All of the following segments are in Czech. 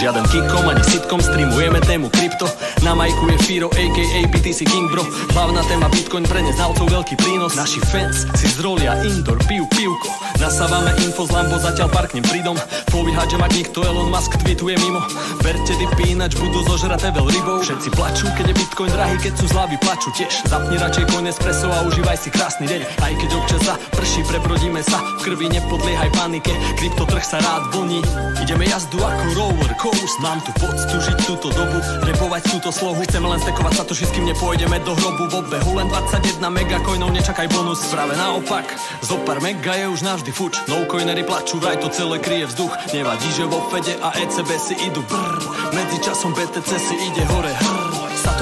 Żaden kick, sitkom, streamujeme tému krypto. Na majku je Firo, aka BTC King bro. Hlavná téma Bitcoin pre neznalcov veľký prínos. Naši fans si zrolia indoor, pijú pivko. Nasávame info z Lambo, zatiaľ parknem pridom. Povíhať, že mať nikto Elon Musk tweetuje mimo. Verte dipy, ináč budú zožraté veľ rybou. Všetci plačú, keď je Bitcoin drahý, keď sú zlavy plačú tiež. Zapni radšej coin espresso a užívaj si krásny deň. Aj keď občas sa prší, prebrodíme sa. V krvi nepodliehaj panike, kryptotrh sa rád vlní Ideme jazdu ako roller coast Mám tu žiť túto dobu, repovať túto slohu. Chceme len stekovať sa to, kým nepôjdeme do hrobu. V obehu len 21 megacoinov, nečakaj bonus. Práve naopak, zo pár mega je už navždy fuč. No coinery plačú, vraj to celé kryje vzduch. Nevadí, že vo Fede a ECB si idú brr Medzi časom BTC si ide hore. Hrr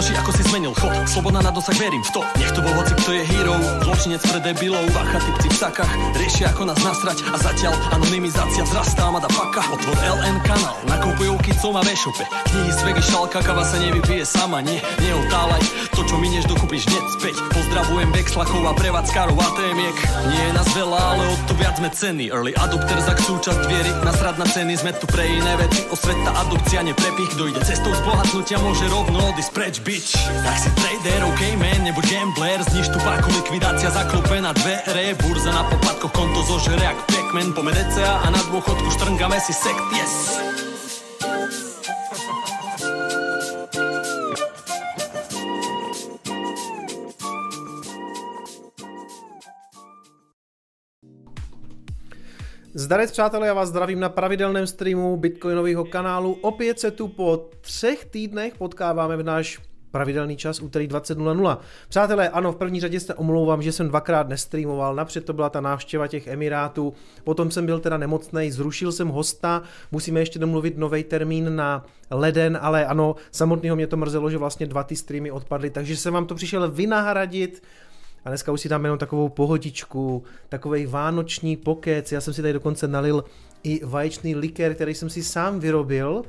Satoshi, ako si zmenil chod. Sloboda na dosah, verím v to. Nech to bol hoci, kto je hero. Zločinec pre debilov. Bacha, typci v sakách Riešia ako nás nasrať. A zatiaľ anonymizácia vzrastá Mada paka. Otvor LN kanál Nakupujú kicom a vešupe Knihy z vegy šalka Kava sa nevypije sama. Nie, neotálaj To, čo minieš, dokúpiš hneď späť. Pozdravujem Vexlakov a prevádzkarov a témiek Nie je nás veľa, ale od to viac sme ceny. Early adopter za súčasť viery. Nasrad na ceny Sme tu pre iné veci. Osveta, adopcia, neprepich. Kto ide cestou zbohatnutia Môže rovno odísť preč bitch Tak si trader, ok man, nebuď gambler. Zniž tu páku, likvidácia zaklope na dvere. Burza na poplatkoch, konto zožere jak Pac-Man. Pome DCA a na dôchodku štrngame si sekt, yes. Zdarec přátelé, já vás zdravím na pravidelném streamu Bitcoinového kanálu. Opět se tu po třech týdnech potkáváme v náš pravidelný čas úterý 20.00. Přátelé, ano, v první řadě se omlouvám, že jsem dvakrát nestreamoval, napřed to byla ta návštěva těch Emirátů, potom jsem byl teda nemocný, zrušil jsem hosta, musíme ještě domluvit nový termín na leden, ale ano, samotného mě to mrzelo, že vlastně dva ty streamy odpadly, takže jsem vám to přišel vynahradit, a dneska už si dáme jenom takovou pohodičku, takový vánoční pokec. Já jsem si tady dokonce nalil i vaječný likér, který jsem si sám vyrobil.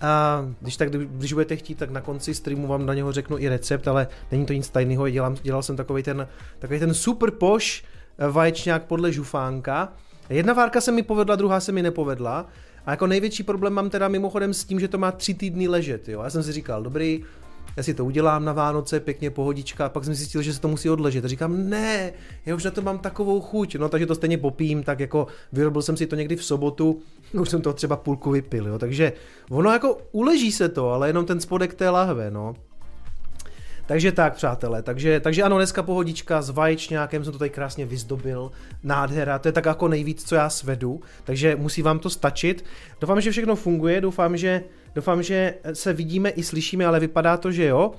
A když, tak, když budete chtít, tak na konci streamu vám na něho řeknu i recept, ale není to nic tajného. Dělám, dělal jsem takový ten, takový ten super poš eh, vaječňák podle žufánka. Jedna várka se mi povedla, druhá se mi nepovedla. A jako největší problém mám teda mimochodem s tím, že to má tři týdny ležet. Jo. Já jsem si říkal, dobrý, já si to udělám na Vánoce, pěkně pohodička, a pak jsem zjistil, že se to musí odležet. A říkám, ne, já už na to mám takovou chuť, no takže to stejně popím, tak jako vyrobil jsem si to někdy v sobotu, už jsem to třeba půlku vypil, jo, takže ono jako uleží se to, ale jenom ten spodek té lahve, no. Takže tak, přátelé, takže, takže ano, dneska pohodička s vaječňákem jsem to tady krásně vyzdobil, nádhera, to je tak jako nejvíc, co já svedu, takže musí vám to stačit. Doufám, že všechno funguje, doufám, že Doufám, že se vidíme i slyšíme, ale vypadá to, že jo.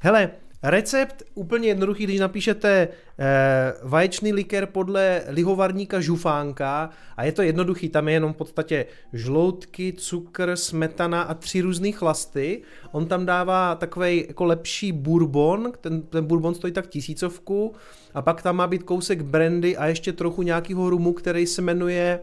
Hele, Recept úplně jednoduchý, když napíšete eh, vaječný likér podle lihovarníka Žufánka a je to jednoduchý, tam je jenom v podstatě žloutky, cukr, smetana a tři různé chlasty. On tam dává takový jako lepší bourbon, ten, ten bourbon stojí tak tisícovku a pak tam má být kousek brandy a ještě trochu nějakého rumu, který se jmenuje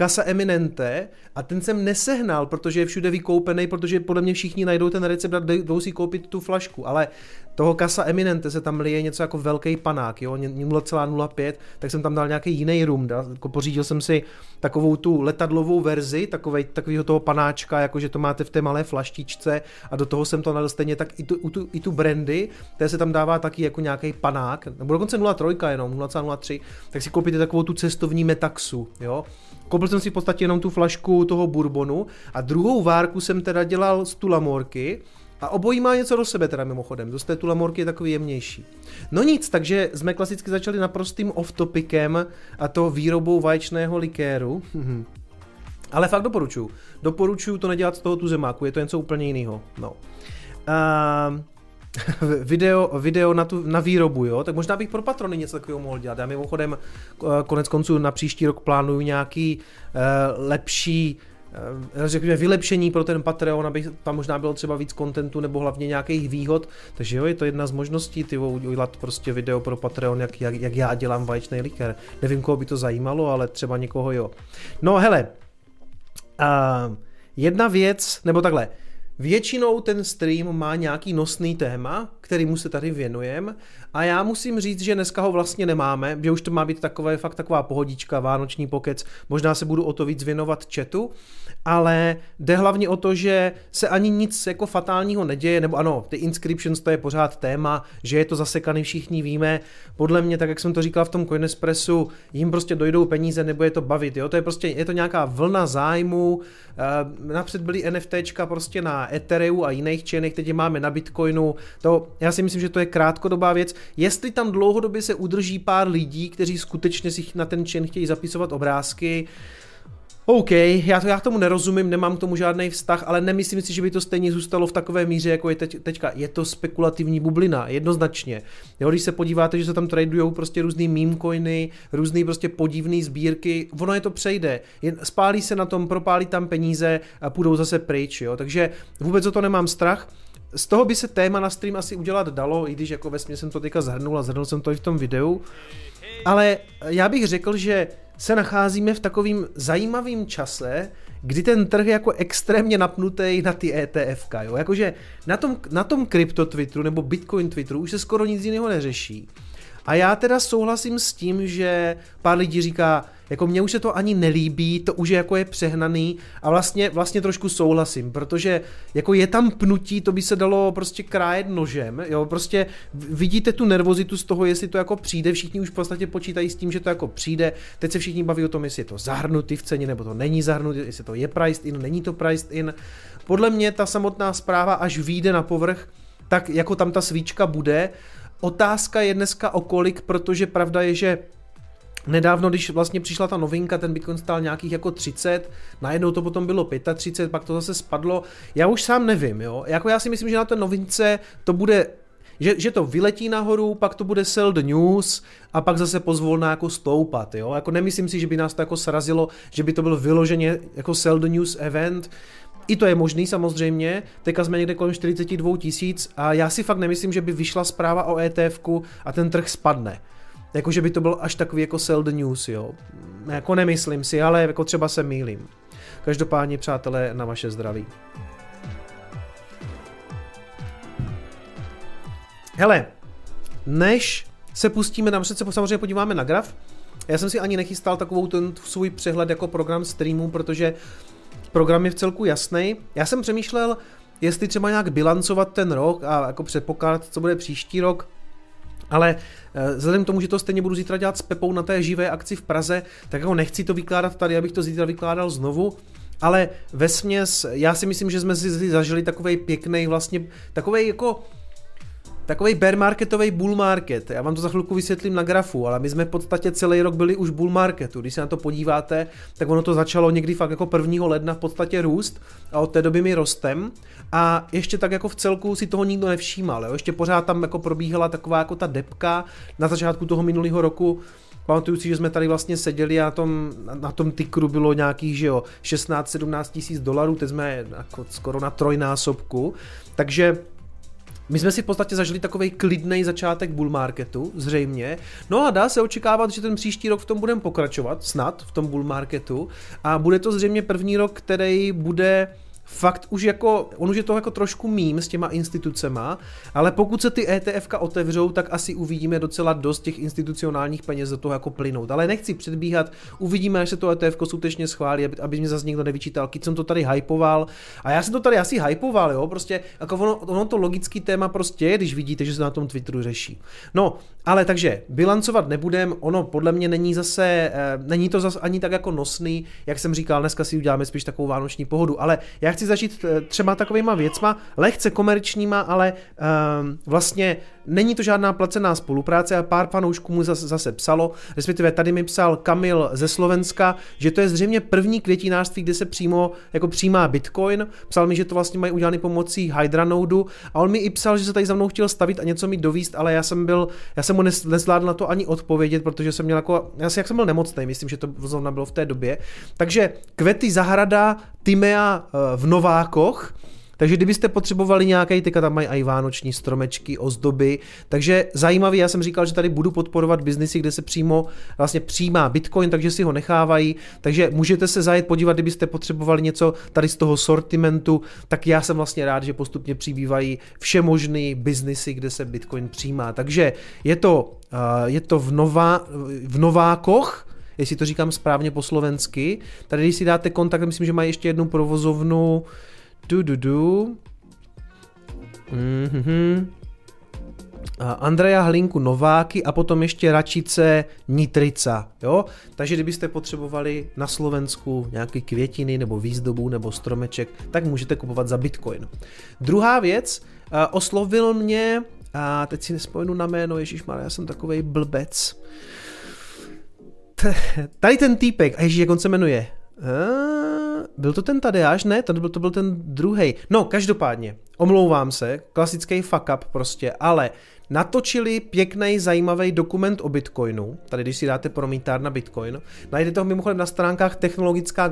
Casa Eminente a ten jsem nesehnal, protože je všude vykoupený, protože podle mě všichni najdou ten recept a jdou si koupit tu flašku, ale toho Casa Eminente se tam lije něco jako velký panák, jo, 0,05, tak jsem tam dal nějaký jiný rum, da, jako pořídil jsem si takovou tu letadlovou verzi, takovej, takovýho toho panáčka, jakože to máte v té malé flaštičce a do toho jsem to nalil stejně tak i tu, tu, i tu brandy, které se tam dává taky jako nějaký panák, nebo dokonce 0,3 jenom, 0,03, tak si koupíte takovou tu cestovní metaxu, jo, Koupil jsem si v podstatě jenom tu flašku toho bourbonu a druhou várku jsem teda dělal z tulamorky a obojí má něco do sebe teda mimochodem, z té tulamorky je takový jemnější. No nic, takže jsme klasicky začali naprostým off-topicem a to výrobou vaječného likéru. Ale fakt doporučuju. Doporučuju to nedělat z toho tu zemáku, je to něco úplně jiného. No. Uh, video, video na, tu, na výrobu, jo, tak možná bych pro patrony něco takového mohl dělat. Já mimochodem eh, konec konců na příští rok plánuju nějaký uh, lepší uh, řekněme vylepšení pro ten Patreon, aby tam možná bylo třeba víc kontentu nebo hlavně nějakých výhod, takže jo, je to jedna z možností, ty udělat prostě video pro Patreon, jak, jak, jak já dělám vaječný likér. Nevím, koho by to zajímalo, ale třeba někoho jo. No hele, uh, jedna věc, nebo takhle, Většinou ten stream má nějaký nosný téma, kterýmu se tady věnujeme. A já musím říct, že dneska ho vlastně nemáme, že už to má být takové, fakt taková pohodička, vánoční pokec. Možná se budu o to víc věnovat chatu, ale jde hlavně o to, že se ani nic jako fatálního neděje, nebo ano, ty inscriptions to je pořád téma, že je to zasekaný, všichni víme. Podle mě, tak jak jsem to říkal v tom Coinespressu, jim prostě dojdou peníze, nebo je to bavit, jo? To je prostě, je to nějaká vlna zájmu, Uh, napřed byly NFTčka prostě na Ethereum a jiných čenech, teď je máme na Bitcoinu. To, já si myslím, že to je krátkodobá věc. Jestli tam dlouhodobě se udrží pár lidí, kteří skutečně si na ten čen chtějí zapisovat obrázky, OK, já, to, já tomu nerozumím, nemám k tomu žádný vztah, ale nemyslím si, že by to stejně zůstalo v takové míře, jako je teď, teďka. Je to spekulativní bublina, jednoznačně. Jo, když se podíváte, že se tam tradují prostě různý meme coiny, různý prostě podivné sbírky, ono je to přejde. Jen spálí se na tom, propálí tam peníze a půjdou zase pryč, jo. Takže vůbec o to nemám strach. Z toho by se téma na stream asi udělat dalo, i když jako ve jsem to teďka zhrnul a zhrnul jsem to i v tom videu. Ale já bych řekl, že se nacházíme v takovým zajímavým čase, kdy ten trh je jako extrémně napnutý na ty ETF. Jo? Jakože na tom, na tom krypto Twitteru nebo Bitcoin Twitteru už se skoro nic jiného neřeší. A já teda souhlasím s tím, že pár lidí říká, jako mně už se to ani nelíbí, to už je jako je přehnaný a vlastně, vlastně trošku souhlasím, protože jako je tam pnutí, to by se dalo prostě krájet nožem, jo, prostě vidíte tu nervozitu z toho, jestli to jako přijde, všichni už v podstatě počítají s tím, že to jako přijde, teď se všichni baví o tom, jestli je to zahrnutý v ceně, nebo to není zahrnutý, jestli to je priced in, není to priced in. Podle mě ta samotná zpráva, až vyjde na povrch, tak jako tam ta svíčka bude. Otázka je dneska o kolik, protože pravda je, že Nedávno, když vlastně přišla ta novinka, ten Bitcoin stál nějakých jako 30, najednou to potom bylo 35, pak to zase spadlo. Já už sám nevím, jo. Jako já si myslím, že na té novince to bude že, že to vyletí nahoru, pak to bude sell the news a pak zase pozvolná jako stoupat, jo. Jako nemyslím si, že by nás to jako srazilo, že by to byl vyloženě jako sell the news event, i to je možný samozřejmě, teďka jsme někde kolem 42 tisíc a já si fakt nemyslím, že by vyšla zpráva o etf a ten trh spadne. Jako, že by to byl až takový jako sell the news, jo. Jako nemyslím si, ale jako třeba se mýlím. Každopádně, přátelé, na vaše zdraví. Hele, než se pustíme, napřed se samozřejmě podíváme na graf. Já jsem si ani nechystal takovou ten svůj přehled jako program streamu, protože program je v celku jasný. Já jsem přemýšlel, jestli třeba nějak bilancovat ten rok a jako předpokládat, co bude příští rok. Ale eh, vzhledem k tomu, že to stejně budu zítra dělat s Pepou na té živé akci v Praze, tak jako nechci to vykládat tady, abych to zítra vykládal znovu. Ale ve směs, já si myslím, že jsme si zažili takový pěkný vlastně, takový jako takový bear marketový bull market. Já vám to za chvilku vysvětlím na grafu, ale my jsme v podstatě celý rok byli už bull marketu. Když se na to podíváte, tak ono to začalo někdy fakt jako 1. ledna v podstatě růst a od té doby my rostem. A ještě tak jako v celku si toho nikdo nevšímal. Jo? Ještě pořád tam jako probíhala taková jako ta depka na začátku toho minulého roku, Pamatuju si, že jsme tady vlastně seděli a na tom, na tom tykru bylo nějakých, že jo, 16-17 tisíc dolarů, teď jsme jako skoro na trojnásobku, takže my jsme si v podstatě zažili takový klidný začátek bull marketu, zřejmě. No a dá se očekávat, že ten příští rok v tom budeme pokračovat, snad v tom bull marketu. A bude to zřejmě první rok, který bude fakt už jako, on už je to jako trošku mím s těma institucema, ale pokud se ty ETFka otevřou, tak asi uvidíme docela dost těch institucionálních peněz do toho jako plynout. Ale nechci předbíhat, uvidíme, až se to ETF skutečně schválí, aby, aby mě zase někdo nevyčítal, když jsem to tady hypoval. A já jsem to tady asi hypoval, jo, prostě jako ono, ono to logický téma prostě je, když vidíte, že se na tom Twitteru řeší. No, ale takže bilancovat nebudem, ono podle mě není zase, eh, není to zase ani tak jako nosný, jak jsem říkal, dneska si uděláme spíš takovou vánoční pohodu, ale já chci začít eh, třeba takovýma věcma, lehce komerčníma, ale eh, vlastně Není to žádná placená spolupráce a pár fanoušků mu zase, zase psalo, respektive tady mi psal Kamil ze Slovenska, že to je zřejmě první květinářství, kde se přímo jako přijímá Bitcoin. Psal mi, že to vlastně mají udělané pomocí Hydra Nodu a on mi i psal, že se tady za mnou chtěl stavit a něco mi dovíst, ale já jsem byl, já jsem mu nezvládl na to ani odpovědět, protože jsem měl jako, já si, jak jsem byl nemocný, myslím, že to zrovna bylo v té době. Takže Kvety zahrada Timea eh, v Novákoch, takže kdybyste potřebovali nějaký, teďka tam mají i vánoční stromečky, ozdoby, takže zajímavý, já jsem říkal, že tady budu podporovat biznisy, kde se přímo vlastně přijímá Bitcoin, takže si ho nechávají, takže můžete se zajet podívat, kdybyste potřebovali něco tady z toho sortimentu, tak já jsem vlastně rád, že postupně přibývají všemožný biznisy, kde se Bitcoin přijímá. Takže je to, je to v, Nová, v Novákoch, jestli to říkám správně po slovensky. Tady, když si dáte kontakt, myslím, že mají ještě jednu provozovnu. Du, du, du. Mm-hmm. Andreja Hlinku Nováky a potom ještě Račice Nitrica. Jo? Takže kdybyste potřebovali na Slovensku nějaké květiny nebo výzdobu nebo stromeček, tak můžete kupovat za Bitcoin. Druhá věc, oslovil mě, a teď si nespomenu na jméno, Ježíš já jsem takový blbec. Tady ten týpek, a Ježíš, jak on se jmenuje? Uh, byl to ten Tadeáš? Ne, to byl, to byl ten druhý. No, každopádně, omlouvám se, klasický fuck up prostě, ale natočili pěkný, zajímavý dokument o Bitcoinu. Tady, když si dáte promítár na Bitcoin, najdete ho mimochodem na stránkách technologická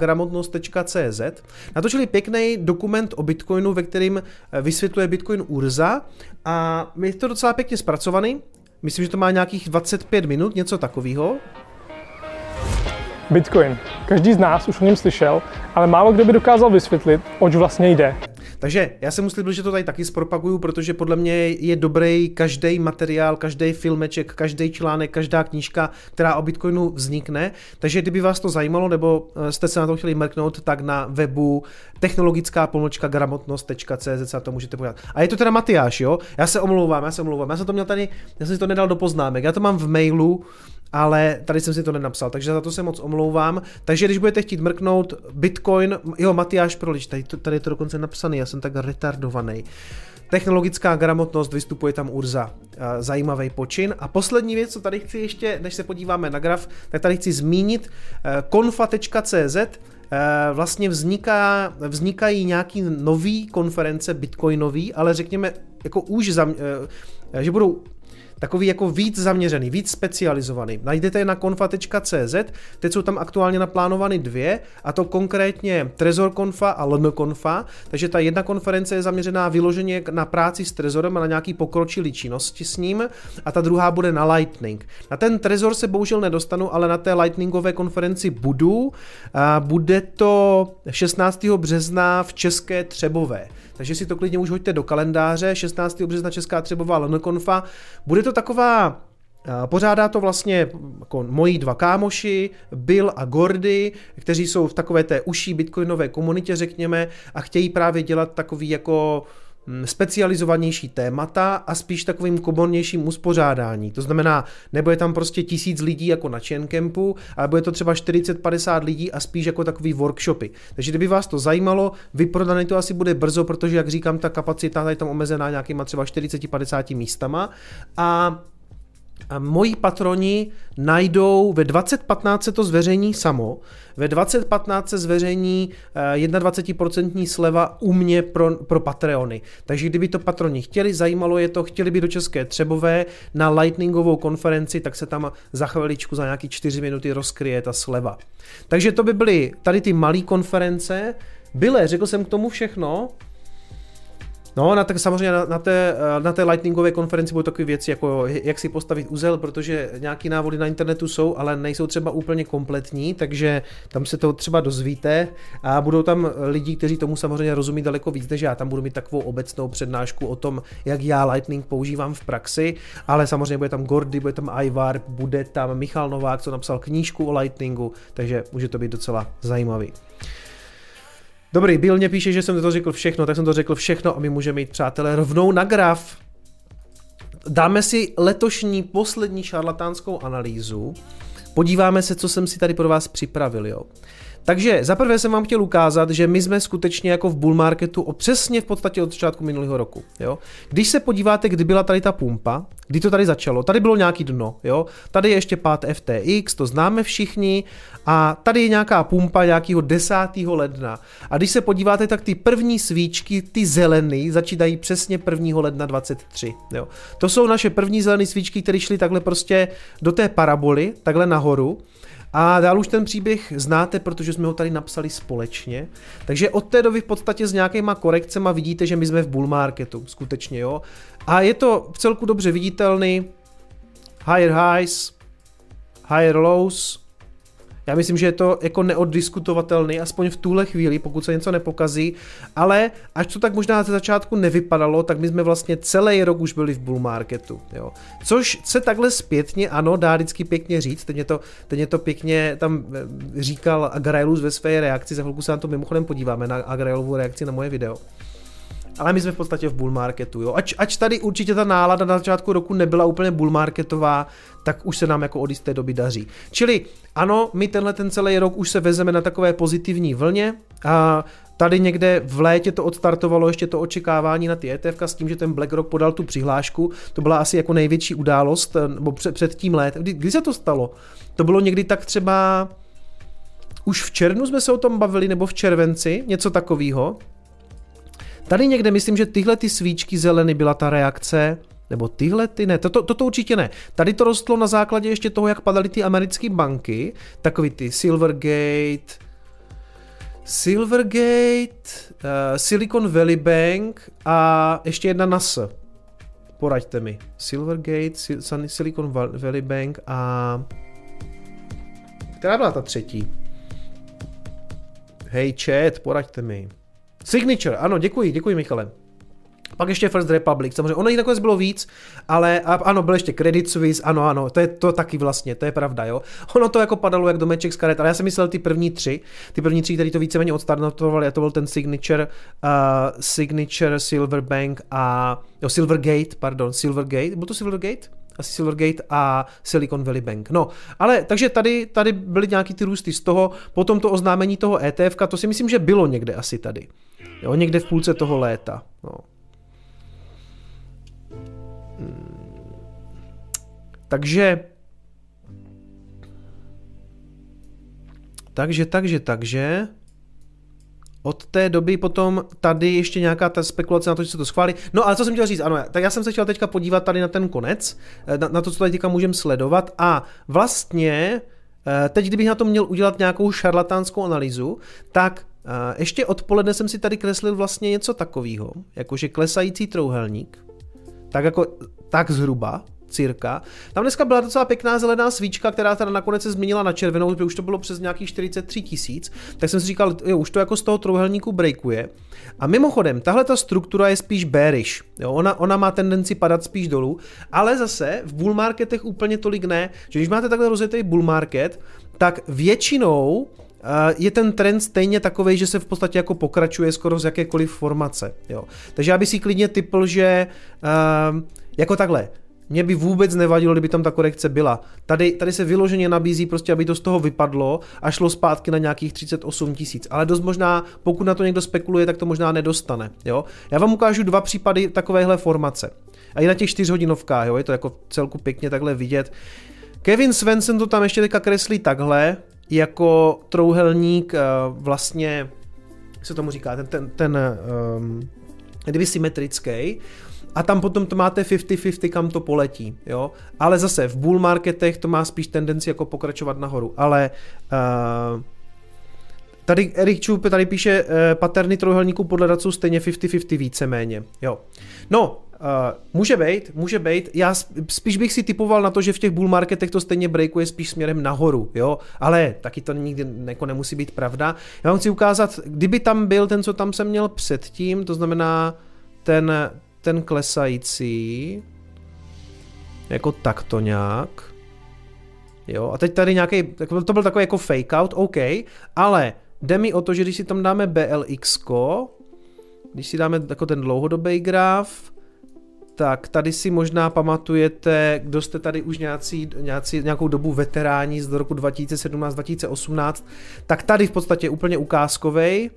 Natočili pěkný dokument o Bitcoinu, ve kterým eh, vysvětluje Bitcoin Urza a je to docela pěkně zpracovaný. Myslím, že to má nějakých 25 minut, něco takového. Bitcoin. Každý z nás už o něm slyšel, ale málo kdo by dokázal vysvětlit, oč vlastně jde. Takže já jsem musel, že to tady taky zpropaguju, protože podle mě je dobrý každý materiál, každý filmeček, každý článek, každá knížka, která o Bitcoinu vznikne. Takže kdyby vás to zajímalo, nebo eh, jste se na to chtěli mrknout, tak na webu technologická pomlčka gramotnost.cz se to můžete podívat. A je to teda Matyáš, jo? Já se omlouvám, já se omlouvám. Já jsem to měl tady, já jsem si to nedal do poznámek. Já to mám v mailu, ale tady jsem si to nenapsal, takže za to se moc omlouvám. Takže když budete chtít mrknout Bitcoin, jo, Matyáš Prolič, tady, tady je to dokonce napsaný, já jsem tak retardovaný. Technologická gramotnost, vystupuje tam Urza. Zajímavý počin. A poslední věc, co tady chci ještě, než se podíváme na graf, tak tady chci zmínit eh, konfa.cz, eh, vlastně vzniká, vznikají nějaký nový konference bitcoinový, ale řekněme jako už, zam, eh, že budou takový jako víc zaměřený, víc specializovaný. Najdete je na konfa.cz, teď jsou tam aktuálně naplánovány dvě, a to konkrétně Trezor Konfa a LN Konfa, takže ta jedna konference je zaměřená vyloženě na práci s Trezorem a na nějaký pokročilý činnosti s ním a ta druhá bude na Lightning. Na ten Trezor se bohužel nedostanu, ale na té Lightningové konferenci budu. A bude to 16. března v České Třebové. Takže si to klidně už hoďte do kalendáře, 16. března Česká Třebová Lenokonfa. Bude to taková Pořádá to vlastně jako moji dva kámoši, Bill a Gordy, kteří jsou v takové té uší bitcoinové komunitě, řekněme, a chtějí právě dělat takový jako specializovanější témata a spíš takovým komornějším uspořádání. To znamená, nebo je tam prostě tisíc lidí jako na Chaincampu, ale bude to třeba 40-50 lidí a spíš jako takový workshopy. Takže kdyby vás to zajímalo, vyprodaný to asi bude brzo, protože jak říkám, ta kapacita je tam omezená nějakýma třeba 40-50 místama a moji patroni najdou, ve 2015 se to zveřejní samo, ve 2015 se zveřejní 21% eh, sleva u mě pro, pro Patreony. Takže kdyby to patroni chtěli, zajímalo je to, chtěli by do České Třebové na Lightningovou konferenci, tak se tam za chviličku, za nějaký 4 minuty rozkryje ta sleva. Takže to by byly tady ty malé konference. Byle, řekl jsem k tomu všechno, No, na, tak samozřejmě na, na, té, eh, na té lightningové konferenci budou takové věci, jako jak si postavit úzel, protože nějaký návody na internetu jsou, ale nejsou třeba úplně kompletní, takže tam se to třeba dozvíte a budou tam lidi, kteří tomu samozřejmě rozumí daleko víc než já. Tam budu mít takovou obecnou přednášku o tom, jak já Lightning používám v praxi, ale samozřejmě bude tam Gordy, bude tam Ivar, bude tam Michal Novák, co napsal knížku o Lightningu, takže může to být docela zajímavý. Dobrý, Bill mě píše, že jsem to řekl všechno, tak jsem to řekl všechno a my můžeme jít, přátelé, rovnou na graf. Dáme si letošní poslední šarlatánskou analýzu. Podíváme se, co jsem si tady pro vás připravil, jo. Takže zaprvé jsem vám chtěl ukázat, že my jsme skutečně jako v bull marketu o přesně v podstatě od začátku minulého roku. Jo? Když se podíváte, kdy byla tady ta pumpa, kdy to tady začalo, tady bylo nějaký dno, jo? tady je ještě pád FTX, to známe všichni, a tady je nějaká pumpa nějakého 10. ledna. A když se podíváte, tak ty první svíčky, ty zelený, začínají přesně 1. ledna 23. Jo? To jsou naše první zelené svíčky, které šly takhle prostě do té paraboly, takhle nahoru. A dál už ten příběh znáte, protože jsme ho tady napsali společně. Takže od té doby v podstatě s nějakýma korekcemi vidíte, že my jsme v bull marketu, skutečně jo. A je to v celku dobře viditelný. Higher highs, higher lows, já myslím, že je to jako neoddiskutovatelný, aspoň v tuhle chvíli, pokud se něco nepokazí, ale až to tak možná ze začátku nevypadalo, tak my jsme vlastně celý rok už byli v bull marketu. Jo. Což se takhle zpětně, ano, dá vždycky pěkně říct, teď je to, teď je to pěkně tam eh, říkal Agraelus ve své reakci, za chvilku se na to mimochodem podíváme, na Agraelovu reakci na moje video ale my jsme v podstatě v bull marketu, jo. Ač, ač tady určitě ta nálada na začátku roku nebyla úplně bull marketová, tak už se nám jako od jisté doby daří. Čili ano, my tenhle ten celý rok už se vezeme na takové pozitivní vlně a Tady někde v létě to odstartovalo ještě to očekávání na ty ETF s tím, že ten BlackRock podal tu přihlášku. To byla asi jako největší událost, nebo před, před tím létem. Kdy, kdy se to stalo? To bylo někdy tak třeba už v červnu jsme se o tom bavili, nebo v červenci, něco takového. Tady někde myslím, že tyhle ty svíčky zeleny byla ta reakce, nebo tyhle ty ne, toto, toto určitě ne. Tady to rostlo na základě ještě toho, jak padaly ty americké banky, takový ty Silvergate, Silvergate, uh, Silicon Valley Bank a ještě jedna NASA. Poraďte mi. Silvergate, Silicon Valley Bank a... Která byla ta třetí? Hej chat, poraďte mi. Signature, ano, děkuji, děkuji Michale. Pak ještě First Republic, samozřejmě ono jich nakonec bylo víc, ale a, ano, byl ještě Credit Suisse, ano, ano, to je to taky vlastně, to je pravda, jo. Ono to jako padalo jak do meček z karet, ale já jsem myslel ty první tři, ty první tři, který to víceméně odstartovali, a to byl ten Signature, uh, Signature, Silverbank a, jo, Silvergate, pardon, Silvergate, byl to Silvergate? asi Silvergate a Silicon Valley Bank. No, ale takže tady, tady byly nějaký ty růsty z toho, potom to oznámení toho ETF, to si myslím, že bylo někde asi tady. Jo, někde v půlce toho léta. No. Hmm. Takže takže, takže, takže od té doby potom tady ještě nějaká ta spekulace na to, že se to schválí. No ale co jsem chtěl říct, ano, tak já jsem se chtěl teďka podívat tady na ten konec, eh, na, na to, co tady teďka můžeme sledovat a vlastně eh, teď, kdybych na to měl udělat nějakou šarlatánskou analýzu, tak ještě odpoledne jsem si tady kreslil vlastně něco takového, jakože klesající trouhelník, tak jako tak zhruba, cirka. Tam dneska byla docela pěkná zelená svíčka, která teda nakonec se změnila na červenou, už to bylo přes nějakých 43 tisíc, tak jsem si říkal, jo, už to jako z toho trouhelníku breakuje. A mimochodem, tahle ta struktura je spíš bearish, jo, ona, ona má tendenci padat spíš dolů, ale zase v bull marketech úplně tolik ne, že když máte takhle rozjetý bull market, tak většinou je ten trend stejně takový, že se v podstatě jako pokračuje skoro z jakékoliv formace. Jo. Takže já bych si klidně typl, že uh, jako takhle, mě by vůbec nevadilo, kdyby tam ta korekce byla. Tady, tady se vyloženě nabízí prostě, aby to z toho vypadlo a šlo zpátky na nějakých 38 tisíc. Ale dost možná, pokud na to někdo spekuluje, tak to možná nedostane. Jo? Já vám ukážu dva případy takovéhle formace. A i na těch čtyřhodinovkách, jo? je to jako celku pěkně takhle vidět. Kevin Svensson to tam ještě teďka kreslí takhle, jako trouhelník uh, vlastně, jak se tomu říká, ten, ten, ten um, kdyby symetrický, a tam potom to máte 50-50, kam to poletí, jo. Ale zase v bull marketech to má spíš tendenci jako pokračovat nahoru, ale uh, Tady Erik Čup tady píše, uh, paterny trojuhelníků podle jsou stejně 50-50 víceméně. Jo. No, uh, může být, může být. Já spíš bych si typoval na to, že v těch bull marketech to stejně breakuje spíš směrem nahoru, jo. Ale taky to nikdy jako nemusí být pravda. Já vám chci ukázat, kdyby tam byl ten, co tam jsem měl předtím, to znamená ten, ten klesající, jako takto nějak. Jo, a teď tady nějaký, to byl takový jako fake out, OK, ale jde mi o to, že když si tam dáme BLX, když si dáme jako ten dlouhodobý graf, tak tady si možná pamatujete, kdo jste tady už nějací, nějací, nějakou dobu veteráni z roku 2017-2018, tak tady v podstatě úplně ukázkovej,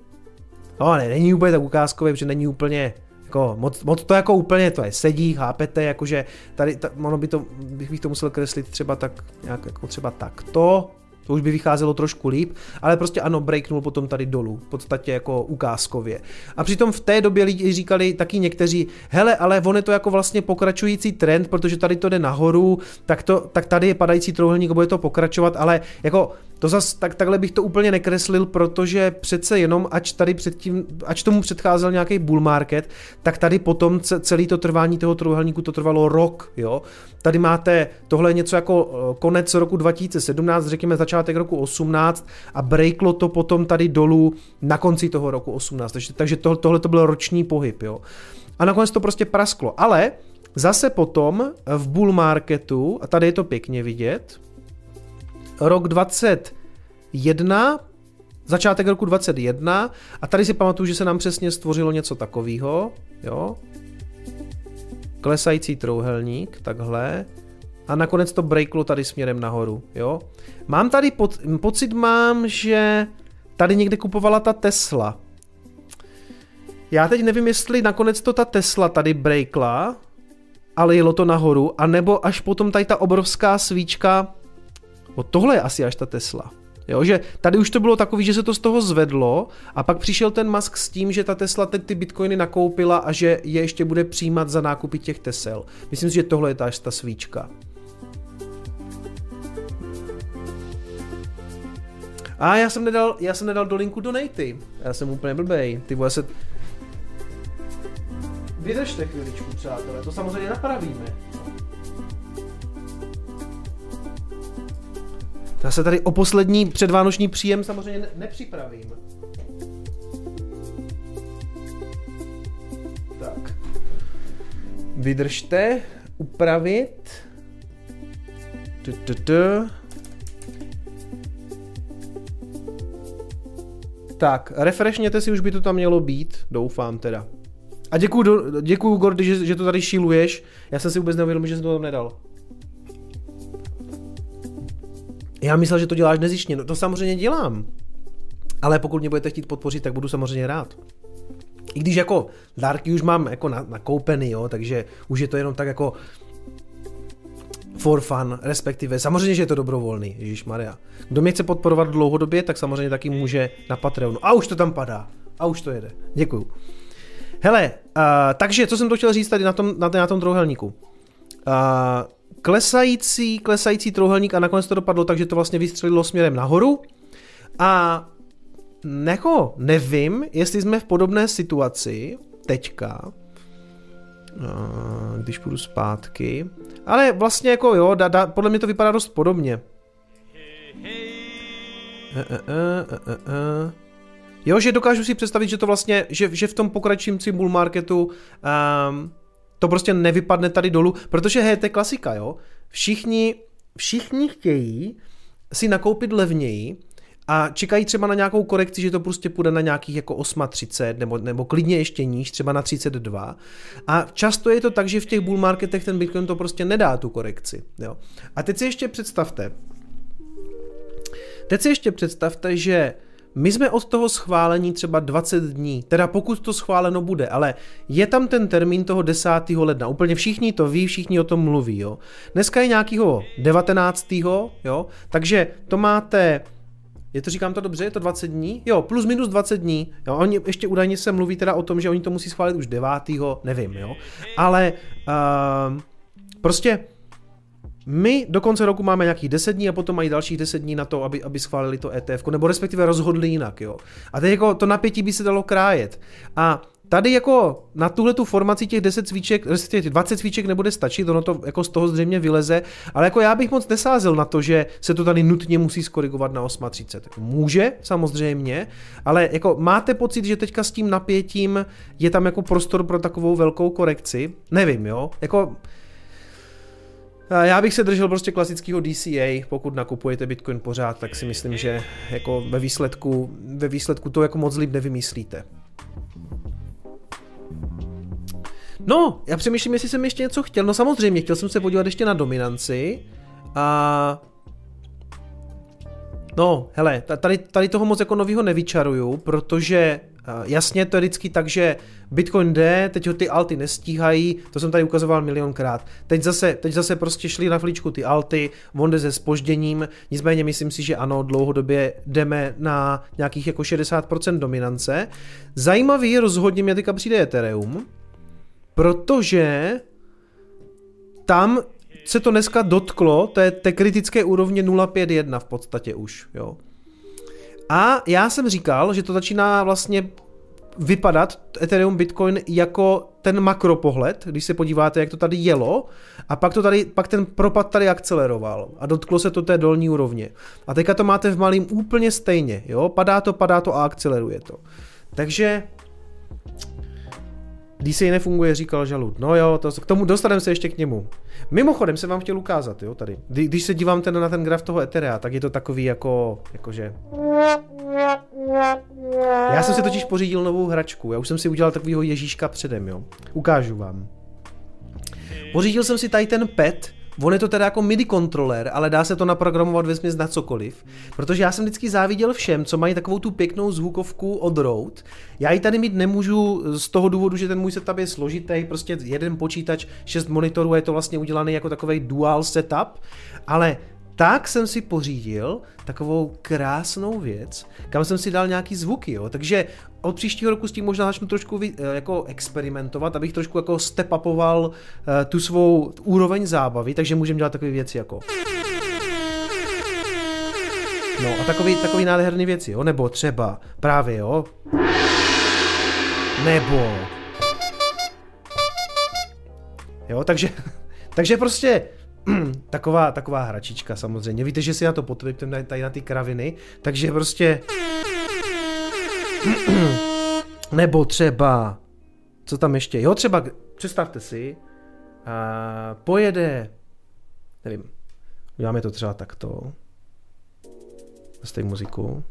no ne, není úplně tak ukázkový, protože není úplně jako moc, moc to jako úplně to je sedí, chápete, jakože tady, ta, ono by to, bych, bych to musel kreslit třeba tak, nějak jako třeba takto, to už by vycházelo trošku líp, ale prostě ano, breaknul potom tady dolů, v podstatě jako ukázkově. A přitom v té době lidi říkali taky někteří, hele, ale on je to jako vlastně pokračující trend, protože tady to jde nahoru, tak, to, tak tady je padající trouhelník, bude to pokračovat, ale jako to zas, tak, takhle bych to úplně nekreslil, protože přece jenom, ač tady předtím, ač tomu předcházel nějaký bull market, tak tady potom celý to trvání toho trojuhelníku to trvalo rok, jo. Tady máte tohle něco jako eh, konec roku 2017, řekněme začátek roku 18 a breaklo to potom tady dolů na konci toho roku 18, takže, takže to, tohle to byl roční pohyb, jo. A nakonec to prostě prasklo, ale zase potom v bull marketu, a tady je to pěkně vidět, rok 21, začátek roku 21 a tady si pamatuju, že se nám přesně stvořilo něco takového, jo. Klesající trouhelník, takhle. A nakonec to breaklo tady směrem nahoru, jo. Mám tady pod, pocit mám, že tady někde kupovala ta Tesla. Já teď nevím, jestli nakonec to ta Tesla tady breakla, ale jelo to nahoru, anebo až potom tady ta obrovská svíčka O tohle je asi až ta Tesla. Jo, že tady už to bylo takový, že se to z toho zvedlo a pak přišel ten Musk s tím, že ta Tesla teď ty bitcoiny nakoupila a že je ještě bude přijímat za nákupy těch Tesel. Myslím si, že tohle je ta, až ta svíčka. A já jsem nedal, já jsem nedal do linku donaty. Já jsem úplně blbej. Ty vole se... Vydržte chviličku, přátelé, to samozřejmě napravíme. Já se tady o poslední předvánoční příjem samozřejmě ne- nepřipravím. Tak. Vydržte, upravit. Tak, refreshněte si, už by to tam mělo být, doufám teda. A děkuju, děkuju Gordy, že, že to tady šíluješ. Já jsem si vůbec neuvědomil, že jsem to tam nedal. Já myslel, že to děláš nezištně. No to samozřejmě dělám. Ale pokud mě budete chtít podpořit, tak budu samozřejmě rád. I když jako dárky už mám jako nakoupený, jo, takže už je to jenom tak jako for fun, respektive samozřejmě, že je to dobrovolný, Ježíš Maria. Kdo mě chce podporovat dlouhodobě, tak samozřejmě taky může na Patreonu. A už to tam padá. A už to jede. Děkuju. Hele, uh, takže co jsem to chtěl říct tady na tom, na, na tom trouhelníku. Uh, klesající, klesající trouhelník a nakonec to dopadlo tak, že to vlastně vystřelilo směrem nahoru a jako nevím, jestli jsme v podobné situaci teďka, když půjdu zpátky, ale vlastně jako jo, da, da, podle mě to vypadá dost podobně. E, e, e, e, Jo, že dokážu si představit, že to vlastně, že, že v tom pokračujícím bull marketu um, to prostě nevypadne tady dolů, protože hej, to je klasika, jo. Všichni, všichni chtějí si nakoupit levněji a čekají třeba na nějakou korekci, že to prostě půjde na nějakých jako 8,30 nebo, nebo klidně ještě níž, třeba na 32. A často je to tak, že v těch bull marketech ten Bitcoin to prostě nedá tu korekci. Jo. A teď si ještě představte, teď si ještě představte, že my jsme od toho schválení třeba 20 dní, teda pokud to schváleno bude, ale je tam ten termín toho 10. ledna. Úplně všichni to ví, všichni o tom mluví. Jo. Dneska je nějakého 19. Jo, takže to máte je to, říkám to dobře, je to 20 dní? Jo, plus minus 20 dní. Jo, oni ještě údajně se mluví teda o tom, že oni to musí schválit už 9. nevím, jo. Ale uh, prostě my do konce roku máme nějakých 10 dní a potom mají dalších 10 dní na to, aby, aby schválili to ETF, nebo respektive rozhodli jinak, jo. A teď jako to napětí by se dalo krájet. A tady jako na tuhle tu formaci těch 10 svíček, respektive 20 svíček nebude stačit, ono to jako z toho zřejmě vyleze, ale jako já bych moc nesázel na to, že se to tady nutně musí skorigovat na 8.30. Může, samozřejmě, ale jako máte pocit, že teďka s tím napětím je tam jako prostor pro takovou velkou korekci? Nevím, jo. Jako já bych se držel prostě klasického DCA, pokud nakupujete Bitcoin pořád, tak si myslím, že jako ve výsledku, ve výsledku to jako moc líp nevymyslíte. No, já přemýšlím, jestli jsem ještě něco chtěl. No samozřejmě, chtěl jsem se podívat ještě na dominanci. A... No, hele, tady, tady toho moc jako novýho nevyčaruju, protože Jasně, to je vždycky tak, že Bitcoin jde, teď ho ty alty nestíhají, to jsem tady ukazoval milionkrát. Teď zase, teď zase prostě šli na fličku ty alty, on jde se spožděním, nicméně myslím si, že ano, dlouhodobě jdeme na nějakých jako 60% dominance. Zajímavý rozhodně mě teďka přijde Ethereum, protože tam se to dneska dotklo té, té kritické úrovně 0,51 v podstatě už, jo. A já jsem říkal, že to začíná vlastně vypadat Ethereum Bitcoin jako ten makropohled, když se podíváte, jak to tady jelo, a pak, to tady, pak ten propad tady akceleroval a dotklo se to té dolní úrovně. A teďka to máte v malým úplně stejně, jo? Padá to, padá to a akceleruje to. Takže DCA nefunguje, říkal žalud. No jo, to, k tomu dostaneme se ještě k němu. Mimochodem jsem vám chtěl ukázat, jo, tady. Kdy, když se dívám ten, na ten graf toho Etherea, tak je to takový jako, jakože... Já jsem si totiž pořídil novou hračku, já už jsem si udělal takovýho Ježíška předem, jo. Ukážu vám. Pořídil jsem si tady ten pet, On je to teda jako MIDI kontroler, ale dá se to naprogramovat ve na cokoliv. Protože já jsem vždycky záviděl všem, co mají takovou tu pěknou zvukovku od Rode. Já ji tady mít nemůžu z toho důvodu, že ten můj setup je složitý, prostě jeden počítač, šest monitorů, je to vlastně udělaný jako takový dual setup, ale tak jsem si pořídil takovou krásnou věc, kam jsem si dal nějaký zvuky, jo. Takže od příštího roku s tím možná začnu trošku eh, jako experimentovat, abych trošku jako step upoval uh, tu svou úroveň zábavy, takže můžeme dělat takové věci jako No a takový, takový nádherný věci, jo, nebo třeba právě, jo, nebo Jo, takže, takže prostě taková, taková hračička samozřejmě. Víte, že si na to potřebujete tady na ty kraviny, takže prostě... Nebo třeba... Co tam ještě? Jo, třeba, představte si, a pojede, nevím, uděláme to třeba takto. Zase muziku.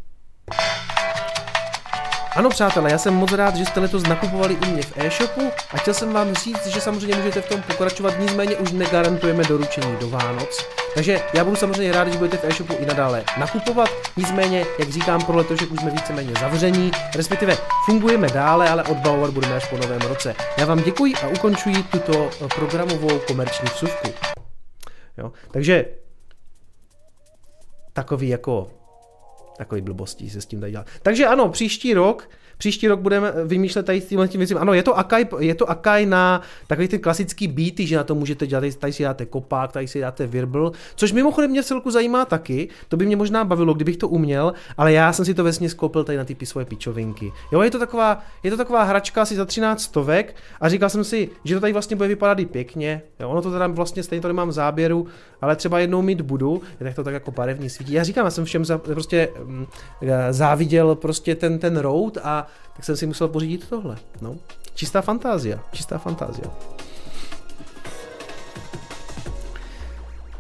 Ano přátelé, já jsem moc rád, že jste letos nakupovali u mě v e-shopu a chtěl jsem vám říct, že samozřejmě můžete v tom pokračovat, nicméně už negarantujeme doručení do Vánoc. Takže já budu samozřejmě rád, že budete v e-shopu i nadále nakupovat, nicméně, jak říkám, pro letošek už jsme víceméně zavření, respektive fungujeme dále, ale odbavovat budeme až po novém roce. Já vám děkuji a ukončuji tuto programovou komerční vsuvku. Jo, takže takový jako Takový blbostí se s tím dají dělat. Takže ano, příští rok Příští rok budeme vymýšlet tady s tím věcem. Ano, je to Akai, je to Akai na takový ty klasický beaty, že na to můžete dělat, tady si dáte kopák, tady si dáte virbl, což mimochodem mě celku zajímá taky, to by mě možná bavilo, kdybych to uměl, ale já jsem si to vesně skoupil tady na ty svoje pičovinky. Jo, je to taková, je to taková hračka asi za 13 stovek a říkal jsem si, že to tady vlastně bude vypadat i pěkně. Jo, ono to teda vlastně stejně to nemám záběru, ale třeba jednou mít budu, tak to tak jako barevně svítí. Já říkám, já jsem všem za, prostě mm, záviděl prostě ten, ten road a tak jsem si musel pořídit tohle. No. Čistá fantázia, čistá fantázia.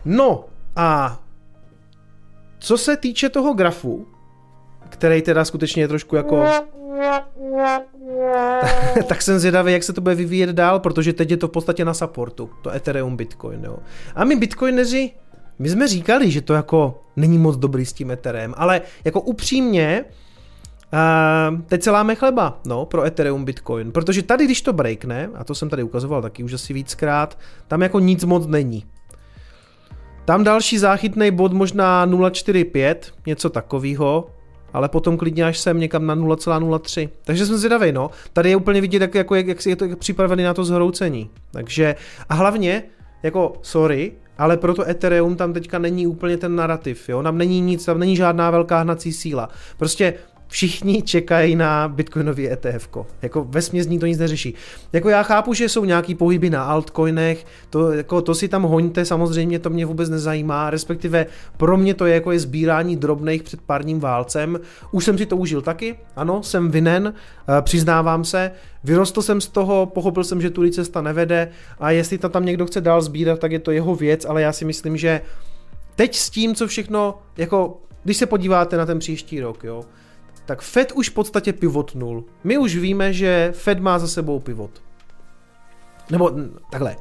No a co se týče toho grafu, který teda skutečně je trošku jako... tak jsem zvědavý, jak se to bude vyvíjet dál, protože teď je to v podstatě na supportu, to Ethereum Bitcoin, jo. A my Bitcoineři, my jsme říkali, že to jako není moc dobrý s tím Ethereum, ale jako upřímně, Uh, teď se láme chleba, no, pro Ethereum Bitcoin, protože tady, když to breakne, a to jsem tady ukazoval taky už asi víckrát, tam jako nic moc není. Tam další záchytný bod možná 0,45, něco takového, ale potom klidně až sem někam na 0,03. Takže jsem zvědavý, no. Tady je úplně vidět, jak, jako, jak, jak je to připravený na to zhroucení. Takže, a hlavně, jako, sorry, ale pro to Ethereum tam teďka není úplně ten narrativ, jo, tam není nic, tam není žádná velká hnací síla. Prostě všichni čekají na bitcoinový ETF. Jako ve smězní to nic neřeší. Jako já chápu, že jsou nějaký pohyby na altcoinech, to, jako, to si tam hoňte, samozřejmě to mě vůbec nezajímá, respektive pro mě to je jako je sbírání drobných před párním válcem. Už jsem si to užil taky, ano, jsem vinen, eh, přiznávám se, vyrostl jsem z toho, pochopil jsem, že tudy cesta nevede a jestli to tam někdo chce dál sbírat, tak je to jeho věc, ale já si myslím, že teď s tím, co všechno, jako když se podíváte na ten příští rok, jo, tak Fed už v podstatě pivotnul. My už víme, že Fed má za sebou pivot. Nebo takhle.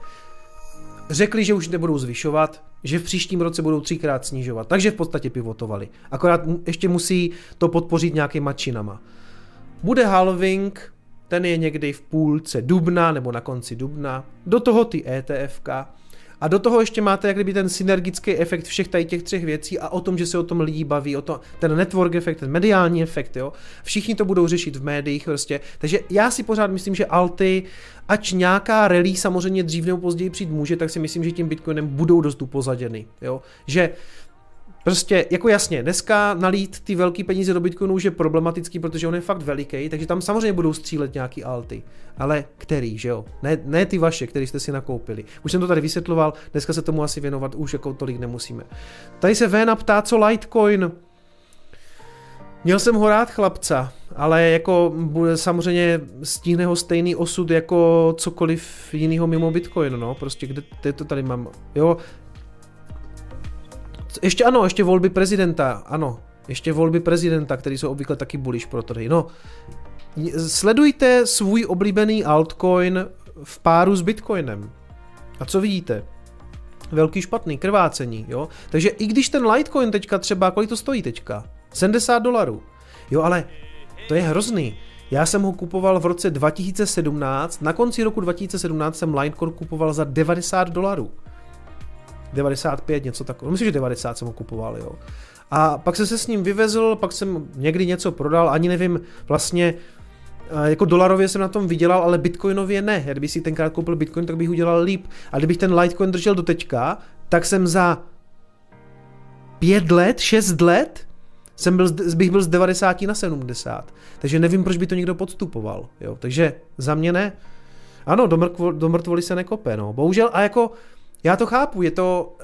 Řekli, že už nebudou zvyšovat, že v příštím roce budou třikrát snižovat, takže v podstatě pivotovali. Akorát ještě musí to podpořit nějakýma činama. bude halving, ten je někdy v půlce dubna nebo na konci dubna, do toho ty ETFK, a do toho ještě máte jak kdyby ten synergický efekt všech tady těch třech věcí a o tom, že se o tom lidi baví, o to, ten network efekt, ten mediální efekt, jo. Všichni to budou řešit v médiích prostě. Takže já si pořád myslím, že alty, ač nějaká rally samozřejmě dřív nebo později přijít může, tak si myslím, že tím Bitcoinem budou dost upozaděny, jo. Že Prostě, jako jasně, dneska nalít ty velké peníze do Bitcoinu už je problematický, protože on je fakt veliký, takže tam samozřejmě budou střílet nějaký alty. Ale který, že jo? Ne, ne ty vaše, který jste si nakoupili. Už jsem to tady vysvětloval, dneska se tomu asi věnovat už jako tolik nemusíme. Tady se Véna ptá, co Litecoin. Měl jsem ho rád chlapca, ale jako bude samozřejmě stíhne ho stejný osud jako cokoliv jiného mimo Bitcoin, no, prostě kde to tady mám, jo, ještě ano, ještě volby prezidenta, ano. Ještě volby prezidenta, které jsou obvykle taky bullish pro trhy. No, sledujte svůj oblíbený altcoin v páru s Bitcoinem. A co vidíte? Velký špatný, krvácení, jo? Takže i když ten Litecoin teďka třeba, kolik to stojí teďka? 70 dolarů. Jo, ale to je hrozný. Já jsem ho kupoval v roce 2017, na konci roku 2017 jsem Litecoin kupoval za 90 dolarů. 95, něco takového. Myslím, že 90 jsem ho kupoval, jo. A pak jsem se s ním vyvezl, pak jsem někdy něco prodal, ani nevím vlastně, eh, jako dolarově jsem na tom vydělal, ale bitcoinově ne. Kdyby si tenkrát koupil bitcoin, tak bych udělal líp. A kdybych ten Litecoin držel do teďka, tak jsem za pět let, šest let jsem byl, bych byl z 90 na 70. Takže nevím, proč by to někdo podstupoval. Jo. Takže za mě ne. Ano, do, mrkvo, do mrtvoli se nekope. No. Bohužel, a jako já to chápu, je to,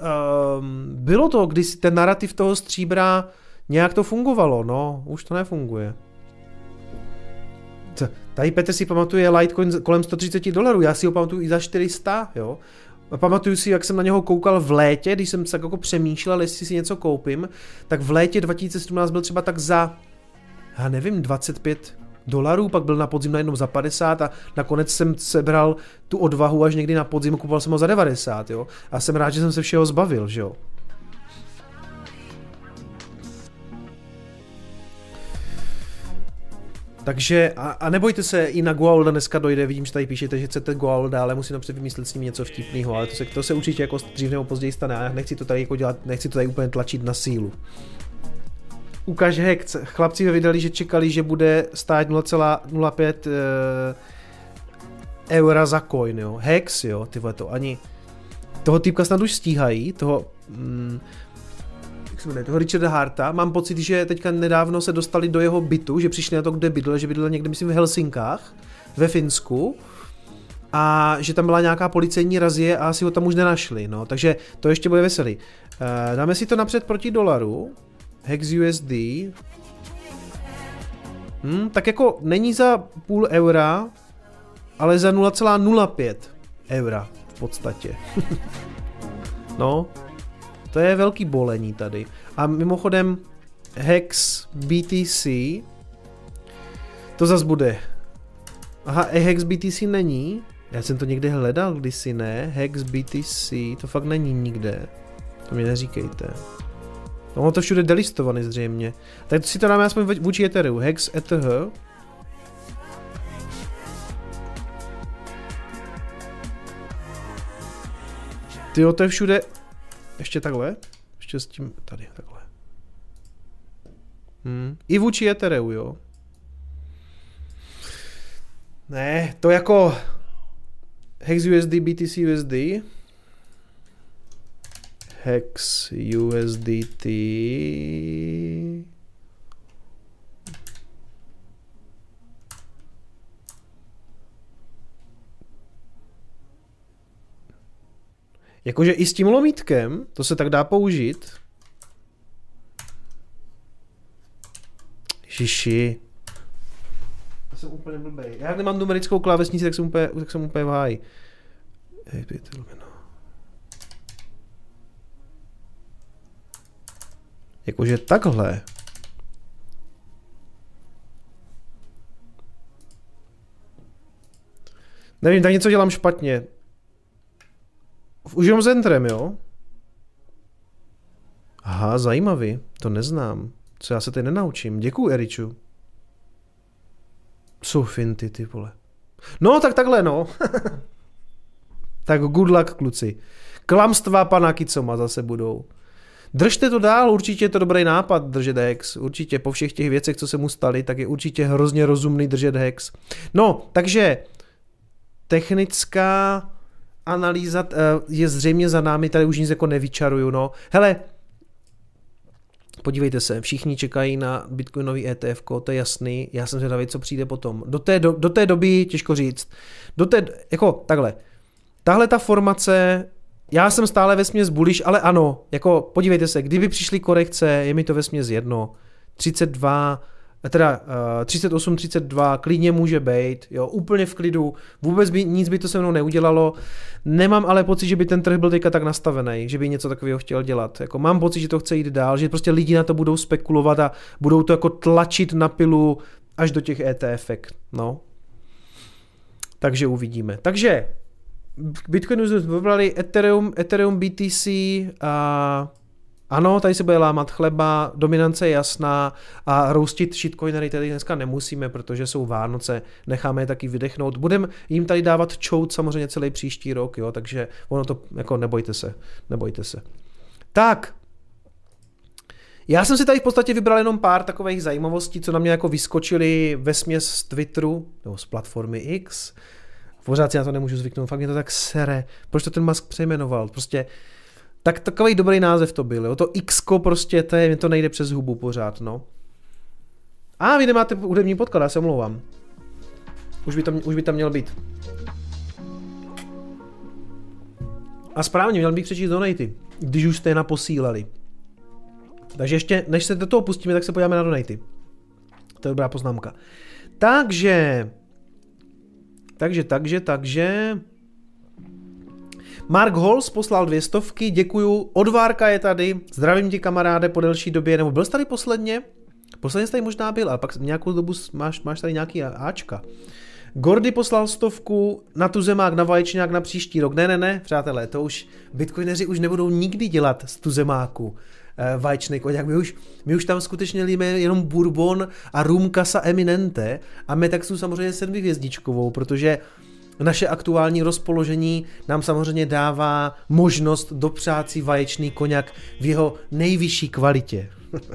um, bylo to, když ten narrativ toho stříbra nějak to fungovalo, no, už to nefunguje. Tady Petr si pamatuje Litecoin kolem 130 dolarů, já si ho pamatuju i za 400, jo. Pamatuju si, jak jsem na něho koukal v létě, když jsem se jako přemýšlel, jestli si něco koupím, tak v létě 2017 byl třeba tak za, já nevím, 25 dolarů, pak byl na podzim najednou za 50 a nakonec jsem sebral tu odvahu až někdy na podzim, kupoval jsem ho za 90, jo. A jsem rád, že jsem se všeho zbavil, že jo. Takže, a, a nebojte se, i na Goaulda dneska dojde, vidím, že tady píšete, že chcete Goaulda, ale musím napřed vymyslet s ním něco vtipného, ale to se, to se určitě jako dřív nebo později stane, a nechci to tady jako dělat, nechci to tady úplně tlačit na sílu ukáže Hex. Chlapci vydali, že čekali, že bude stát 0,05 e, eh, eura za coin, jo. Hex, jo, ty to ani... Toho týpka snad už stíhají, toho... Mm, jak se jmenuje, toho Richarda Harta. Mám pocit, že teďka nedávno se dostali do jeho bytu, že přišli na to, kde bydlel, že bydlel někde, myslím, v Helsinkách, ve Finsku a že tam byla nějaká policejní razie a asi ho tam už nenašli, no, takže to ještě bude veselý. E, dáme si to napřed proti dolaru, Hex USD. Hmm, tak jako není za půl eura, ale za 0,05 eura v podstatě. no, to je velký bolení tady. A mimochodem Hex BTC to zas bude. Aha, Hex BTC není. Já jsem to někde hledal kdysi, ne? Hex BTC, to fakt není nikde. To mi neříkejte. No, ono to všude delistovaný zřejmě. Tak si to dáme aspoň vůči Ethereum. Hex ETH. Ty to je všude... Ještě takhle? Ještě s tím... Tady, takhle. Hmm. I vůči Ethereum, jo. Ne, to jako... Hex USD, BTC USD. Hex USDT Jakože i s tím lomítkem, to se tak dá použít. Žiši. Já jsem úplně blbej. Já nemám numerickou klávesnici, tak jsem úplně, tak jsem úplně v háji. Hej, Jakože takhle. Nevím, tak něco dělám špatně. Už jenom Zentrem, jo? Aha, zajímavý. To neznám. Co já se teď nenaučím. Děkuji, Eriču. Jsou finty, ty vole. No, tak takhle, no. tak good luck, kluci. Klamstva pana Kicoma zase budou. Držte to dál, určitě je to dobrý nápad držet hex. Určitě po všech těch věcech, co se mu staly, tak je určitě hrozně rozumný držet hex. No, takže technická analýza eh, je zřejmě za námi, tady už nic jako nevyčaruju, no. Hele, podívejte se, všichni čekají na bitcoinový ETF, to je jasný, já jsem zvědavý, co přijde potom. Do té, do, do té doby, těžko říct, do té, jako takhle, tahle ta formace já jsem stále ve směs bullish, ale ano, jako podívejte se, kdyby přišly korekce, je mi to ve směs jedno. 32, teda uh, 38, 32, klidně může být, jo, úplně v klidu, vůbec by nic by to se mnou neudělalo. Nemám ale pocit, že by ten trh byl teďka tak nastavený, že by něco takového chtěl dělat. Jako mám pocit, že to chce jít dál, že prostě lidi na to budou spekulovat a budou to jako tlačit na pilu až do těch ETF, no. Takže uvidíme. Takže Bitcoinu jsme vybrali Ethereum, Ethereum BTC a ano, tady se bude lámat chleba, dominance je jasná a roustit shitcoinery tady dneska nemusíme, protože jsou Vánoce, necháme je taky vydechnout. Budeme jim tady dávat čout samozřejmě celý příští rok, jo, takže ono to, jako nebojte se, nebojte se. Tak, já jsem si tady v podstatě vybral jenom pár takových zajímavostí, co na mě jako vyskočily ve směs z Twitteru, nebo z platformy X, Pořád si na to nemůžu zvyknout, fakt mě to tak sere. Proč to ten Musk přejmenoval? Prostě tak takový dobrý název to byl, jo. To X prostě, to je, mě to nejde přes hubu pořád, no. A vy nemáte hudební podklad, já se omlouvám. Už by, tam, už by tam měl být. A správně, měl bych přečíst donaty, když už jste je naposílali. Takže ještě, než se do toho pustíme, tak se podíváme na donaty. To je dobrá poznámka. Takže, takže, takže, takže... Mark Holz poslal dvě stovky, děkuju. Odvárka je tady, zdravím ti kamaráde po delší době, nebo byl jsi tady posledně? Posledně jsi tady možná byl, ale pak nějakou dobu máš, máš tady nějaký Ačka. Gordy poslal stovku na tu zemák, na vaječňák na příští rok. Ne, ne, ne, přátelé, to už bitcoineři už nebudou nikdy dělat z tu zemáku. Eh, vaječný koněk. My už, my už tam skutečně líme jenom bourbon a rum casa eminente a Metaxu samozřejmě sedmihvězdičkovou, protože naše aktuální rozpoložení nám samozřejmě dává možnost dopřát si vaječný koněk v jeho nejvyšší kvalitě.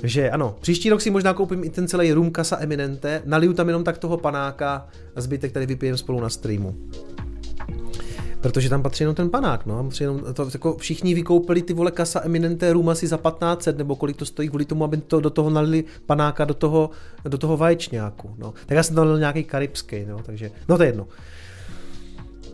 Takže ano, příští rok si možná koupím i ten celý rum casa eminente, naliju tam jenom tak toho panáka a zbytek tady vypijem spolu na streamu. Protože tam patří jenom ten panák, no. Patří jenom to, jako všichni vykoupili ty vole kasa eminenté room asi za 1500, nebo kolik to stojí kvůli tomu, aby to do toho nalili panáka do toho, do toho vaječňáku, no. Tak já jsem tam nalil nějaký karibský, no, takže, no to je jedno.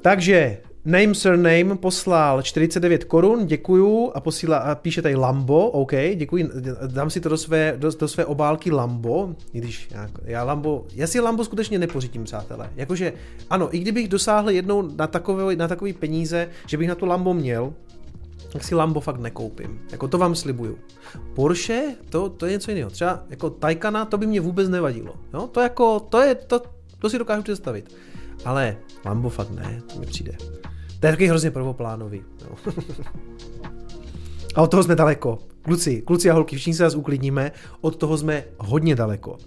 Takže Name Surname poslal 49 korun, děkuju a posílá, a píše tady Lambo, OK, děkuji, dám si to do své, do, do své obálky Lambo, i když já, já Lambo, já si Lambo skutečně nepořídím, přátelé. Jakože, ano, i kdybych dosáhl jednou na takové, na takový peníze, že bych na to Lambo měl, tak si Lambo fakt nekoupím. Jako to vám slibuju. Porsche, to, to je něco jiného. Třeba jako Taycana, to by mě vůbec nevadilo. No, to jako, to je, to, to si dokážu představit. Ale Lambo fakt ne, to mi přijde. To je taky hrozně prvoplánový. No. a od toho jsme daleko. Kluci, kluci a holky, všichni se vás uklidníme, od toho jsme hodně daleko. Uh,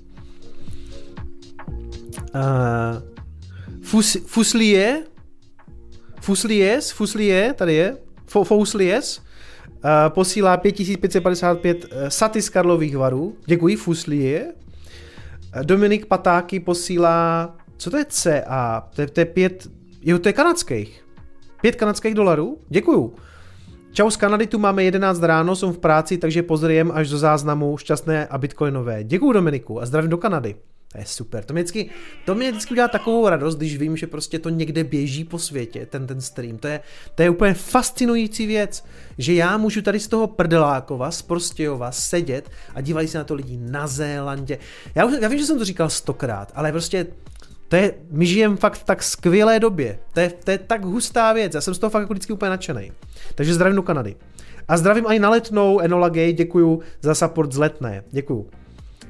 fus, fuslie, Fuslies, Fuslie, tady je, Fuslies, uh, posílá 5555 uh, saty z Karlových varů. Děkuji, Fuslie. Dominik Patáky posílá, co to je CA? To je, to je pět, jo, to je kanadských. 5 kanadských dolarů? Děkuju. Čau z Kanady, tu máme 11 ráno, jsem v práci, takže pozriem až do záznamu šťastné a bitcoinové. Děkuju Dominiku a zdravím do Kanady. To je super. To mě vždycky, to mě vždycky udělá takovou radost, když vím, že prostě to někde běží po světě, ten, ten stream. To je, to je úplně fascinující věc, že já můžu tady z toho prdelákova, z Prostějova sedět a dívají se na to lidi na Zélandě. Já, já vím, že jsem to říkal stokrát, ale prostě to je, my žijeme fakt v tak skvělé době. To je, to je tak hustá věc. Já jsem z toho fakt jako vždycky úplně nadšený. Takže zdravím do Kanady. A zdravím i na letnou Enola Gay, děkuju za support z letné. Děkuju.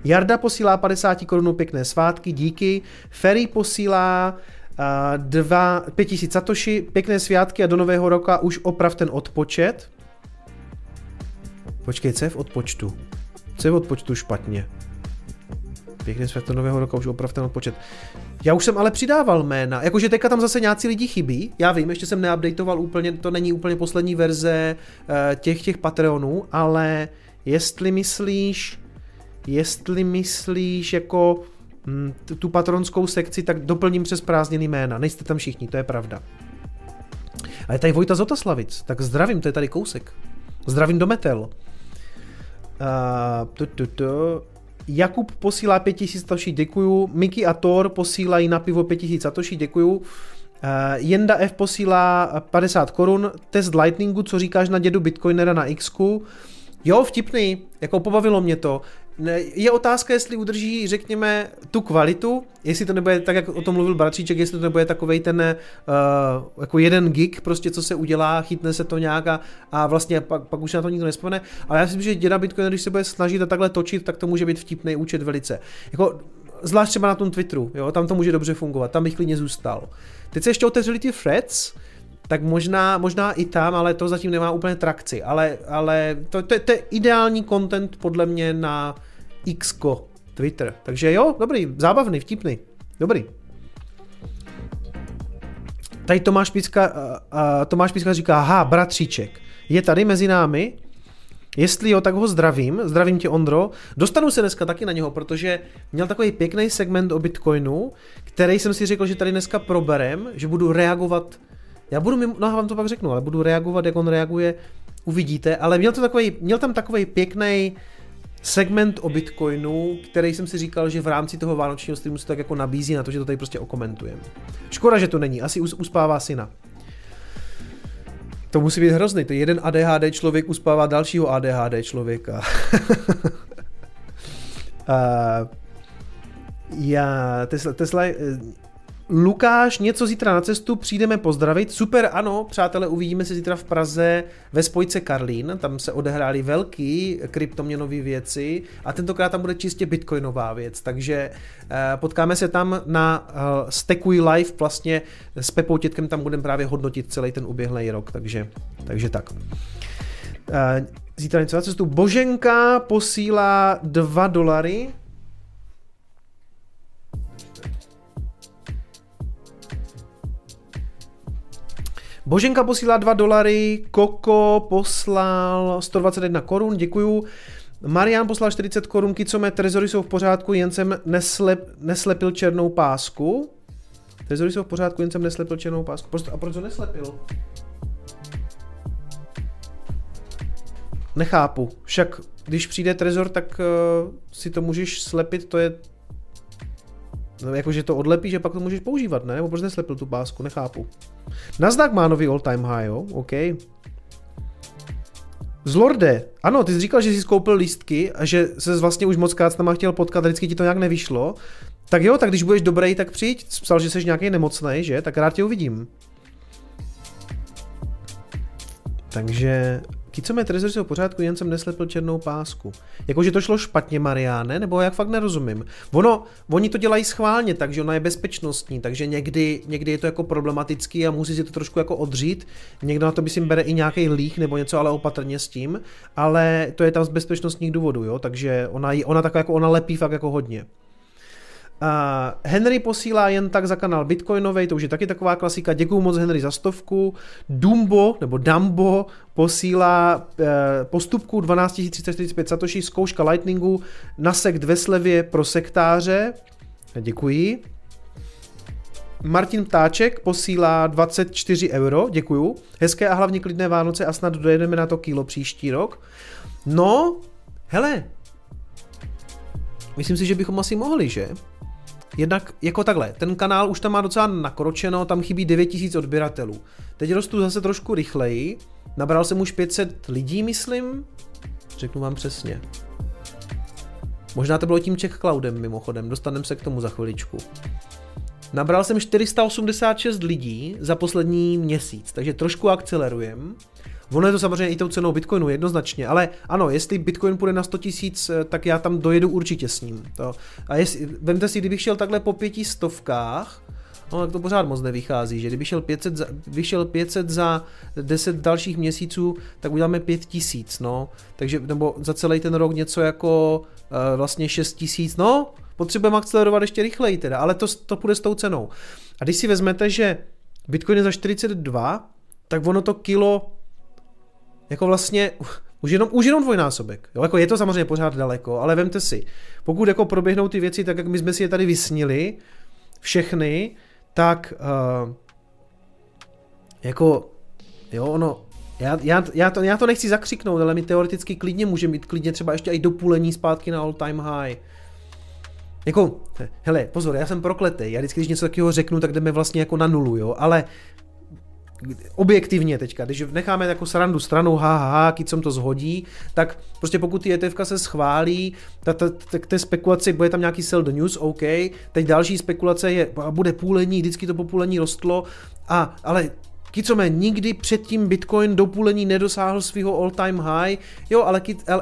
Jarda posílá 50 korun pěkné svátky, díky. Ferry posílá uh, dva, 5000 satoshi, pěkné svátky a do nového roka už oprav ten odpočet. Počkej, co je v odpočtu? Co je v odpočtu špatně? Pěkný svět nového roka, už opravdu ten odpočet. Já už jsem ale přidával jména, jakože teďka tam zase nějací lidi chybí, já vím, ještě jsem neupdateoval úplně, to není úplně poslední verze uh, těch těch Patreonů, ale jestli myslíš, jestli myslíš jako hm, tu patronskou sekci, tak doplním přes prázdniny jména, nejste tam všichni, to je pravda. A je tady Vojta Zotaslavic, tak zdravím, to je tady kousek. Zdravím do Metel. Uh, tu, tu, tu. Jakub posílá 5000 satoshi, děkuju. Miki a Thor posílají na pivo 5000 satoshi, děkuju. Uh, Jenda F posílá 50 korun. Test Lightningu, co říkáš na dědu Bitcoinera na X? Jo, vtipný, jako pobavilo mě to. Je otázka, jestli udrží, řekněme, tu kvalitu, jestli to nebude tak, jak o tom mluvil Bratříček, jestli to nebude takovej ten uh, jako jeden gig, prostě co se udělá, chytne se to nějak a, a vlastně pak, pak už na to nikdo nespomene. Ale já si myslím, že děda Bitcoin, když se bude snažit a takhle točit, tak to může být vtipný účet velice. Jako, zvlášť třeba na tom Twitteru, jo, tam to může dobře fungovat, tam bych klidně zůstal. Teď se ještě otevřeli ty threads, tak možná, možná i tam, ale to zatím nemá úplně trakci. Ale, ale to, to, to je ideální content podle mě na X Twitter. Takže jo, dobrý, zábavný, vtipný. Dobrý. Tady Tomáš Picka, uh, uh, Tomáš Picka říká, aha, bratříček, je tady mezi námi, Jestli jo, tak ho zdravím, zdravím tě Ondro. Dostanu se dneska taky na něho, protože měl takový pěkný segment o Bitcoinu, který jsem si řekl, že tady dneska proberem, že budu reagovat já budu, mimo, no vám to pak řeknu, ale budu reagovat, jak on reaguje, uvidíte, ale měl, to takový, měl tam takový pěkný segment o Bitcoinu, který jsem si říkal, že v rámci toho vánočního streamu se tak jako nabízí na to, že to tady prostě okomentujeme. Škoda, že to není, asi uspává syna. To musí být hrozný, to jeden ADHD člověk uspává dalšího ADHD člověka. uh, já, Tesla, Tesla, Lukáš, něco zítra na cestu, přijdeme pozdravit. Super, ano, přátelé, uvidíme se zítra v Praze ve spojce Karlín, tam se odehrály velký kryptoměnové věci a tentokrát tam bude čistě bitcoinová věc, takže eh, potkáme se tam na uh, Stekuj Live, vlastně s Pepou Tětkem tam budeme právě hodnotit celý ten uběhlý rok, takže, takže tak. Eh, zítra něco na cestu. Boženka posílá 2 dolary, Boženka posílá 2 dolary, Koko poslal 121 korun, děkuju. Marian poslal 40 korun, co mé trezory jsou v pořádku, jen jsem neslep, neslepil černou pásku. Trezory jsou v pořádku, jen jsem neslepil černou pásku. A proč to neslepil? Nechápu. Však když přijde trezor, tak uh, si to můžeš slepit, to je No, jakože to odlepí, že pak to můžeš používat, ne? Nebo proč neslepil tu pásku, nechápu. Nazdak má nový all time high, jo? OK. Zlorde, ano, ty jsi říkal, že jsi skoupil lístky a že se vlastně už moc krát tam chtěl potkat a vždycky ti to nějak nevyšlo. Tak jo, tak když budeš dobrý, tak přijď. Psal, že jsi nějaký nemocný, že? Tak rád tě uvidím. Takže mé trezory jsou v pořádku, jen jsem neslepil černou pásku. Jakože to šlo špatně, Mariáne, nebo jak fakt nerozumím. Ono, oni to dělají schválně, takže ona je bezpečnostní, takže někdy, někdy je to jako problematický a musí si to trošku jako odřít. Někdo na to by si bere i nějaký líh nebo něco, ale opatrně s tím. Ale to je tam z bezpečnostních důvodů, jo, takže ona, ona tak jako ona lepí fakt jako hodně. Henry posílá jen tak za kanál Bitcoinovej, to už je taky taková klasika. Děkuju moc Henry za stovku. Dumbo, nebo Dumbo, posílá uh, postupku 12345 satoshi, zkouška Lightningu na sekt ve slevě pro sektáře. Děkuji. Martin Ptáček posílá 24 euro, děkuju. Hezké a hlavně klidné Vánoce a snad dojedeme na to kilo příští rok. No, hele, myslím si, že bychom asi mohli, že? Jednak jako takhle, ten kanál už tam má docela nakročeno, tam chybí 9000 odběratelů. Teď rostu zase trošku rychleji, nabral jsem už 500 lidí, myslím, řeknu vám přesně. Možná to bylo tím Czech Cloudem mimochodem, dostaneme se k tomu za chviličku. Nabral jsem 486 lidí za poslední měsíc, takže trošku akcelerujem. Ono je to samozřejmě i tou cenou Bitcoinu jednoznačně, ale ano, jestli Bitcoin půjde na 100 tisíc, eh, tak já tam dojedu určitě s ním. To. A jestli, vemte si, kdybych šel takhle po pěti stovkách, No, tak to pořád moc nevychází, že kdyby šel 500 za, vyšel 500 za 10 dalších měsíců, tak uděláme 5000, no. Takže, nebo za celý ten rok něco jako uh, vlastně 6000, no, Potřebujeme akcelerovat ještě rychleji teda, ale to, to půjde s tou cenou. A když si vezmete, že Bitcoin je za 42, tak ono to kilo jako vlastně už jenom, už jenom dvojnásobek. Jo, jako je to samozřejmě pořád daleko, ale vemte si, pokud jako proběhnou ty věci tak, jak my jsme si je tady vysnili, všechny, tak uh, jako jo, ono, já, já, já, to, já to nechci zakřiknout, ale my teoreticky klidně můžeme mít klidně třeba ještě i dopůlení zpátky na all time high. Jako, hele, pozor, já jsem prokletý, já vždycky, když něco takového řeknu, tak jdeme vlastně jako na nulu, jo, ale objektivně teďka, když necháme jako srandu stranou, ha, ha, ha, kicom to zhodí, tak prostě pokud ty ETF se schválí, tak tak té spekulace, bude tam nějaký sell the news, OK, teď další spekulace je, bude půlení, vždycky to po půlení rostlo, a, ale Kicome, nikdy předtím Bitcoin do půlení nedosáhl svého all time high, jo, ale,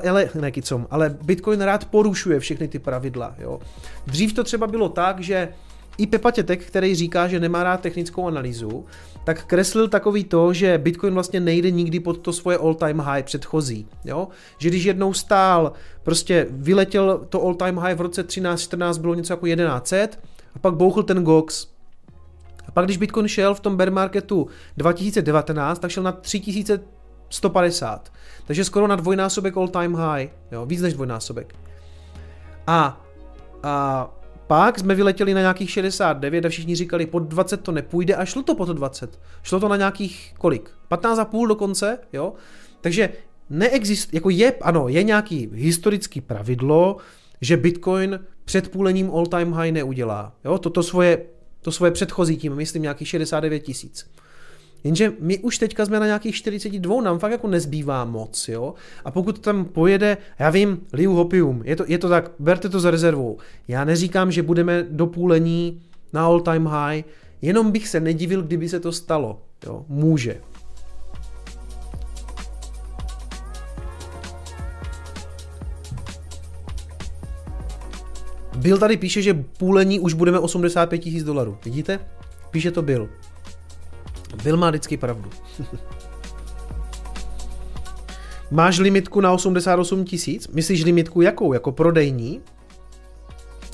ale ne kicom, ale Bitcoin rád porušuje všechny ty pravidla, jo. Dřív to třeba bylo tak, že i Pepa Tětek, který říká, že nemá rád technickou analýzu, tak kreslil takový to, že Bitcoin vlastně nejde nikdy pod to svoje all-time high předchozí. Jo? Že když jednou stál, prostě vyletěl to all-time high v roce 13-14, bylo něco jako 1100, a pak bouchl ten GOX. A pak když Bitcoin šel v tom bear marketu 2019, tak šel na 3150. Takže skoro na dvojnásobek all-time high. Jo? Víc než dvojnásobek. A, a pak jsme vyletěli na nějakých 69 a všichni říkali, pod 20 to nepůjde a šlo to pod 20. Šlo to na nějakých kolik? 15,5 dokonce, jo? Takže neexist, jako je, ano, je nějaký historický pravidlo, že Bitcoin před půlením all time high neudělá. Jo? Toto svoje, to svoje předchozí tím, myslím nějakých 69 tisíc. Jenže my už teďka jsme na nějakých 42, nám fakt jako nezbývá moc, jo. A pokud tam pojede, já vím, Liu Hopium, je to, je to tak, berte to za rezervou. Já neříkám, že budeme do půlení na all time high, jenom bych se nedivil, kdyby se to stalo, jo. Může. Byl tady píše, že půlení už budeme 85 tisíc dolarů. Vidíte? Píše to byl. Má vždycky pravdu. Máš limitku na 88 tisíc? Myslíš limitku jakou? Jako prodejní?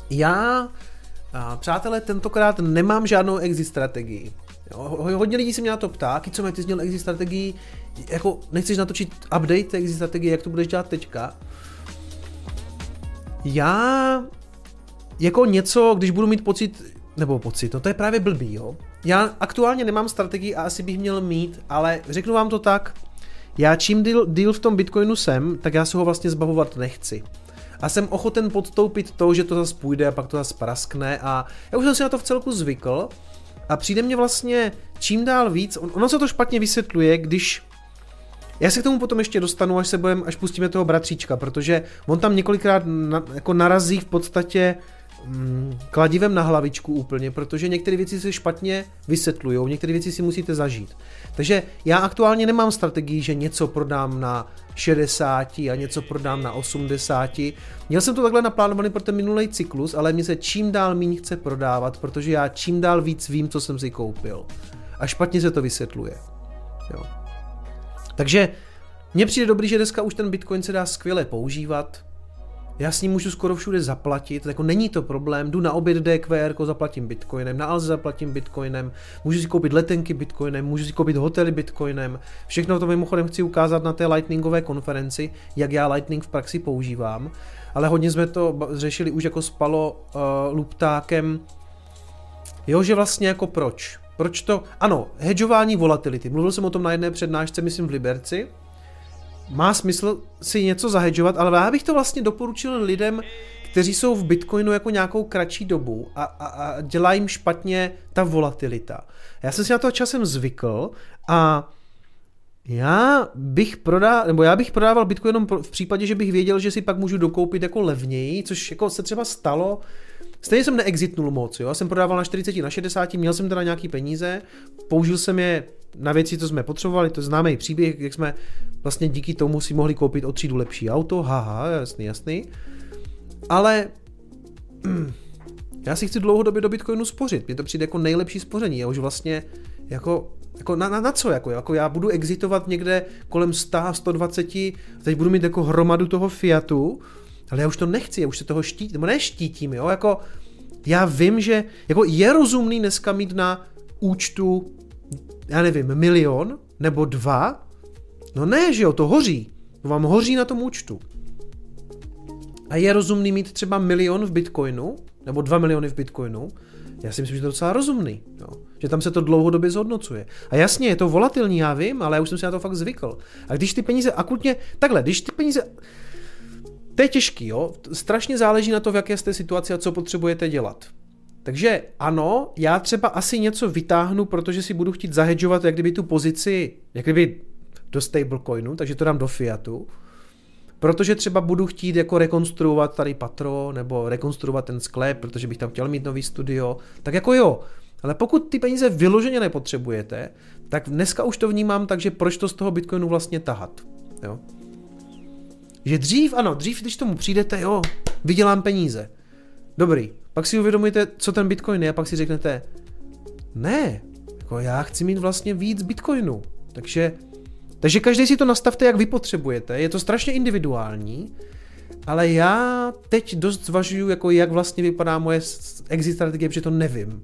Já, přátelé, tentokrát nemám žádnou exit strategii. Hodně lidí se mě na to ptá, co mě ty měl exit strategii, jako nechceš natočit update exit strategie, jak to budeš dělat teďka? Já jako něco, když budu mít pocit, nebo pocit, no to je právě blbý, jo. Já aktuálně nemám strategii a asi bych měl mít, ale řeknu vám to tak, já čím deal, deal v tom Bitcoinu jsem, tak já se ho vlastně zbavovat nechci. A jsem ochoten podstoupit to, že to zase půjde a pak to zase praskne a já už jsem si na to v celku zvykl a přijde mě vlastně čím dál víc, on, ono se to špatně vysvětluje, když já se k tomu potom ještě dostanu, až se budem, až pustíme toho bratříčka, protože on tam několikrát na, jako narazí v podstatě mm, kladivem na hlavičku úplně, protože některé věci se špatně vysvětlují, některé věci si musíte zažít. Takže já aktuálně nemám strategii, že něco prodám na 60 a něco prodám na 80. Měl jsem to takhle naplánovaný pro ten minulý cyklus, ale mě se čím dál méně chce prodávat, protože já čím dál víc vím, co jsem si koupil. A špatně se to vysvětluje. Jo. Takže mně přijde dobrý, že dneska už ten Bitcoin se dá skvěle používat, já s ním můžu skoro všude zaplatit, jako není to problém, jdu na oběd DQR, jako zaplatím bitcoinem, na Alze zaplatím bitcoinem, můžu si koupit letenky bitcoinem, můžu si koupit hotely bitcoinem, všechno to mimochodem chci ukázat na té lightningové konferenci, jak já lightning v praxi používám, ale hodně jsme to řešili už jako spalo uh, luptákem, jo, že vlastně jako proč, proč to, ano, hedžování volatility, mluvil jsem o tom na jedné přednášce, myslím v Liberci, má smysl si něco zahedžovat, ale já bych to vlastně doporučil lidem, kteří jsou v Bitcoinu jako nějakou kratší dobu a, a, a dělá jim špatně ta volatilita. Já jsem si na to časem zvykl a já bych prodal, nebo já bych prodával Bitcoin jenom v případě, že bych věděl, že si pak můžu dokoupit jako levněji, což jako se třeba stalo Stejně jsem neexitnul moc, jo. Já jsem prodával na 40, na 60, měl jsem teda nějaký peníze, použil jsem je na věci, co jsme potřebovali, to známý příběh, jak jsme vlastně díky tomu si mohli koupit o třídu lepší auto, haha, jasný, jasný. Ale já si chci dlouhodobě do Bitcoinu spořit, mně to přijde jako nejlepší spoření, já už vlastně jako jako na, na, na co? Jako, jako já budu exitovat někde kolem 100, 120, teď budu mít jako hromadu toho Fiatu, ale já už to nechci, já už se toho štítím, nebo neštítím, jo, jako já vím, že jako je rozumný dneska mít na účtu, já nevím, milion nebo dva, no ne, že jo, to hoří, to vám hoří na tom účtu. A je rozumný mít třeba milion v bitcoinu, nebo dva miliony v bitcoinu, já si myslím, že to je docela rozumný, jo. že tam se to dlouhodobě zhodnocuje. A jasně, je to volatilní, já vím, ale já už jsem si na to fakt zvykl. A když ty peníze akutně, takhle, když ty peníze, to je těžký, jo, strašně záleží na to, v jaké jste situaci a co potřebujete dělat. Takže ano, já třeba asi něco vytáhnu, protože si budu chtít zahedžovat jak kdyby tu pozici, jak kdyby do stablecoinu, takže to dám do fiatu, protože třeba budu chtít jako rekonstruovat tady patro nebo rekonstruovat ten sklep, protože bych tam chtěl mít nový studio, tak jako jo. Ale pokud ty peníze vyloženě nepotřebujete, tak dneska už to vnímám tak, že proč to z toho Bitcoinu vlastně tahat. Jo? Že dřív, ano, dřív, když tomu přijdete, jo, vydělám peníze. Dobrý. Pak si uvědomujete, co ten Bitcoin je a pak si řeknete, ne, jako já chci mít vlastně víc Bitcoinu. Takže takže každý si to nastavte, jak vy potřebujete. Je to strašně individuální, ale já teď dost zvažuju, jako jak vlastně vypadá moje exit strategie, protože to nevím.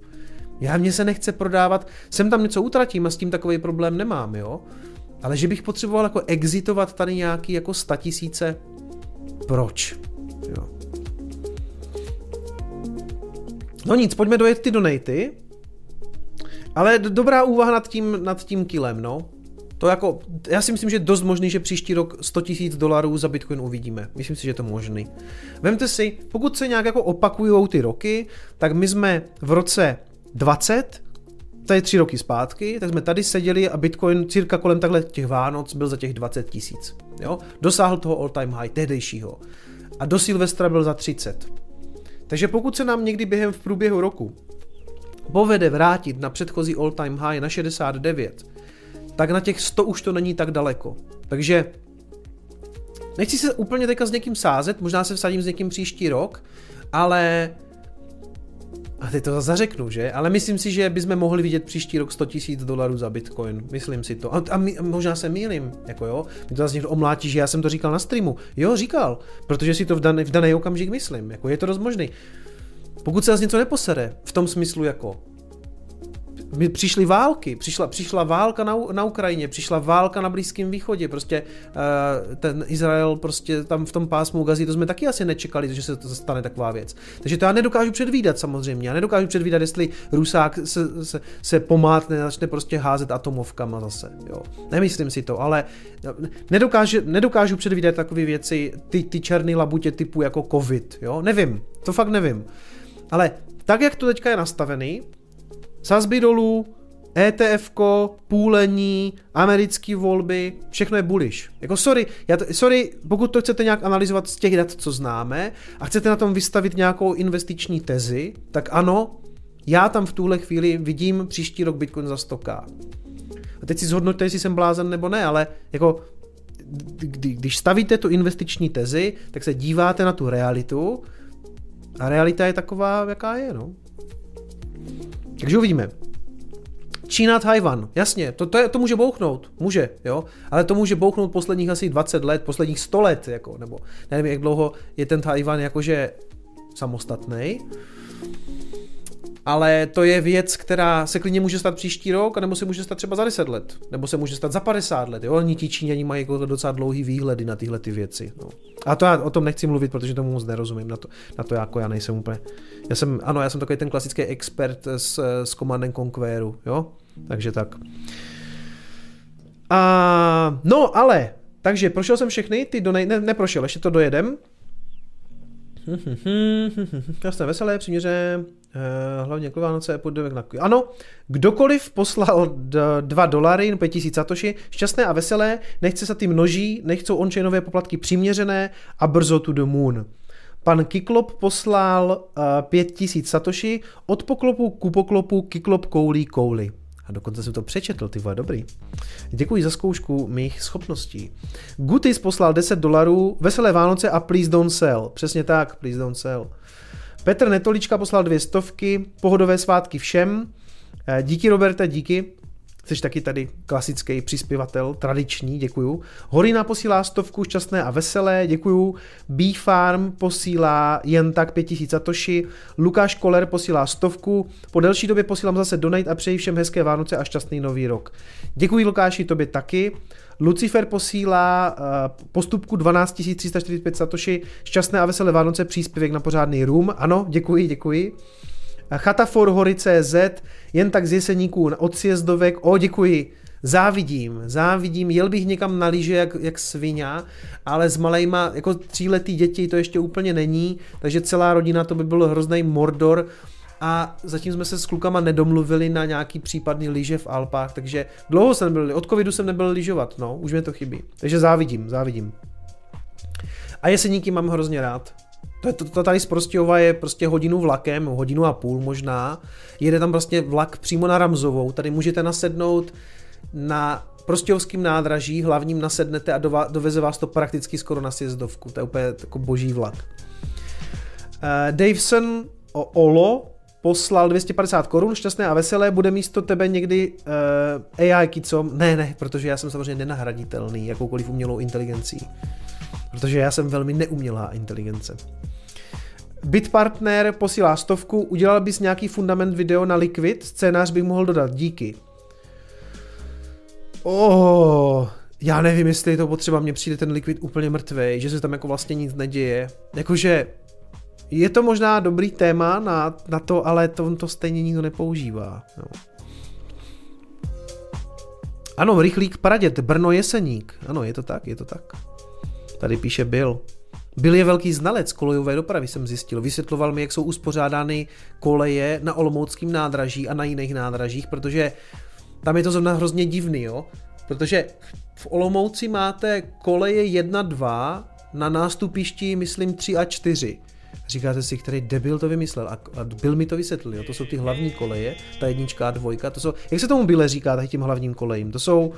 Já mě se nechce prodávat, sem tam něco utratím a s tím takový problém nemám, jo. Ale že bych potřeboval jako exitovat tady nějaký jako statisíce, proč? Jo. No nic, pojďme dojet ty donaty. Ale dobrá úvaha nad tím, nad tím kilem, no. To jako, já si myslím, že je dost možný, že příští rok 100 000 dolarů za Bitcoin uvidíme. Myslím si, že je to možný. Vemte si, pokud se nějak jako opakují ty roky, tak my jsme v roce 20, to je tři roky zpátky, tak jsme tady seděli a Bitcoin cirka kolem takhle těch Vánoc byl za těch 20 tisíc. Jo? Dosáhl toho all time high, tehdejšího. A do Silvestra byl za 30. Takže pokud se nám někdy během v průběhu roku povede vrátit na předchozí all time high na 69, tak na těch 100 už to není tak daleko. Takže nechci se úplně teďka s někým sázet, možná se vsadím s někým příští rok, ale a teď to zase zařeknu, že? Ale myslím si, že bychom mohli vidět příští rok 100 000 dolarů za Bitcoin. Myslím si to. A, a, my, možná se mýlím, jako jo. Mě to zase někdo omlátí, že já jsem to říkal na streamu. Jo, říkal, protože si to v daný, v daný okamžik myslím. Jako je to dost možný. Pokud se zase něco neposere, v tom smyslu jako my přišly války, přišla, přišla válka na, na Ukrajině, přišla válka na Blízkém východě, prostě uh, ten Izrael prostě tam v tom pásmu Gazi, to jsme taky asi nečekali, že se to stane taková věc. Takže to já nedokážu předvídat samozřejmě, já nedokážu předvídat, jestli Rusák se, se, se pomátne, začne prostě házet atomovkama zase, jo. Nemyslím si to, ale nedokážu, nedokážu předvídat takové věci, ty, ty černé labutě typu jako covid, jo, nevím, to fakt nevím. Ale tak, jak to teďka je nastavený, Sazby dolů, ETF, půlení, americké volby, všechno je bullish. Jako sorry, já to, sorry, pokud to chcete nějak analyzovat z těch dat, co známe, a chcete na tom vystavit nějakou investiční tezi, tak ano, já tam v tuhle chvíli vidím příští rok Bitcoin za 100k. A teď si zhodnoťte, jestli jsem blázen nebo ne, ale jako kdy, když stavíte tu investiční tezi, tak se díváte na tu realitu a realita je taková, jaká je, no. Takže uvidíme. Čína, Tajvan, jasně, to, to, je, to může bouchnout, může, jo, ale to může bouchnout posledních asi 20 let, posledních 100 let, jako, nebo nevím, jak dlouho je ten Tajvan jakože samostatný ale to je věc, která se klidně může stát příští rok, nebo se může stát třeba za 10 let, nebo se může stát za 50 let. Jo? Oni ti Číňani mají jako docela dlouhý výhledy na tyhle ty věci. No. A to já o tom nechci mluvit, protože tomu moc nerozumím. Na to, na to jako já nejsem úplně. Já jsem, ano, já jsem takový ten klasický expert s, s Command Conqueru, jo? Takže tak. A, no, ale, takže prošel jsem všechny, ty do ne, ne, neprošel, ještě to dojedem. Jasné, veselé, přiměře, hlavně jako Vánoce, podovek na Ano, kdokoliv poslal 2 dolary, 5000 satoshi, šťastné a veselé, nechce se ty množí, nechcou on-chainové poplatky přiměřené a brzo to the moon. Pan Kiklop poslal uh, eh, 5000 satoshi, od poklopu ku poklopu Kiklop koulí kouli. A dokonce jsem to přečetl, ty vole, dobrý. Děkuji za zkoušku mých schopností. Gutis poslal 10 dolarů, veselé Vánoce a please don't sell. Přesně tak, please don't sell. Petr Netolička poslal dvě stovky, pohodové svátky všem. Eh, díky Roberta, díky. Jsi taky tady klasický přispěvatel, tradiční, děkuju. Horina posílá stovku šťastné a veselé, děkuju. B-Farm posílá jen tak 5000 satoshi. Lukáš Koler posílá stovku. Po delší době posílám zase donate a přeji všem hezké Vánoce a šťastný nový rok. Děkuji Lukáši, tobě taky. Lucifer posílá uh, postupku 12 345 satoshi, šťastné a veselé Vánoce, příspěvek na pořádný room. Ano, děkuji, děkuji. Chatafor hory CZ, jen tak z jeseníků od sjezdovek, o děkuji, závidím, závidím, jel bych někam na lyže jak, jak svině, ale s malejma, jako tříletý děti to ještě úplně není, takže celá rodina to by byl hrozný mordor a zatím jsme se s klukama nedomluvili na nějaký případný lyže v Alpách, takže dlouho jsem nebyl, od covidu jsem nebyl lyžovat, no, už mi to chybí, takže závidím, závidím. A jeseníky mám hrozně rád. To, to, to tady z Prostějova je prostě hodinu vlakem, hodinu a půl možná. Jede tam prostě vlak přímo na Ramzovou. Tady můžete nasednout na Prostějovským nádraží, hlavním nasednete a dova, doveze vás to prakticky skoro na sjezdovku. To je úplně jako boží vlak. Uh, Daveson o Olo poslal 250 korun, šťastné a veselé, bude místo tebe někdy uh, AI kicom? Ne, ne, protože já jsem samozřejmě nenahraditelný jakoukoliv umělou inteligencí. Protože já jsem velmi neumělá inteligence. Bitpartner posílá stovku, udělal bys nějaký fundament video na Liquid, scénář bych mohl dodat, díky. Oh, já nevím, jestli je to potřeba, mně přijde ten Liquid úplně mrtvý, že se tam jako vlastně nic neděje. Jakože je to možná dobrý téma na, na to, ale to, to stejně nikdo nepoužívá. No. Ano, rychlík Pradět, Brno Jeseník. Ano, je to tak, je to tak. Tady píše Bill. Byl je velký znalec kolejové dopravy, jsem zjistil. Vysvětloval mi, jak jsou uspořádány koleje na Olomouckém nádraží a na jiných nádražích, protože tam je to zrovna hrozně divný, jo? Protože v Olomouci máte koleje 1, 2, na nástupišti myslím 3 a 4. Říkáte si, který debil to vymyslel a, a byl mi to vysvětlil, jo? to jsou ty hlavní koleje, ta jednička a dvojka, to jsou, jak se tomu byle říká tím hlavním kolejím, to jsou,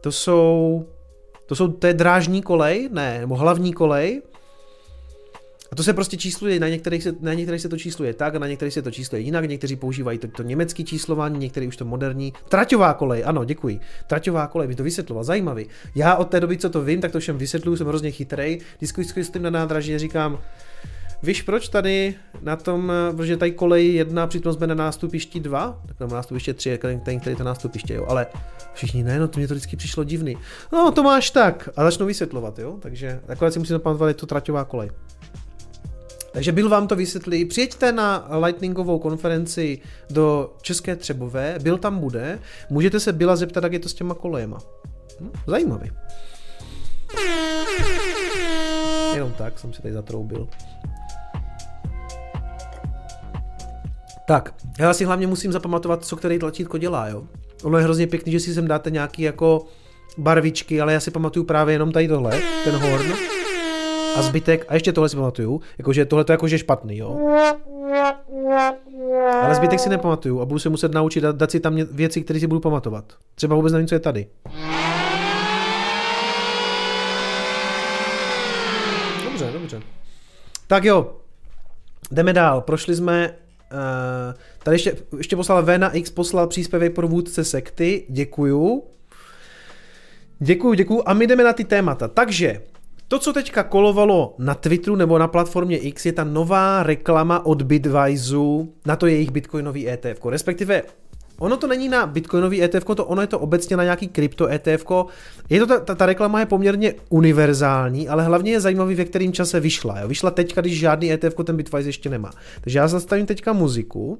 to jsou, to jsou, to je drážní kolej, ne, nebo hlavní kolej, a to se prostě čísluje, na některých se, na některých se to čísluje tak, a na některých se to čísluje jinak, někteří používají to, to německé číslování, některý už to moderní. Traťová kolej, ano, děkuji. Traťová kolej, by to vysvětloval, zajímavý. Já od té doby, co to vím, tak to všem vysvětluju, jsem hrozně chytrý. Vždycky s tím na nádraží říkám, Víš, proč tady na tom, protože tady kolej jedna, přitom jsme na nástupišti dva, tak na nástupiště tři, ten, který to nástupiště, jo, ale všichni ne, no to mě to vždycky přišlo divný. No to máš tak a začnu vysvětlovat, jo, takže nakonec si musím zapamatovat, je to traťová kolej. Takže byl vám to vysvětlí. Přijeďte na Lightningovou konferenci do České Třebové, byl tam bude, můžete se byla zeptat, jak je to s těma kolejema. Hm? Zajímavý. Jenom tak jsem si tady zatroubil. Tak, já si hlavně musím zapamatovat, co který tlačítko dělá, jo. Ono je hrozně pěkný, že si sem dáte nějaký jako barvičky, ale já si pamatuju právě jenom tady tohle, ten horn a zbytek, a ještě tohle si pamatuju, jakože tohle to jakože špatný, jo. Ale zbytek si nepamatuju a budu se muset naučit dát, dát si tam věci, které si budu pamatovat. Třeba vůbec nevím, co je tady. Dobře, dobře. Tak jo, jdeme dál. Prošli jsme Uh, tady ještě, ještě poslal V na X, poslal příspěvek pro vůdce sekty, děkuju. Děkuju, děkuju a my jdeme na ty témata. Takže to, co teďka kolovalo na Twitteru nebo na platformě X, je ta nová reklama od Bitwiseu na to jejich bitcoinový ETF. Respektive Ono to není na bitcoinový ETF, to ono je to obecně na nějaký krypto ETF. Je to ta, ta, ta reklama je poměrně univerzální, ale hlavně je zajímavý, ve kterým čase vyšla. Jo? Vyšla teďka, když žádný ETF ten Bitwise ještě nemá. Takže já zastavím teďka muziku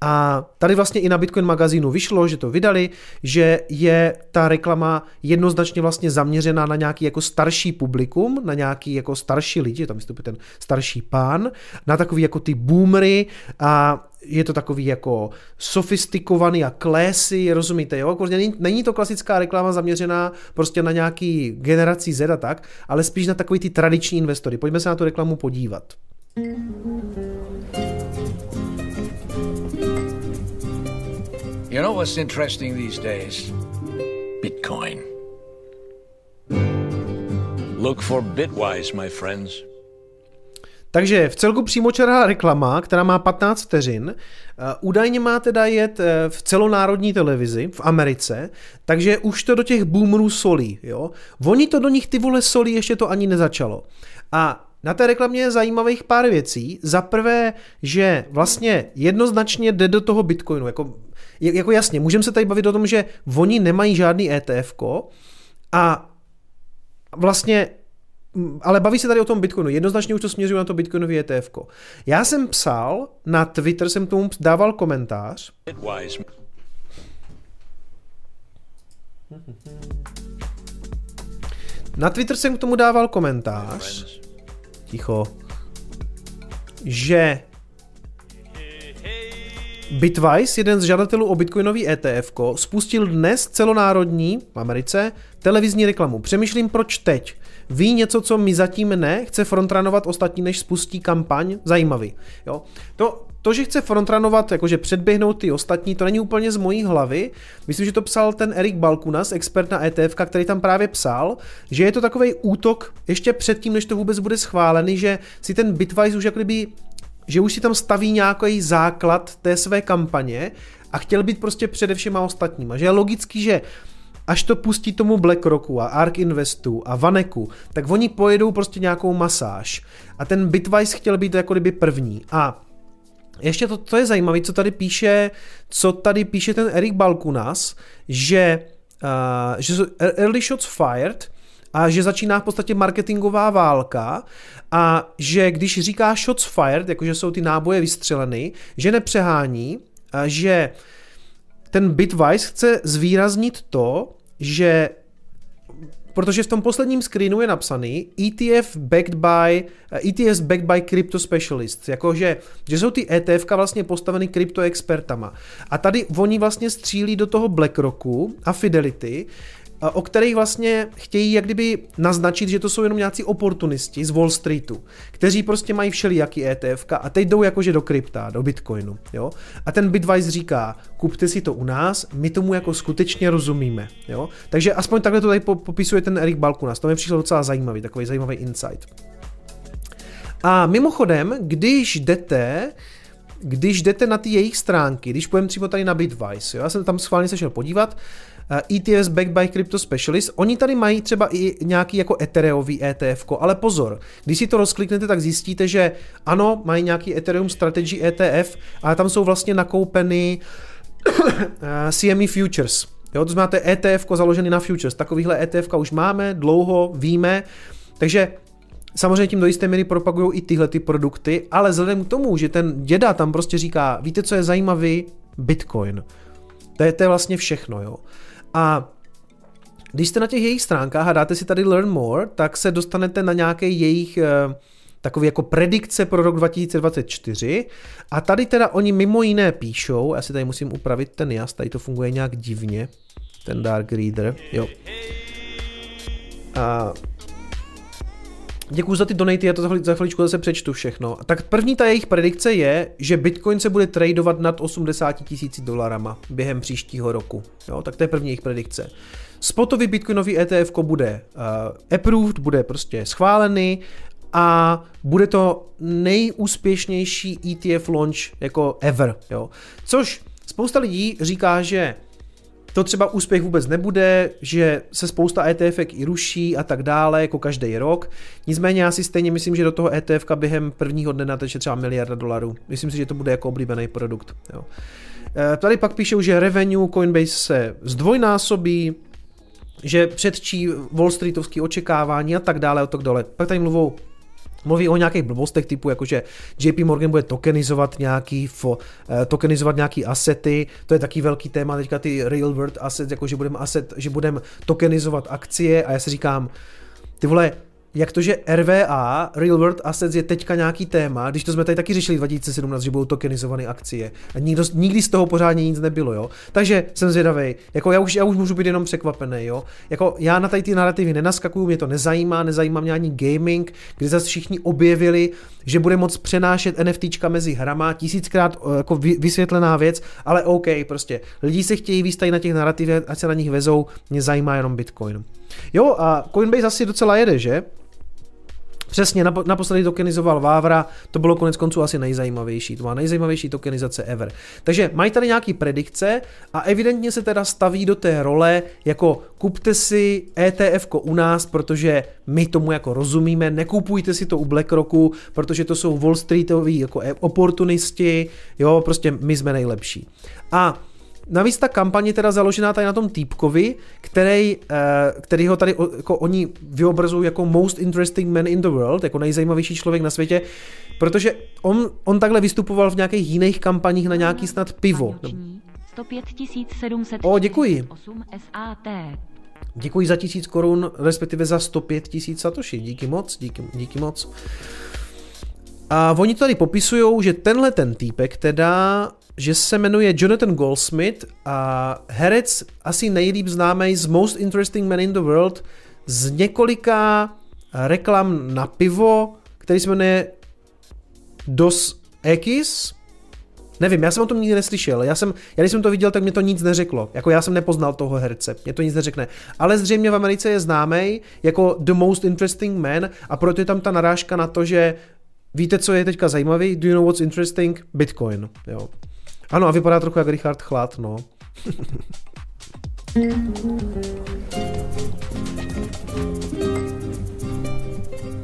a tady vlastně i na Bitcoin magazínu vyšlo, že to vydali, že je ta reklama jednoznačně vlastně zaměřená na nějaký jako starší publikum, na nějaký jako starší lidi, tam vystupuje ten starší pán, na takový jako ty boomery a je to takový jako sofistikovaný a klésy, rozumíte, jo? Jako není, není to klasická reklama zaměřená prostě na nějaký generací Z a tak, ale spíš na takový ty tradiční investory. Pojďme se na tu reklamu podívat. You know what's interesting these days? Bitcoin. Look for Bitwise, my friends. Takže v celku přímočará reklama, která má 15 vteřin, eh, údajně má teda jet eh, v celonárodní televizi v Americe, takže už to do těch boomerů solí, jo. Oni to do nich ty vole solí, ještě to ani nezačalo. A na té reklamě je zajímavých pár věcí. Za prvé, že vlastně jednoznačně jde do toho Bitcoinu. Jako, jako jasně, můžeme se tady bavit o tom, že oni nemají žádný ETF a vlastně ale baví se tady o tom Bitcoinu. Jednoznačně už to směřuje na to Bitcoinový ETF. Já jsem psal, na Twitter jsem tomu dával komentář. Na Twitter jsem k tomu dával komentář ticho, že Bitwise, jeden z žadatelů o bitcoinový ETF, spustil dnes celonárodní v Americe televizní reklamu. Přemýšlím, proč teď. Ví něco, co mi zatím ne, chce frontranovat ostatní, než spustí kampaň? Zajímavý. Jo? To, to, že chce frontranovat, jakože předběhnout ty ostatní, to není úplně z mojí hlavy. Myslím, že to psal ten Erik Balkunas, expert na ETF, který tam právě psal, že je to takový útok ještě předtím, než to vůbec bude schválený, že si ten Bitwise už jako kdyby že už si tam staví nějaký základ té své kampaně a chtěl být prostě především a ostatníma. Že je logický, že až to pustí tomu BlackRocku a ARK Investu a Vaneku, tak oni pojedou prostě nějakou masáž. A ten Bitwise chtěl být jako kdyby první. A ještě to, to je zajímavé, co tady píše, co tady píše ten Erik Balkunas, že, uh, že jsou early shots fired, a že začíná v podstatě marketingová válka a že když říká shots fired, jakože jsou ty náboje vystřeleny, že nepřehání, a že ten Bitwise chce zvýraznit to, že protože v tom posledním screenu je napsaný ETF backed by, ETFs backed by crypto specialists, jakože že jsou ty ETF vlastně postaveny kryptoexpertama. A tady oni vlastně střílí do toho BlackRocku a Fidelity, o kterých vlastně chtějí jak kdyby naznačit, že to jsou jenom nějací oportunisti z Wall Streetu, kteří prostě mají všelijaký ETF a teď jdou jakože do krypta, do Bitcoinu. Jo? A ten Bitwise říká, kupte si to u nás, my tomu jako skutečně rozumíme. Jo? Takže aspoň takhle to tady popisuje ten Erik Balkunas, to mi přišlo docela zajímavý, takový zajímavý insight. A mimochodem, když jdete když jdete na ty jejich stránky, když půjdeme třeba tady na Bitwise, jo, já jsem tam schválně se šel podívat, ETFs backed by Crypto Specialist. Oni tady mají třeba i nějaký jako Ethereový ETF, ale pozor, když si to rozkliknete, tak zjistíte, že ano, mají nějaký Ethereum Strategy ETF, ale tam jsou vlastně nakoupeny CME Futures. Jo, to znamená, ETF založený na futures. Takovýhle ETF už máme dlouho, víme, takže Samozřejmě tím do jisté míry propagují i tyhle ty produkty, ale vzhledem k tomu, že ten děda tam prostě říká, víte, co je zajímavý? Bitcoin. To je, to je vlastně všechno, jo. A když jste na těch jejich stránkách a dáte si tady Learn More, tak se dostanete na nějaký jejich uh, takový jako predikce pro rok 2024 a tady teda oni mimo jiné píšou, já si tady musím upravit ten jas, tady to funguje nějak divně, ten Dark Reader, jo. A Děkuji za ty donaty, já to za, chvíli, za chviličku zase přečtu všechno. Tak první ta jejich predikce je, že Bitcoin se bude tradovat nad 80 tisíci dolarama během příštího roku. Jo, tak to je první jejich predikce. Spotový bitcoinový ETF bude uh, approved, bude prostě schválený a bude to nejúspěšnější ETF launch jako ever. Jo. Což spousta lidí říká, že to třeba úspěch vůbec nebude, že se spousta ETF i ruší a tak dále, jako každý rok. Nicméně já si stejně myslím, že do toho ETF během prvního dne nateče třeba miliarda dolarů. Myslím si, že to bude jako oblíbený produkt. Jo. E, tady pak píšou, že revenue Coinbase se zdvojnásobí, že předčí Wall Streetovský očekávání a tak dále a tak dále. Pak tady mluvou Mluví o nějakých blbostech typu, jakože JP Morgan bude tokenizovat nějaký, fo, eh, tokenizovat nějaký asety, to je taky velký téma, teďka ty real world assets, jako že budeme asset, že budeme tokenizovat akcie. A já si říkám, ty vole, jak to, že RVA, Real World Assets, je teďka nějaký téma, když to jsme tady taky řešili 2017, že budou tokenizované akcie. A nikdo, nikdy z toho pořádně nic nebylo, jo. Takže jsem zvědavý. Jako já už, já už můžu být jenom překvapený, jo. Jako já na tady ty narrativy nenaskakuju, mě to nezajímá, nezajímá mě ani gaming, kdy zase všichni objevili, že bude moc přenášet NFTčka mezi hrama, tisíckrát eh, jako vysvětlená věc, ale OK, prostě lidi se chtějí výstat na těch narrativech, ať se na nich vezou, mě zajímá jenom Bitcoin. Jo, a Coinbase asi docela jede, že? Přesně, naposledy tokenizoval Vávra, to bylo konec konců asi nejzajímavější, to má nejzajímavější tokenizace ever. Takže mají tady nějaký predikce a evidentně se teda staví do té role jako kupte si ETF u nás, protože my tomu jako rozumíme, nekupujte si to u BlackRocku, protože to jsou Wall Streetoví jako oportunisti, jo, prostě my jsme nejlepší. A Navíc ta kampaně teda založená tady na tom týpkovi, který, eh, který ho tady jako oni vyobrazují jako most interesting man in the world, jako nejzajímavější člověk na světě, protože on, on takhle vystupoval v nějakých jiných kampaních na nějaký snad pivo. 105 O, děkuji. SAT. Děkuji za tisíc korun, respektive za 105 tisíc satoshi. Díky moc, díky, díky moc. A oni tady popisují, že tenhle ten týpek teda že se jmenuje Jonathan Goldsmith a herec asi nejlíp známý z Most Interesting Man in the World z několika reklam na pivo, který se jmenuje Dos Equis. Nevím, já jsem o tom nikdy neslyšel. Já, jsem, já když jsem to viděl, tak mě to nic neřeklo. Jako já jsem nepoznal toho herce, mě to nic neřekne. Ale zřejmě v Americe je známý jako The Most Interesting Man a proto je tam ta narážka na to, že víte, co je teďka zajímavý? Do you know what's interesting? Bitcoin. Jo. Ano, a vypadá trochu jak Richard Chlad, no.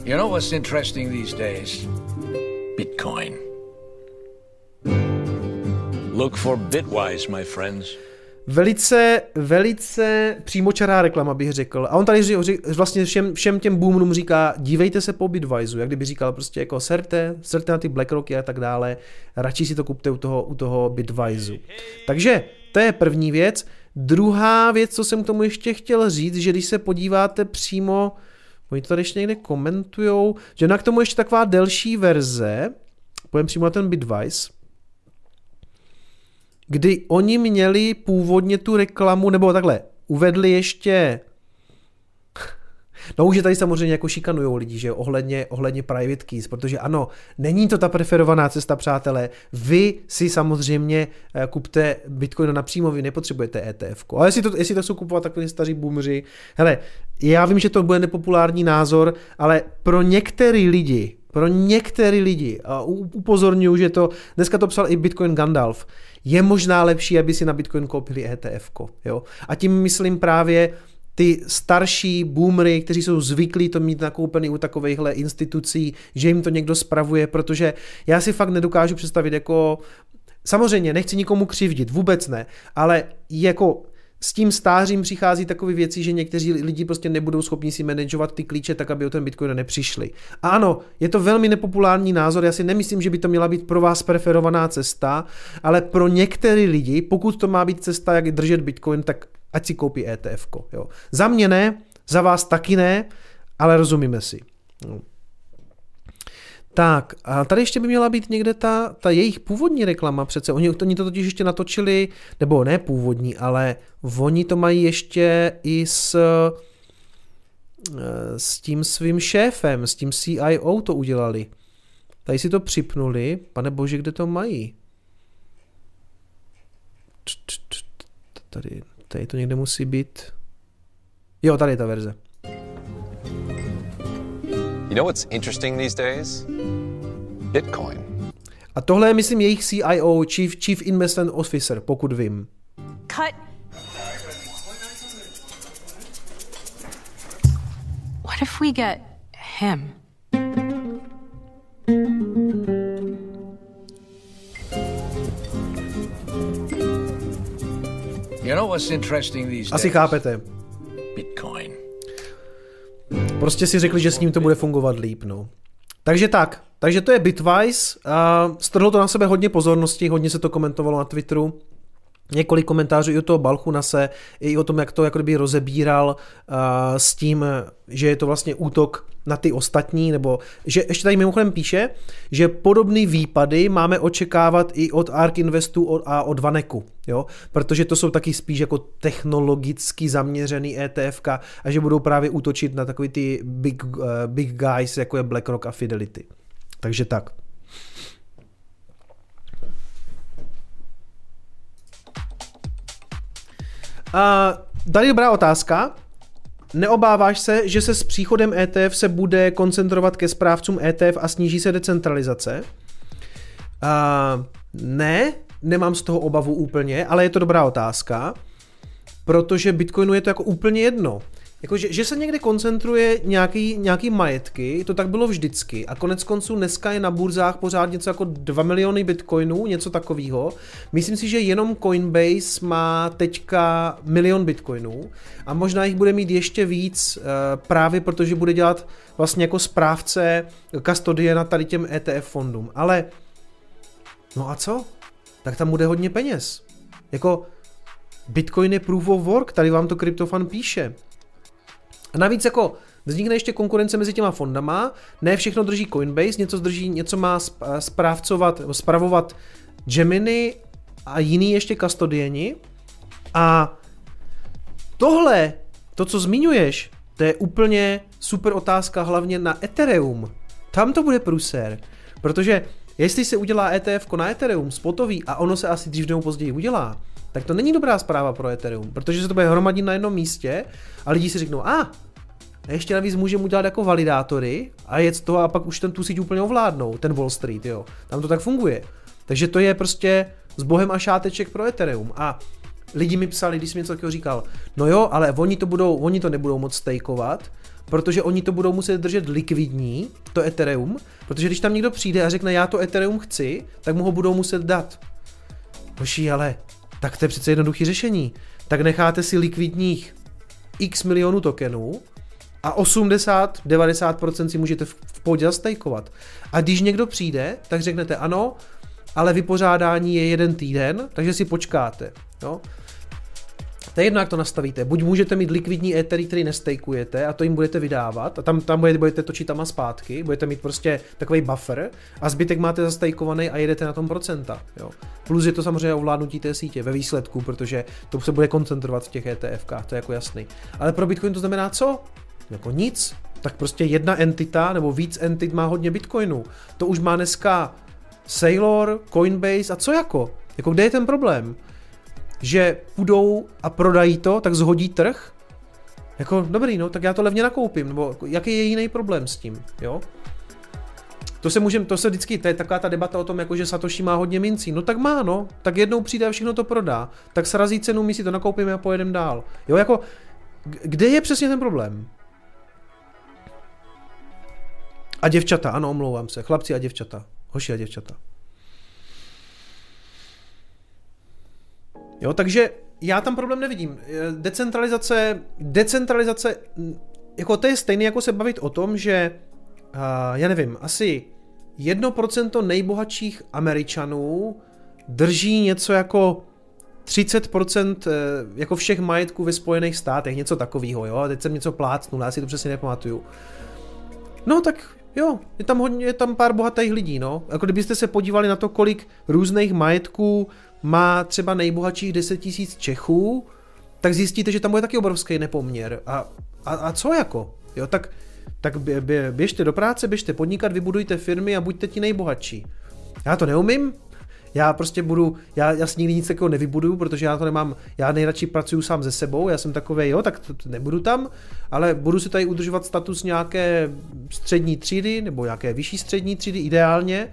you know what's interesting these days? Bitcoin. Look for Bitwise, my friends. Velice, velice přímočará reklama, bych řekl. A on tady vlastně všem, všem těm boomnům říká, dívejte se po Bitwiseu, jak kdyby říkal prostě jako serte, serte na ty BlackRocky a tak dále, radši si to kupte u toho, u toho Bitwiseu. Takže to je první věc. Druhá věc, co jsem k tomu ještě chtěl říct, že když se podíváte přímo, oni to tady ještě někde komentujou, že na k tomu ještě taková delší verze, pojďme přímo na ten Bitwise, kdy oni měli původně tu reklamu, nebo takhle, uvedli ještě No už je tady samozřejmě jako šikanujou lidi, že ohledně, ohledně private keys, protože ano, není to ta preferovaná cesta, přátelé. Vy si samozřejmě eh, kupte Bitcoin napřímo, vy nepotřebujete ETF. Ale jestli to, jestli to jsou kupovat takový staří boomři, hele, já vím, že to bude nepopulární názor, ale pro některý lidi, pro některý lidi, a upozorňuji, že to, dneska to psal i Bitcoin Gandalf, je možná lepší, aby si na Bitcoin koupili ETF. Jo? A tím myslím právě ty starší boomery, kteří jsou zvyklí to mít nakoupený u takovýchhle institucí, že jim to někdo spravuje, protože já si fakt nedokážu představit jako Samozřejmě, nechci nikomu křivdit, vůbec ne, ale jako s tím stářím přichází takové věci, že někteří lidi prostě nebudou schopni si manažovat ty klíče tak, aby o ten Bitcoin nepřišli. A ano, je to velmi nepopulární názor, já si nemyslím, že by to měla být pro vás preferovaná cesta, ale pro některé lidi, pokud to má být cesta, jak držet Bitcoin, tak ať si koupí ETF. Za mě ne, za vás taky ne, ale rozumíme si. No. Tak, a tady ještě by měla být někde ta, ta jejich původní reklama přece. Oni, oni to totiž ještě natočili, nebo ne původní, ale oni to mají ještě i s, eh, s tím svým šéfem, s tím CIO to udělali. Tady si to připnuli. Pane bože, kde to mají? Tady, tady to někde musí být. Jo, tady je ta verze. You know what's interesting these days? Bitcoin. A tohle je, myslím, jejich CIO, Chief, Chief Investment Officer, pokud vím. Cut. What if we get him? You know what's interesting these days? Asi chápete. Bitcoin. Prostě si řekli, že s ním to bude fungovat líp, no. Takže tak, takže to je Bitwise. Uh, strhlo to na sebe hodně pozornosti, hodně se to komentovalo na Twitteru. Několik komentářů i o toho Balchunase, i o tom, jak to jako rozebíral uh, s tím, že je to vlastně útok na ty ostatní, nebo že ještě tady mimochodem píše, že podobné výpady máme očekávat i od ARK Investu a od Vaneku, jo? protože to jsou taky spíš jako technologicky zaměřený ETF a že budou právě útočit na takový ty big, uh, big guys, jako je BlackRock a Fidelity. Takže tak. A tady dobrá otázka. Neobáváš se, že se s příchodem ETF se bude koncentrovat ke správcům ETF a sníží se decentralizace? Uh, ne, nemám z toho obavu úplně, ale je to dobrá otázka, protože Bitcoinu je to jako úplně jedno. Jako, že, že se někde koncentruje nějaký, nějaký majetky, to tak bylo vždycky. A konec konců dneska je na burzách pořád něco jako 2 miliony bitcoinů, něco takového. Myslím si, že jenom Coinbase má teďka milion bitcoinů a možná jich bude mít ještě víc uh, právě protože bude dělat vlastně jako správce kastodie na tady těm ETF fondům. Ale no a co? Tak tam bude hodně peněz. Jako Bitcoin je proof of work, tady vám to Kryptofan píše. A navíc jako vznikne ještě konkurence mezi těma fondama, ne všechno drží Coinbase, něco drží, něco má správcovat, spravovat Gemini a jiný ještě kastodieni. A tohle, to, co zmiňuješ, to je úplně super otázka hlavně na Ethereum. Tam to bude pruser, protože jestli se udělá ETF na Ethereum spotový a ono se asi dřív nebo později udělá, tak to není dobrá zpráva pro Ethereum, protože se to bude hromadit na jednom místě a lidi si řeknou, a ah, ještě navíc můžeme udělat jako validátory a jet to a pak už ten tu síť úplně ovládnou, ten Wall Street, jo. Tam to tak funguje. Takže to je prostě s bohem a šáteček pro Ethereum. A lidi mi psali, když jsem něco takového říkal, no jo, ale oni to, budou, oni to nebudou moc stakeovat, protože oni to budou muset držet likvidní, to Ethereum, protože když tam někdo přijde a řekne, já to Ethereum chci, tak mu ho budou muset dát. Hoší, ale tak to je přece jednoduché řešení. Tak necháte si likvidních x milionů tokenů a 80-90% si můžete v, pohodě zastejkovat. A když někdo přijde, tak řeknete ano, ale vypořádání je jeden týden, takže si počkáte. Jo? To je jedno, jak to nastavíte. Buď můžete mít likvidní Ethery, který nestejkujete a to jim budete vydávat a tam, tam budete, točit tam a zpátky, budete mít prostě takový buffer a zbytek máte zastejkovaný a jedete na tom procenta. Jo. Plus je to samozřejmě ovládnutí té sítě ve výsledku, protože to se bude koncentrovat v těch ETF, to je jako jasný. Ale pro Bitcoin to znamená co? Jako nic. Tak prostě jedna entita nebo víc entit má hodně Bitcoinů. To už má dneska Sailor, Coinbase a co jako? Jako kde je ten problém? Že půjdou a prodají to, tak zhodí trh, jako dobrý, no, tak já to levně nakoupím, nebo jako, jaký je jiný problém s tím, jo? To se můžeme, to se vždycky, to je taková ta debata o tom, jako že Satoshi má hodně mincí. No tak má, no. Tak jednou přijde a všechno to prodá. Tak srazí cenu, my si to nakoupíme a pojedeme dál. Jo, jako, kde je přesně ten problém? A děvčata, ano, omlouvám se. Chlapci a děvčata. Hoši a děvčata. Jo, takže já tam problém nevidím. Decentralizace, decentralizace, jako to je stejné jako se bavit o tom, že uh, já nevím, asi 1% nejbohatších Američanů drží něco jako 30% eh, jako všech majetků ve Spojených státech, něco takového, jo, teď jsem něco plácnul, já si to přesně nepamatuju. No tak jo, je tam hodně, je tam pár bohatých lidí, no. Jako kdybyste se podívali na to, kolik různých majetků má třeba nejbohatších 10 tisíc Čechů, tak zjistíte, že tam bude taky obrovský nepoměr. A, a, a co jako? Jo, tak, tak bě, bě, běžte do práce, běžte podnikat, vybudujte firmy a buďte ti nejbohatší. Já to neumím, já prostě budu, já, já si nikdy nic takového nevybuduju, protože já to nemám, já nejradši pracuju sám ze sebou, já jsem takový, jo, tak to, to nebudu tam, ale budu si tady udržovat status nějaké střední třídy, nebo nějaké vyšší střední třídy ideálně,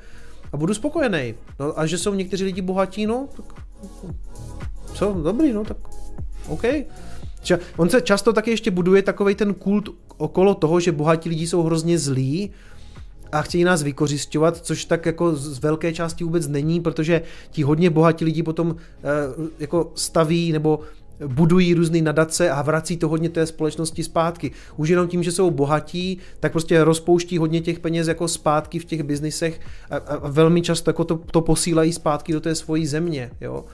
budu spokojený. No a že jsou někteří lidi bohatí, no, tak co, dobrý, no, tak OK. On se často taky ještě buduje takový ten kult okolo toho, že bohatí lidi jsou hrozně zlí a chtějí nás vykořišťovat, což tak jako z velké části vůbec není, protože ti hodně bohatí lidi potom uh, jako staví nebo budují různé nadace a vrací to hodně té společnosti zpátky. Už jenom tím, že jsou bohatí, tak prostě rozpouští hodně těch peněz jako zpátky v těch biznisech a, a velmi často jako to, to posílají zpátky do té svojí země. Jo.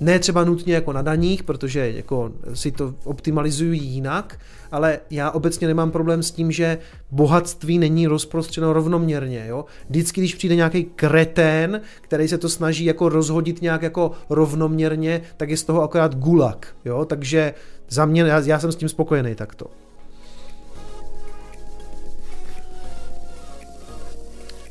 Ne třeba nutně jako na daních, protože jako si to optimalizují jinak, ale já obecně nemám problém s tím, že bohatství není rozprostřeno rovnoměrně. Jo? Vždycky, když přijde nějaký kretén, který se to snaží jako rozhodit nějak jako rovnoměrně, tak je z toho akorát gulag. Jo? Takže za mě, já, já jsem s tím spokojený takto.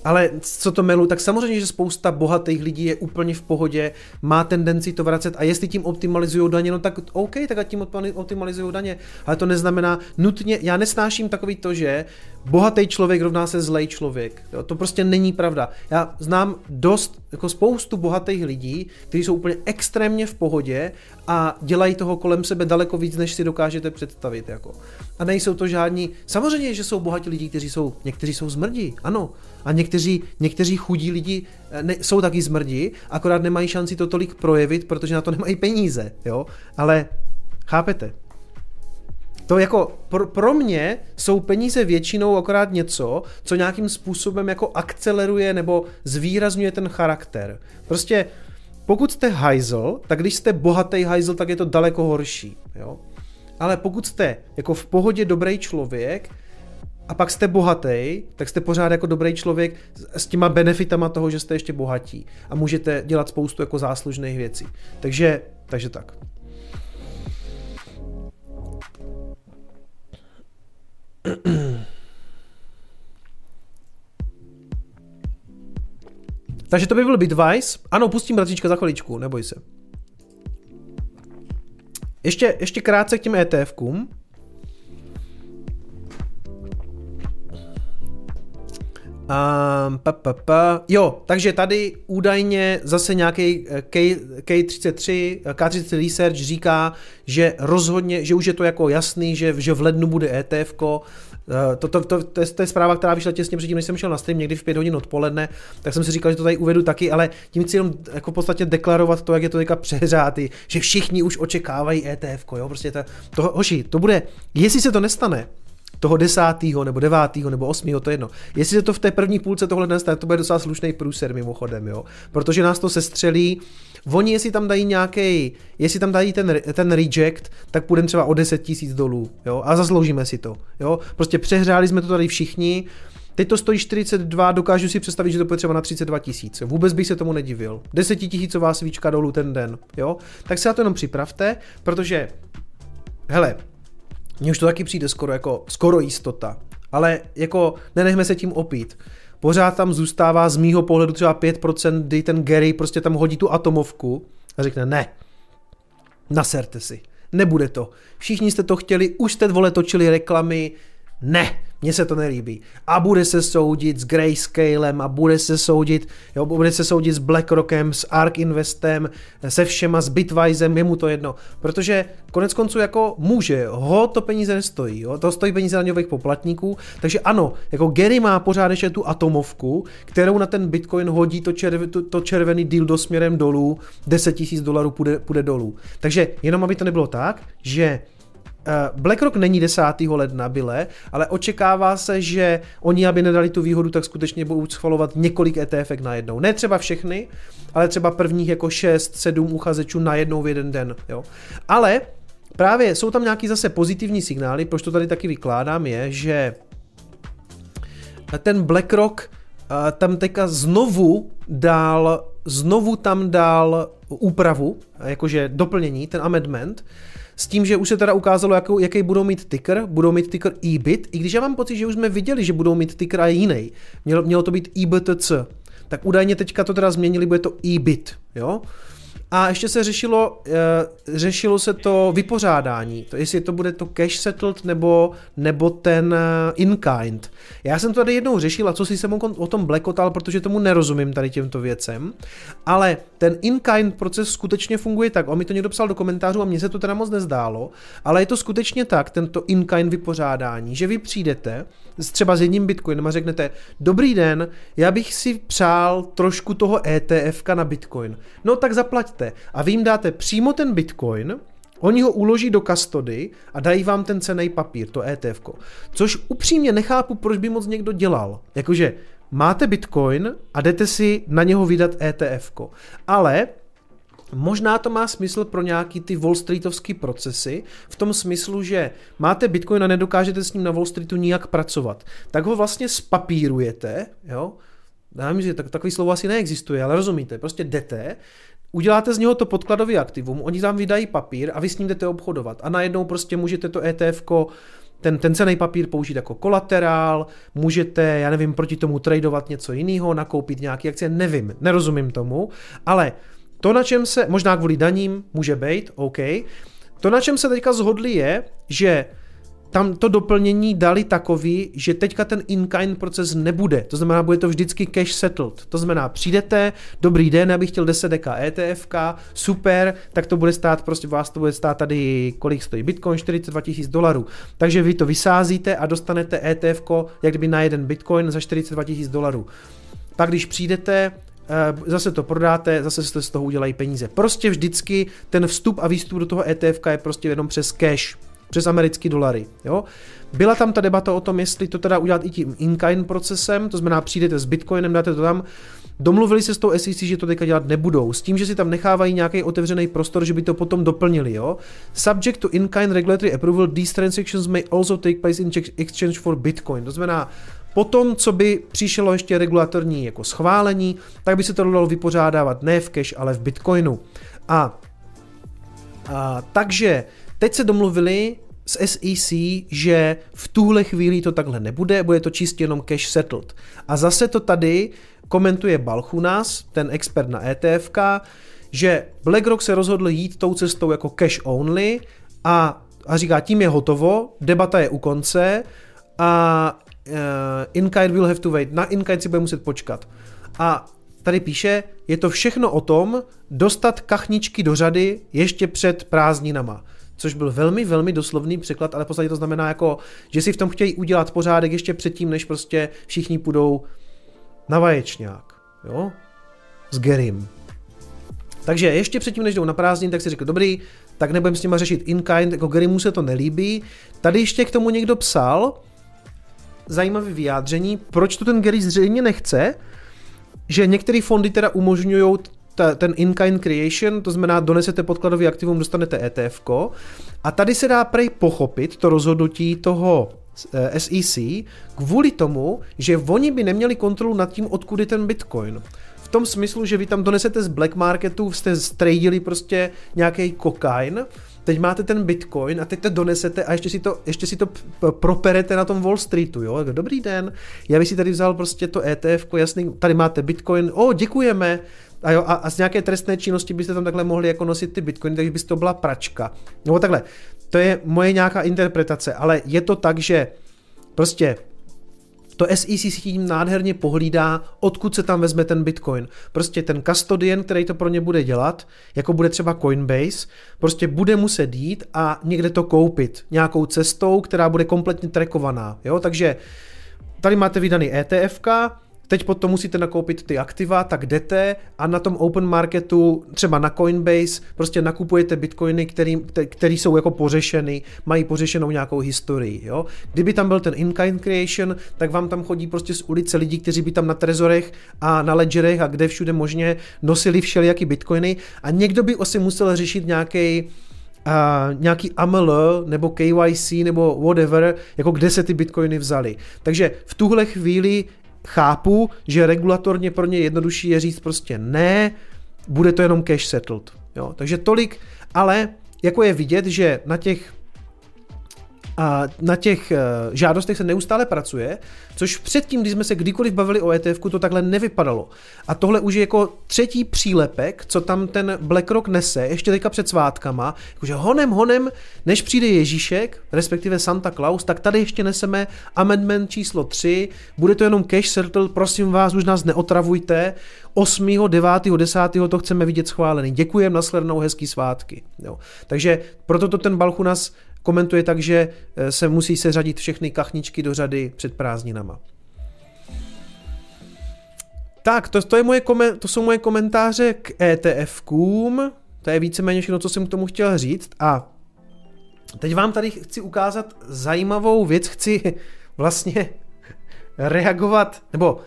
Ale co to melu, tak samozřejmě, že spousta bohatých lidí je úplně v pohodě, má tendenci to vracet a jestli tím optimalizují daně, no tak OK, tak a tím optimalizují daně. Ale to neznamená nutně, já nesnáším takový to, že bohatý člověk rovná se zlej člověk. Jo, to prostě není pravda. Já znám dost, jako spoustu bohatých lidí, kteří jsou úplně extrémně v pohodě a dělají toho kolem sebe daleko víc, než si dokážete představit. Jako. A nejsou to žádní, samozřejmě, že jsou bohatí lidi, kteří jsou, někteří jsou zmrdí, ano, a někteří, někteří chudí lidi eh, ne, jsou taky zmrdí, akorát nemají šanci to tolik projevit, protože na to nemají peníze, jo, ale chápete, to jako pro, pro mě jsou peníze většinou akorát něco, co nějakým způsobem jako akceleruje nebo zvýrazňuje ten charakter. Prostě pokud jste hajzl, tak když jste bohatý hajzl, tak je to daleko horší. Jo? Ale pokud jste jako v pohodě dobrý člověk, a pak jste bohatý, tak jste pořád jako dobrý člověk s těma benefitama toho, že jste ještě bohatí a můžete dělat spoustu jako záslužných věcí. Takže, takže tak. Takže to by byl Bitwise. Ano, pustím bratříčka za chviličku, neboj se. Ještě, ještě krátce k těm ETFkům. Um, pa, pa, pa. Jo, takže tady údajně zase nějaký eh, K, K33, K33 Research říká, že rozhodně, že už je to jako jasný, že, že v lednu bude ETF. To, to, to, to, to, je, to je zpráva, která vyšla těsně předtím, než jsem šel na stream, někdy v 5 hodin odpoledne, tak jsem si říkal, že to tady uvedu taky, ale tím chci jenom jako v podstatě deklarovat to, jak je to teďka přehřátý, že všichni už očekávají ETF, jo, prostě to, to, hoši, to bude, jestli se to nestane, toho desátého, nebo devátého, nebo osmého, to je jedno. Jestli se to v té první půlce tohle nestane, to bude docela slušný průser mimochodem, jo. Protože nás to sestřelí. Oni, jestli tam dají nějaký, jestli tam dají ten, ten reject, tak půjdeme třeba o 10 tisíc dolů, jo, a zasloužíme si to, jo. Prostě přehráli jsme to tady všichni, Teď to stojí 42, dokážu si představit, že to bude třeba na 32 tisíc. Vůbec bych se tomu nedivil. 10 tisícová svíčka dolů ten den, jo? Tak se na to jenom připravte, protože, hele, mně už to taky přijde skoro jako, skoro jistota. Ale jako nenechme se tím opít. Pořád tam zůstává z mýho pohledu třeba 5%, kdy ten Gary prostě tam hodí tu atomovku a řekne ne, naserte si, nebude to. Všichni jste to chtěli, už jste vole točili reklamy, ne, mně se to nelíbí. A bude se soudit s Grayscalem a bude se soudit, jo, bude se soudit s BlackRockem, s ARK Investem, se všema, s Bitwisem, je mu to jedno. Protože konec konců jako může, ho to peníze nestojí, jo, to stojí peníze daňových poplatníků, takže ano, jako Gary má pořád ještě tu atomovku, kterou na ten Bitcoin hodí to, červ, to, to červený deal do směrem dolů, 10 tisíc dolarů půjde, půjde dolů. Takže jenom aby to nebylo tak, že BlackRock není 10. ledna byle, ale očekává se, že oni, aby nedali tu výhodu, tak skutečně budou schvalovat několik ETF najednou. Ne třeba všechny, ale třeba prvních jako 6, 7 uchazečů najednou v jeden den. Jo. Ale právě jsou tam nějaký zase pozitivní signály, proč to tady taky vykládám, je, že ten BlackRock eh, tam teďka znovu dal, znovu tam dal úpravu, jakože doplnění, ten amendment, s tím, že už se teda ukázalo, jakou, jaký budou mít ticker, budou mít ticker EBIT, i když já mám pocit, že už jsme viděli, že budou mít ticker a jiný. Mělo, mělo to být EBTC. Tak údajně teďka to teda změnili, bude to EBIT, jo? A ještě se řešilo, uh, řešilo se to vypořádání, to, jestli to bude to cash settled nebo, nebo ten uh, in-kind. Já jsem to tady jednou řešil a co si jsem o tom blekotal, protože tomu nerozumím tady těmto věcem, ale ten in-kind proces skutečně funguje tak, on mi to někdo psal do komentářů a mně se to teda moc nezdálo, ale je to skutečně tak, tento in-kind vypořádání, že vy přijdete třeba s jedním bitcoinem a řeknete, dobrý den, já bych si přál trošku toho ETF na bitcoin. No tak zaplaťte a vy jim dáte přímo ten bitcoin, Oni ho uloží do kastody a dají vám ten cený papír, to ETF. Což upřímně nechápu, proč by moc někdo dělal. Jakože máte bitcoin a jdete si na něho vydat ETF. Ale Možná to má smysl pro nějaký ty Wall Streetovský procesy, v tom smyslu, že máte Bitcoin a nedokážete s ním na Wall Streetu nijak pracovat. Tak ho vlastně spapírujete, jo, já vím, že tak, takový slovo asi neexistuje, ale rozumíte, prostě jdete, uděláte z něho to podkladový aktivum, oni vám vydají papír a vy s ním jdete obchodovat a najednou prostě můžete to ETF ten, ten cený papír použít jako kolaterál, můžete, já nevím, proti tomu tradovat něco jiného, nakoupit nějaké akcie, nevím, nerozumím tomu, ale to, na čem se, možná kvůli daním, může být, OK, to, na čem se teďka zhodli je, že tam to doplnění dali takový, že teďka ten in-kind proces nebude. To znamená, bude to vždycky cash settled. To znamená, přijdete, dobrý den, já bych chtěl 10 deka ETF, super, tak to bude stát, prostě vás to bude stát tady, kolik stojí Bitcoin, 42 tisíc dolarů. Takže vy to vysázíte a dostanete ETF, jak kdyby na jeden Bitcoin za 42 tisíc dolarů. Pak když přijdete, zase to prodáte, zase se z toho udělají peníze. Prostě vždycky ten vstup a výstup do toho ETF je prostě jenom přes cash přes americké dolary. Jo? Byla tam ta debata o tom, jestli to teda udělat i tím in-kind procesem, to znamená přijdete s Bitcoinem, dáte to tam, Domluvili se s tou SEC, že to teďka dělat nebudou, s tím, že si tam nechávají nějaký otevřený prostor, že by to potom doplnili. Jo? Subject to in-kind regulatory approval, these transactions may also take place in exchange for Bitcoin. To znamená, Potom, co by přišlo ještě regulatorní jako schválení, tak by se to dalo vypořádávat ne v cash, ale v Bitcoinu. A, a takže teď se domluvili s SEC, že v tuhle chvíli to takhle nebude, bude to čistě jenom cash settled. A zase to tady komentuje Balchunas, ten expert na ETFK, že BlackRock se rozhodl jít tou cestou jako cash only a, a říká, tím je hotovo, debata je u konce a uh, in-kind will have to wait. Na in-kind si bude muset počkat. A tady píše, je to všechno o tom dostat kachničky do řady ještě před prázdninama což byl velmi, velmi doslovný překlad, ale v podstatě to znamená jako, že si v tom chtějí udělat pořádek ještě předtím, než prostě všichni půjdou na vaječňák, jo, s Gerim. Takže ještě předtím, než jdou na prázdnin, tak si řekl, dobrý, tak nebudeme s nima řešit in-kind, jako Gerimu se to nelíbí. Tady ještě k tomu někdo psal, zajímavé vyjádření, proč to ten Gary zřejmě nechce, že některé fondy teda umožňují ta, ten in-kind creation, to znamená donesete podkladový aktivum, dostanete ETF. A tady se dá prej pochopit to rozhodnutí toho SEC eh, kvůli tomu, že oni by neměli kontrolu nad tím, odkud je ten Bitcoin. V tom smyslu, že vy tam donesete z black marketu, jste stradili prostě nějaký kokain, teď máte ten bitcoin a teď to donesete a ještě si to, ještě si to properete na tom Wall Streetu, jo, dobrý den, já bych si tady vzal prostě to ETF, jasný, tady máte bitcoin, o, děkujeme, a, jo, a, a z nějaké trestné činnosti byste tam takhle mohli jako nosit ty bitcoiny, takže byste to byla pračka. No takhle, to je moje nějaká interpretace, ale je to tak, že prostě to SEC si tím nádherně pohlídá, odkud se tam vezme ten Bitcoin. Prostě ten custodian, který to pro ně bude dělat, jako bude třeba Coinbase, prostě bude muset jít a někde to koupit nějakou cestou, která bude kompletně trackovaná. Jo? Takže tady máte vydaný ETFK, Teď potom musíte nakoupit ty aktiva, tak jdete a na tom open marketu, třeba na Coinbase, prostě nakupujete bitcoiny, který, který jsou jako pořešeny, mají pořešenou nějakou historii. Jo? Kdyby tam byl ten in-kind creation, tak vám tam chodí prostě z ulice lidi, kteří by tam na trezorech a na ledgerech a kde všude možně nosili všelijaký bitcoiny a někdo by asi musel řešit nějaký uh, nějaký AML nebo KYC nebo whatever, jako kde se ty bitcoiny vzaly. Takže v tuhle chvíli chápu, že regulatorně pro ně jednodušší je říct prostě ne, bude to jenom cash settled. Jo, takže tolik, ale jako je vidět, že na těch a na těch eh, žádostech se neustále pracuje, což předtím, když jsme se kdykoliv bavili o ETF, to takhle nevypadalo. A tohle už je jako třetí přílepek, co tam ten BlackRock nese, ještě teďka před svátkama, jakože honem, honem, než přijde Ježíšek, respektive Santa Claus, tak tady ještě neseme amendment číslo 3, bude to jenom cash settle, prosím vás, už nás neotravujte, 8., 9., 10. to chceme vidět schválený. Děkujeme, naslednou, hezký svátky. Jo. Takže proto to ten Balchunas komentuje tak, že eh, se musí seřadit všechny kachničky do řady před prázdninama. Tak, to, to, je moje komen, to jsou moje komentáře k ETF-kům. To je víceméně všechno, co jsem k tomu chtěl říct. A teď vám tady chci ukázat zajímavou věc. Chci vlastně reagovat, nebo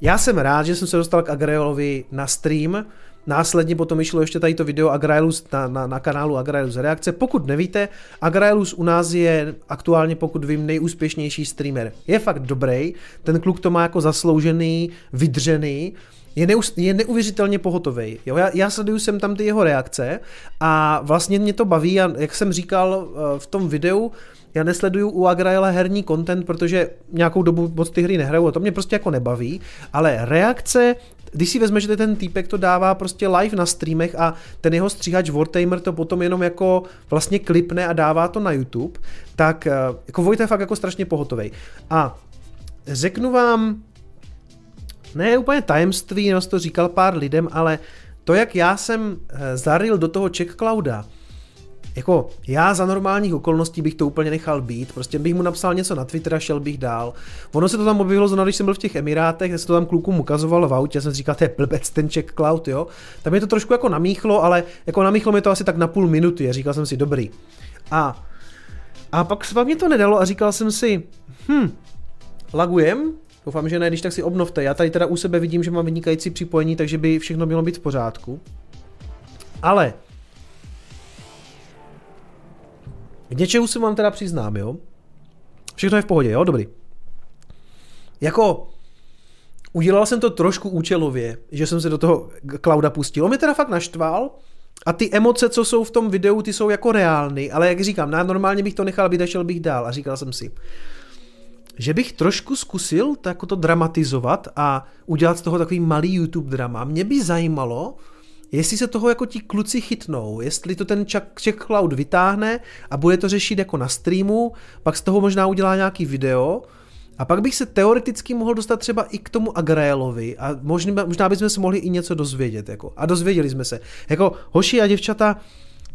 já jsem rád, že jsem se dostal k Agreolovi na stream, Následně potom vyšlo ještě tady to video Agraelus na, na, na kanálu Agraelus Reakce. Pokud nevíte, Agraelus u nás je aktuálně, pokud vím, nejúspěšnější streamer. Je fakt dobrý, ten kluk to má jako zasloužený, vydřený. je, neus, je neuvěřitelně pohotový. Já, já sleduju sem tam ty jeho reakce a vlastně mě to baví a jak jsem říkal eh, v tom videu, já nesleduju u Agraela herní content, protože nějakou dobu moc ty hry nehraju a to mě prostě jako nebaví, ale reakce když si vezme, že ten týpek to dává prostě live na streamech a ten jeho stříhač Wartamer to potom jenom jako vlastně klipne a dává to na YouTube, tak eh, jako Vojta je fakt jako strašně pohotovej. A řeknu vám, ne úplně tajemství, no to říkal pár lidem, ale to, jak já jsem eh, zaril do toho Czech Clouda, jako já za normálních okolností bych to úplně nechal být, prostě bych mu napsal něco na Twitter a šel bych dál. Ono se to tam objevilo zrovna, když jsem byl v těch Emirátech, se to tam klukům ukazovalo v autě, já jsem říkal, to je blbec ten Czech Cloud, jo. Tam je to trošku jako namíchlo, ale jako namíchlo mi to asi tak na půl minuty a říkal jsem si, dobrý. A, a pak, pak mě to nedalo a říkal jsem si, hm, lagujem, Doufám, že ne, když tak si obnovte. Já tady teda u sebe vidím, že mám vynikající připojení, takže by všechno mělo být v pořádku. Ale k něčemu se vám teda přiznám, jo? Všechno je v pohodě, jo? Dobrý. Jako, udělal jsem to trošku účelově, že jsem se do toho Klauda pustil. On mě teda fakt naštval a ty emoce, co jsou v tom videu, ty jsou jako reální, ale jak říkám, na normálně bych to nechal být a šel bych dál a říkal jsem si, že bych trošku zkusil to, jako to dramatizovat a udělat z toho takový malý YouTube drama. Mě by zajímalo, jestli se toho jako ti kluci chytnou, jestli to ten Czech Cloud vytáhne a bude to řešit jako na streamu, pak z toho možná udělá nějaký video, a pak bych se teoreticky mohl dostat třeba i k tomu Agraelovi a možná, možná bychom se mohli i něco dozvědět. Jako. A dozvěděli jsme se. Jako hoši a děvčata,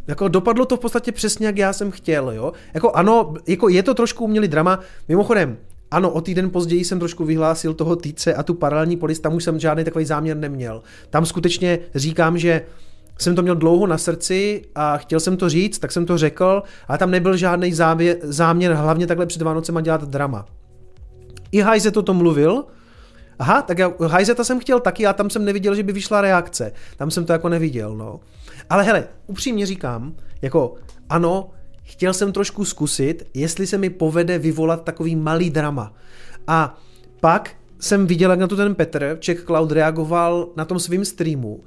jako dopadlo to v podstatě přesně, jak já jsem chtěl, jo. Jako ano, jako je to trošku umělý drama. Mimochodem, ano, o týden později jsem trošku vyhlásil toho týce a tu paralelní polis, tam už jsem žádný takový záměr neměl. Tam skutečně říkám, že jsem to měl dlouho na srdci a chtěl jsem to říct, tak jsem to řekl, ale tam nebyl žádný závěr, záměr, hlavně takhle před Vánocema dělat drama. I Hajze to mluvil, Aha, tak já Hajzeta jsem chtěl taky a tam jsem neviděl, že by vyšla reakce. Tam jsem to jako neviděl, no. Ale hele, upřímně říkám, jako ano, chtěl jsem trošku zkusit, jestli se mi povede vyvolat takový malý drama. A pak jsem viděl, jak na to ten Petr, Czech Cloud, reagoval na tom svým streamu.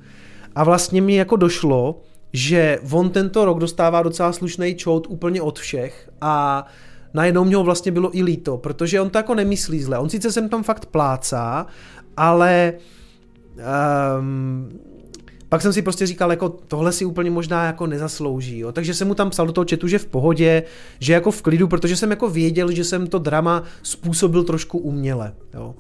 A vlastně mi jako došlo, že on tento rok dostává docela slušný čout úplně od všech a najednou mě ho vlastně bylo i líto, protože on to jako nemyslí zle. On sice sem tam fakt plácá, ale um, pak jsem si prostě říkal, jako tohle si úplně možná jako nezaslouží, jo. takže jsem mu tam psal do toho chatu, že v pohodě, že jako v klidu, protože jsem jako věděl, že jsem to drama způsobil trošku uměle, jo.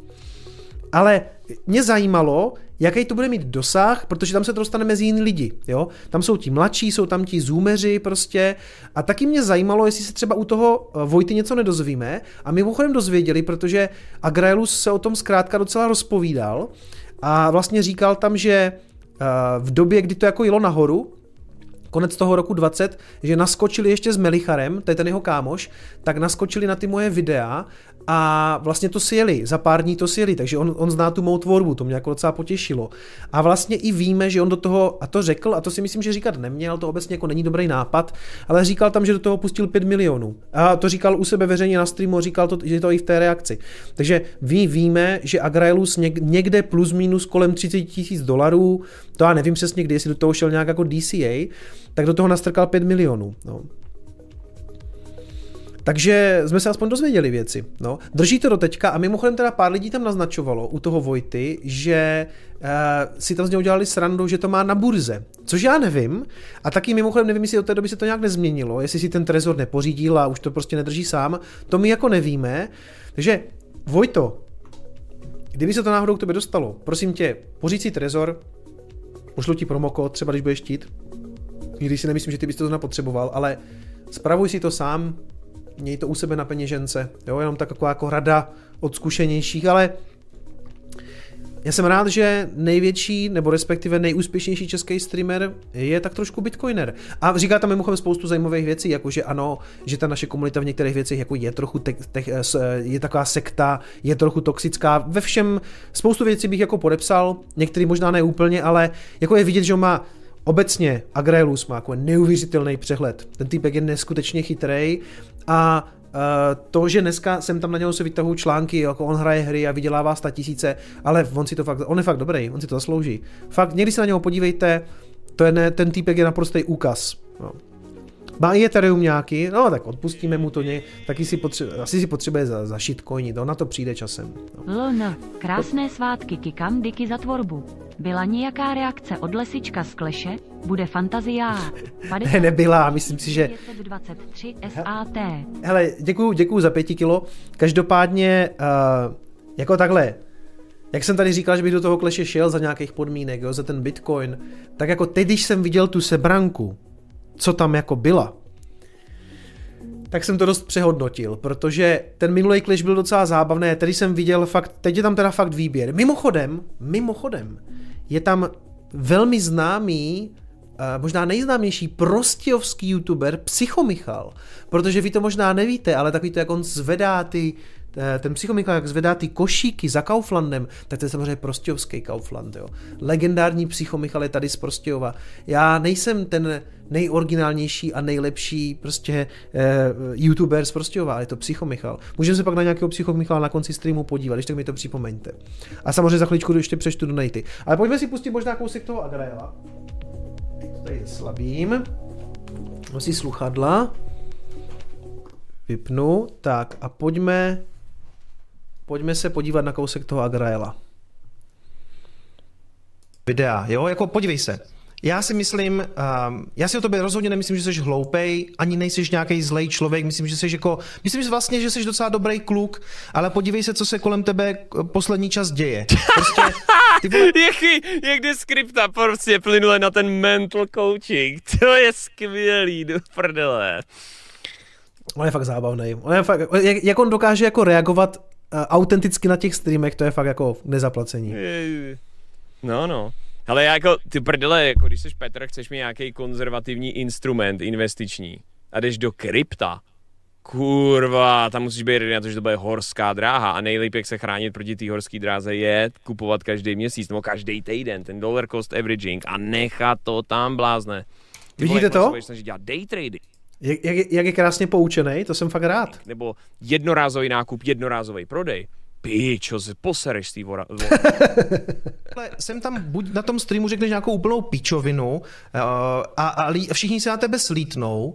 Ale mě zajímalo, jaký to bude mít dosah, protože tam se to dostane mezi jiný lidi, jo. Tam jsou ti mladší, jsou tam ti zoomeři prostě a taky mě zajímalo, jestli se třeba u toho eh, Vojty něco nedozvíme a my mimochodem dozvěděli, protože Agraelus se o tom zkrátka docela rozpovídal a vlastně říkal tam, že v době, kdy to jako jelo nahoru, konec toho roku 20, že naskočili ještě s Melicharem, to je ten jeho kámoš, tak naskočili na ty moje videa a vlastně to sjeli, za pár dní to sjeli, takže on, on zná tu mou tvorbu, to mě jako docela potěšilo. A vlastně i víme, že on do toho, a to řekl, a to si myslím, že říkat neměl, to obecně jako není dobrý nápad, ale říkal tam, že do toho pustil 5 milionů. A to říkal u sebe veřejně na streamu, říkal to, že to i v té reakci. Takže vy víme, že Agraelus někde plus minus kolem 30 tisíc dolarů, to já nevím přesně kdy, jestli do toho šel nějak jako DCA, tak do toho nastrkal 5 milionů. No. Takže jsme se aspoň dozvěděli věci. No. Drží to do teďka a mimochodem teda pár lidí tam naznačovalo u toho Vojty, že uh, si tam z něho udělali srandu, že to má na burze. Což já nevím. A taky mimochodem nevím, jestli od té doby se to nějak nezměnilo, jestli si ten trezor nepořídil a už to prostě nedrží sám. To my jako nevíme. Takže Vojto, kdyby se to náhodou k tobě dostalo, prosím tě, poříď si trezor, pošlu ti promokód, třeba když budeš chtít, i když si nemyslím, že ty bys to zrovna potřeboval, ale spravuj si to sám, měj to u sebe na peněžence, jo, jenom taková jako rada od zkušenějších, ale já jsem rád, že největší, nebo respektive nejúspěšnější český streamer je tak trošku bitcoiner. A říká tam mimochodem spoustu zajímavých věcí, jako že ano, že ta naše komunita v některých věcech jako je trochu te- te- je taková sekta, je trochu toxická. Ve všem spoustu věcí bych jako podepsal, některý možná ne úplně, ale jako je vidět, že on má Obecně Agrelus má jako neuvěřitelný přehled. Ten týpek je neskutečně chytrý a to, že dneska jsem tam na něho se vytahují články, jako on hraje hry a vydělává 100 tisíce, ale on si to fakt, on je fakt dobrý, on si to zaslouží. Fakt, někdy se na něho podívejte, to je ne, ten týpek je naprostý úkaz. No. Má i Ethereum nějaký, no tak odpustíme mu to, ně, taky si potřebuje, asi si potřebuje za, za shitcoiny, to na to přijde časem. No. LN, krásné svátky, kikam, diky za tvorbu. Byla nějaká reakce od lesička z kleše? Bude fantaziá. Ne, nebyla, myslím si, že... 523 SAT. Hele, děkuju, děkuju za pěti kilo. Každopádně, uh, jako takhle, jak jsem tady říkal, že bych do toho kleše šel za nějakých podmínek, jo, za ten bitcoin, tak jako teď, když jsem viděl tu sebranku, co tam jako byla, tak jsem to dost přehodnotil, protože ten minulý kleš byl docela zábavný, tady jsem viděl fakt, teď je tam teda fakt výběr. Mimochodem, mimochodem, je tam velmi známý, možná nejznámější prostějovský youtuber Psychomichal, protože vy to možná nevíte, ale takový to, jak on zvedá ty Eh, ten psychomichal, jak zvedá ty košíky za Kauflandem, tak to je samozřejmě prostějovský Kaufland, jo. Legendární psychomichal je tady z Prostějova. Já nejsem ten nejoriginálnější a nejlepší prostě eh, youtuber z Prostějova, ale je to psychomichal. Můžeme se pak na nějakého psychomichala na konci streamu podívat, když tak mi to připomeňte. A samozřejmě za chvíličku ještě přečtu donaty. Ale pojďme si pustit možná kousek toho Agraela. Tady slabým. Nosí sluchadla. Vypnu. Tak a pojďme pojďme se podívat na kousek toho Agraela. Videa, jo, jako podívej se. Já si myslím, um, já si o tobě rozhodně nemyslím, že jsi hloupej, ani nejsi nějaký zlej člověk, myslím, že jsi jako, myslím že vlastně, že jsi docela dobrý kluk, ale podívej se, co se kolem tebe poslední čas děje. Prostě, ty vole... jak, jak jde skripta prostě plynule na ten mental coaching, to je skvělý, do prdele. On je fakt zábavný. On je fakt, jak, jak on dokáže jako reagovat autenticky na těch streamech, to je fakt jako nezaplacení. No, no. Ale jako, ty prdele, jako když jsi Petr, chceš mít nějaký konzervativní instrument investiční a jdeš do krypta, kurva, tam musíš být na to, že to bude horská dráha a nejlíp, jak se chránit proti té horské dráze je kupovat každý měsíc nebo každý týden ten dollar cost averaging a nechat to tam blázne. Ty Vidíte to? Snažit dělat day trading. Jak, jak, jak je krásně poučený, to jsem fakt rád. Nebo jednorázový nákup, jednorázový prodej. Píčo, se posereš z té vora. Ale jsem tam buď na tom streamu řekneš nějakou úplnou pičovinu a, a, a všichni se na tebe slítnou,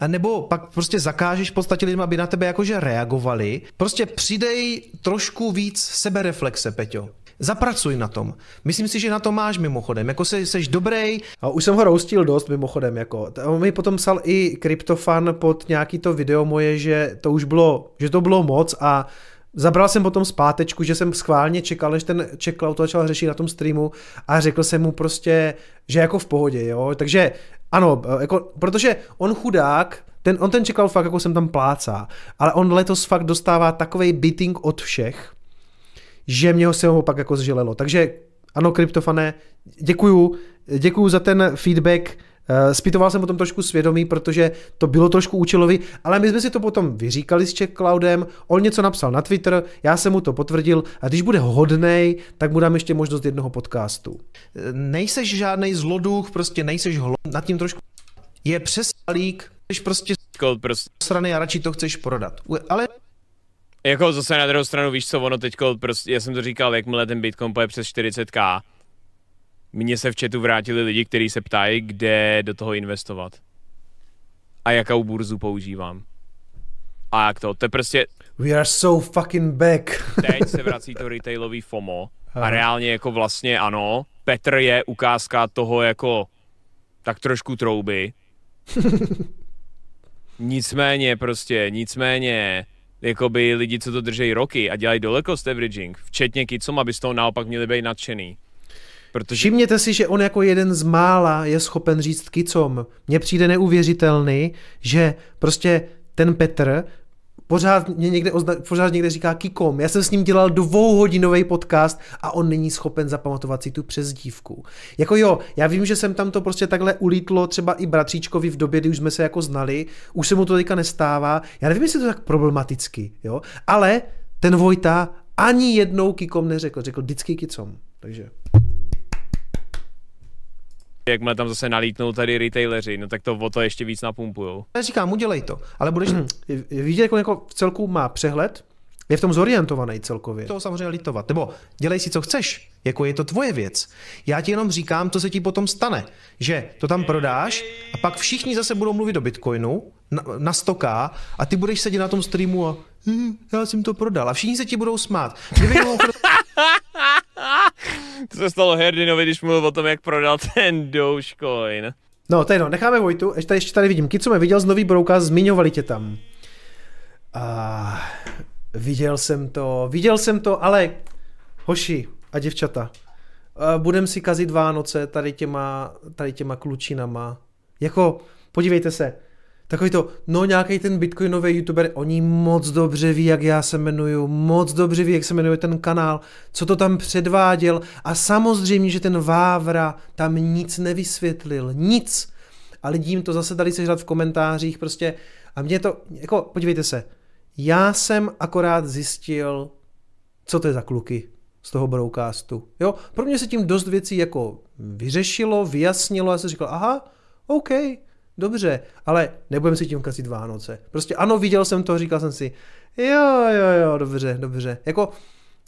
a nebo pak prostě zakážeš v podstatě lidem, aby na tebe jakože reagovali. Prostě přidej trošku víc sebereflexe, Peťo. Zapracuj na tom. Myslím si, že na to máš mimochodem. Jako se, seš dobrý. A už jsem ho roustil dost mimochodem. Jako. On mi potom psal i kryptofan pod nějaký to video moje, že to už bylo, že to bylo moc a Zabral jsem potom zpátečku, že jsem schválně čekal, než ten checkout to začal řešit na tom streamu a řekl jsem mu prostě, že jako v pohodě, jo. Takže ano, jako, protože on chudák, ten, on ten čekal fakt, jako jsem tam plácá, ale on letos fakt dostává takový beating od všech, že mě ho se ho pak jako zželelo. Takže ano, kryptofane, děkuju, děkuju za ten feedback, Uh, Spitoval jsem o tom trošku svědomí, protože to bylo trošku účelový, ale my jsme si to potom vyříkali s Czech Cloudem, on něco napsal na Twitter, já jsem mu to potvrdil a když bude hodnej, tak mu dám ještě možnost jednoho podcastu. Nejseš žádný zloduch, prostě nejseš hlo, nad tím trošku je přes lík, jsi prostě prostě strany a radši to chceš prodat. Ale jako zase na druhou stranu, víš co, ono teď prostě, já jsem to říkal, jakmile ten Bitcoin poje přes 40k, mně se v chatu vrátili lidi, kteří se ptají, kde do toho investovat. A jakou burzu používám. A jak to, to je prostě... We are so fucking back. teď se vrací to retailový FOMO a reálně jako vlastně ano, Petr je ukázka toho jako tak trošku trouby. nicméně prostě, nicméně jakoby lidi, co to drží roky a dělají dollar cost averaging, včetně kicom, aby z toho naopak měli být nadšený. Protože... Všimněte si, že on jako jeden z mála je schopen říct kicom. Mně přijde neuvěřitelný, že prostě ten Petr pořád mě někde, ozna, pořád někde říká Kikom. Já jsem s ním dělal dvouhodinový podcast a on není schopen zapamatovat si tu přezdívku. Jako jo, já vím, že jsem tam to prostě takhle ulítlo třeba i bratříčkovi v době, kdy už jsme se jako znali, už se mu to teďka nestává. Já nevím, jestli to tak problematicky, jo, ale ten Vojta ani jednou Kikom neřekl, řekl vždycky Kicom. Takže... jakmile tam zase nalítnou tady retaileři, no tak to o to ještě víc napumpujou. Já říkám, udělej to, ale budeš vidět, jako, jako v celku má přehled, je v tom zorientovaný celkově. To samozřejmě litovat. Nebo dělej si, co chceš. Jako je to tvoje věc. Já ti jenom říkám, co se ti potom stane. Že to tam prodáš a pak všichni zase budou mluvit o Bitcoinu na, na stoká a ty budeš sedět na tom streamu a hm, já jsem to prodal. A všichni se ti budou smát. Kdyby To se stalo Herdinovi, když mluvil o tom, jak prodal ten Dogecoin. No, tady no, necháme Vojtu. Ještě tady, ještě tady vidím. Kicu viděl z nový brouka, zmiňovali tě tam. A viděl jsem to, viděl jsem to, ale hoši a děvčata, budem si kazit Vánoce tady těma, tady těma klučinama. Jako, podívejte se, takový to, no nějaký ten bitcoinový youtuber, oni moc dobře ví, jak já se jmenuju, moc dobře ví, jak se jmenuje ten kanál, co to tam předváděl a samozřejmě, že ten Vávra tam nic nevysvětlil, nic. A lidi jim to zase dali sežrat v komentářích prostě a mě to, jako podívejte se, já jsem akorát zjistil, co to je za kluky z toho broadcastu. Jo, pro mě se tím dost věcí jako vyřešilo, vyjasnilo a jsem říkal, aha, OK, dobře, ale nebudem si tím kazit Vánoce. Prostě ano, viděl jsem to, říkal jsem si, jo, jo, jo, dobře, dobře. Jako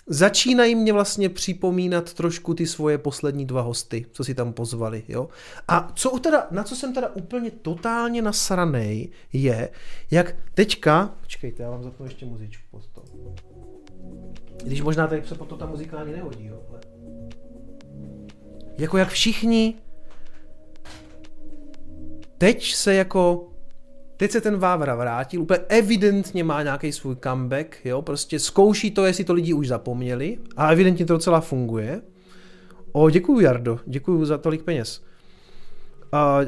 začínají mě vlastně připomínat trošku ty svoje poslední dva hosty, co si tam pozvali, jo. A co teda, na co jsem teda úplně totálně nasranej, je, jak teďka, počkejte, já vám zapnu ještě muzičku pod to. Když možná tady se potom ta muzika ani nehodí, jo, ale... Jako jak všichni teď se jako Teď se ten Vávra vrátil, úplně evidentně má nějaký svůj comeback, jo, prostě zkouší to, jestli to lidi už zapomněli a evidentně to docela funguje. O, děkuju Jardo, děkuju za tolik peněz. A,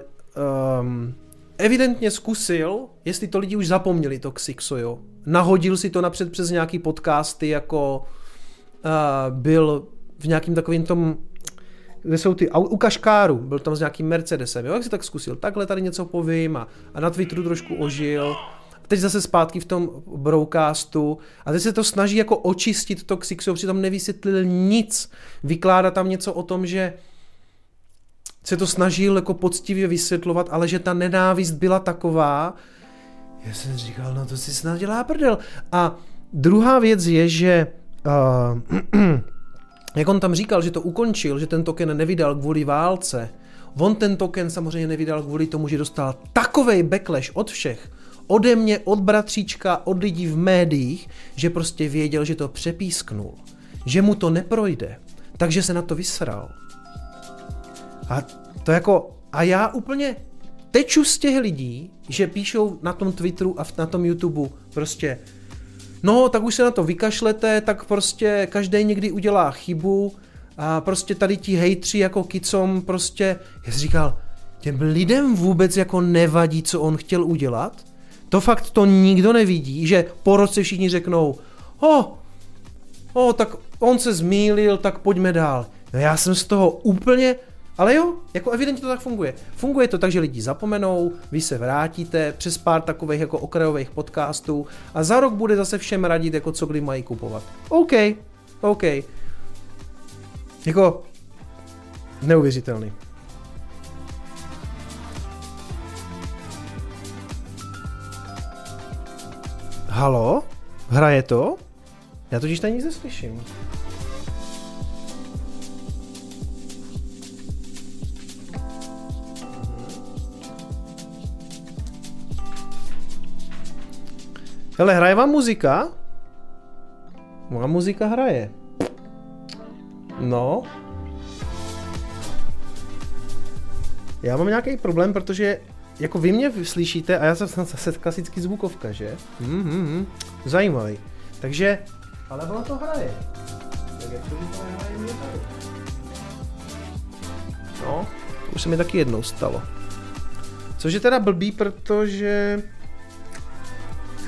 um, evidentně zkusil, jestli to lidi už zapomněli, to Xixo, jo. Nahodil si to napřed přes nějaký podcasty, jako uh, byl v nějakým takovým tom kde jsou ty, u Kaškáru, byl tam s nějakým Mercedesem, jo, jak si tak zkusil, takhle tady něco povím a, a na Twitteru trošku ožil. A teď zase zpátky v tom broadcastu a teď se to snaží jako očistit to Xixo, přitom nevysvětlil nic. Vykládá tam něco o tom, že se to snažil jako poctivě vysvětlovat, ale že ta nenávist byla taková, já jsem říkal, no to si snad dělá prdel. A druhá věc je, že uh, jak on tam říkal, že to ukončil, že ten token nevydal kvůli válce, on ten token samozřejmě nevydal kvůli tomu, že dostal takovej backlash od všech, ode mě, od bratříčka, od lidí v médiích, že prostě věděl, že to přepísknul, že mu to neprojde, takže se na to vysral. A to jako, a já úplně teču z těch lidí, že píšou na tom Twitteru a na tom YouTube prostě no tak už se na to vykašlete, tak prostě každý někdy udělá chybu a prostě tady ti hejtři jako kicom prostě, já jsi říkal, těm lidem vůbec jako nevadí, co on chtěl udělat? To fakt to nikdo nevidí, že po roce všichni řeknou, o, oh, oh, tak on se zmýlil, tak pojďme dál. No já jsem z toho úplně ale jo, jako evidentně to tak funguje. Funguje to tak, že lidi zapomenou, vy se vrátíte přes pár takových jako okrajových podcastů a za rok bude zase všem radit, jako co kdy mají kupovat. OK, OK. Jako neuvěřitelný. Halo? Hraje to? Já totiž tady nic neslyším. Hele, hraje vám muzika? Má muzika hraje. No. Já mám nějaký problém, protože jako vy mě slyšíte a já jsem zase klasický zvukovka, že? Mm-hmm. Zajímavý. Takže, ale ono to hraje. Tak jak to, že to nehraje mě tady? No, to už se mi taky jednou stalo. Což je teda blbý, protože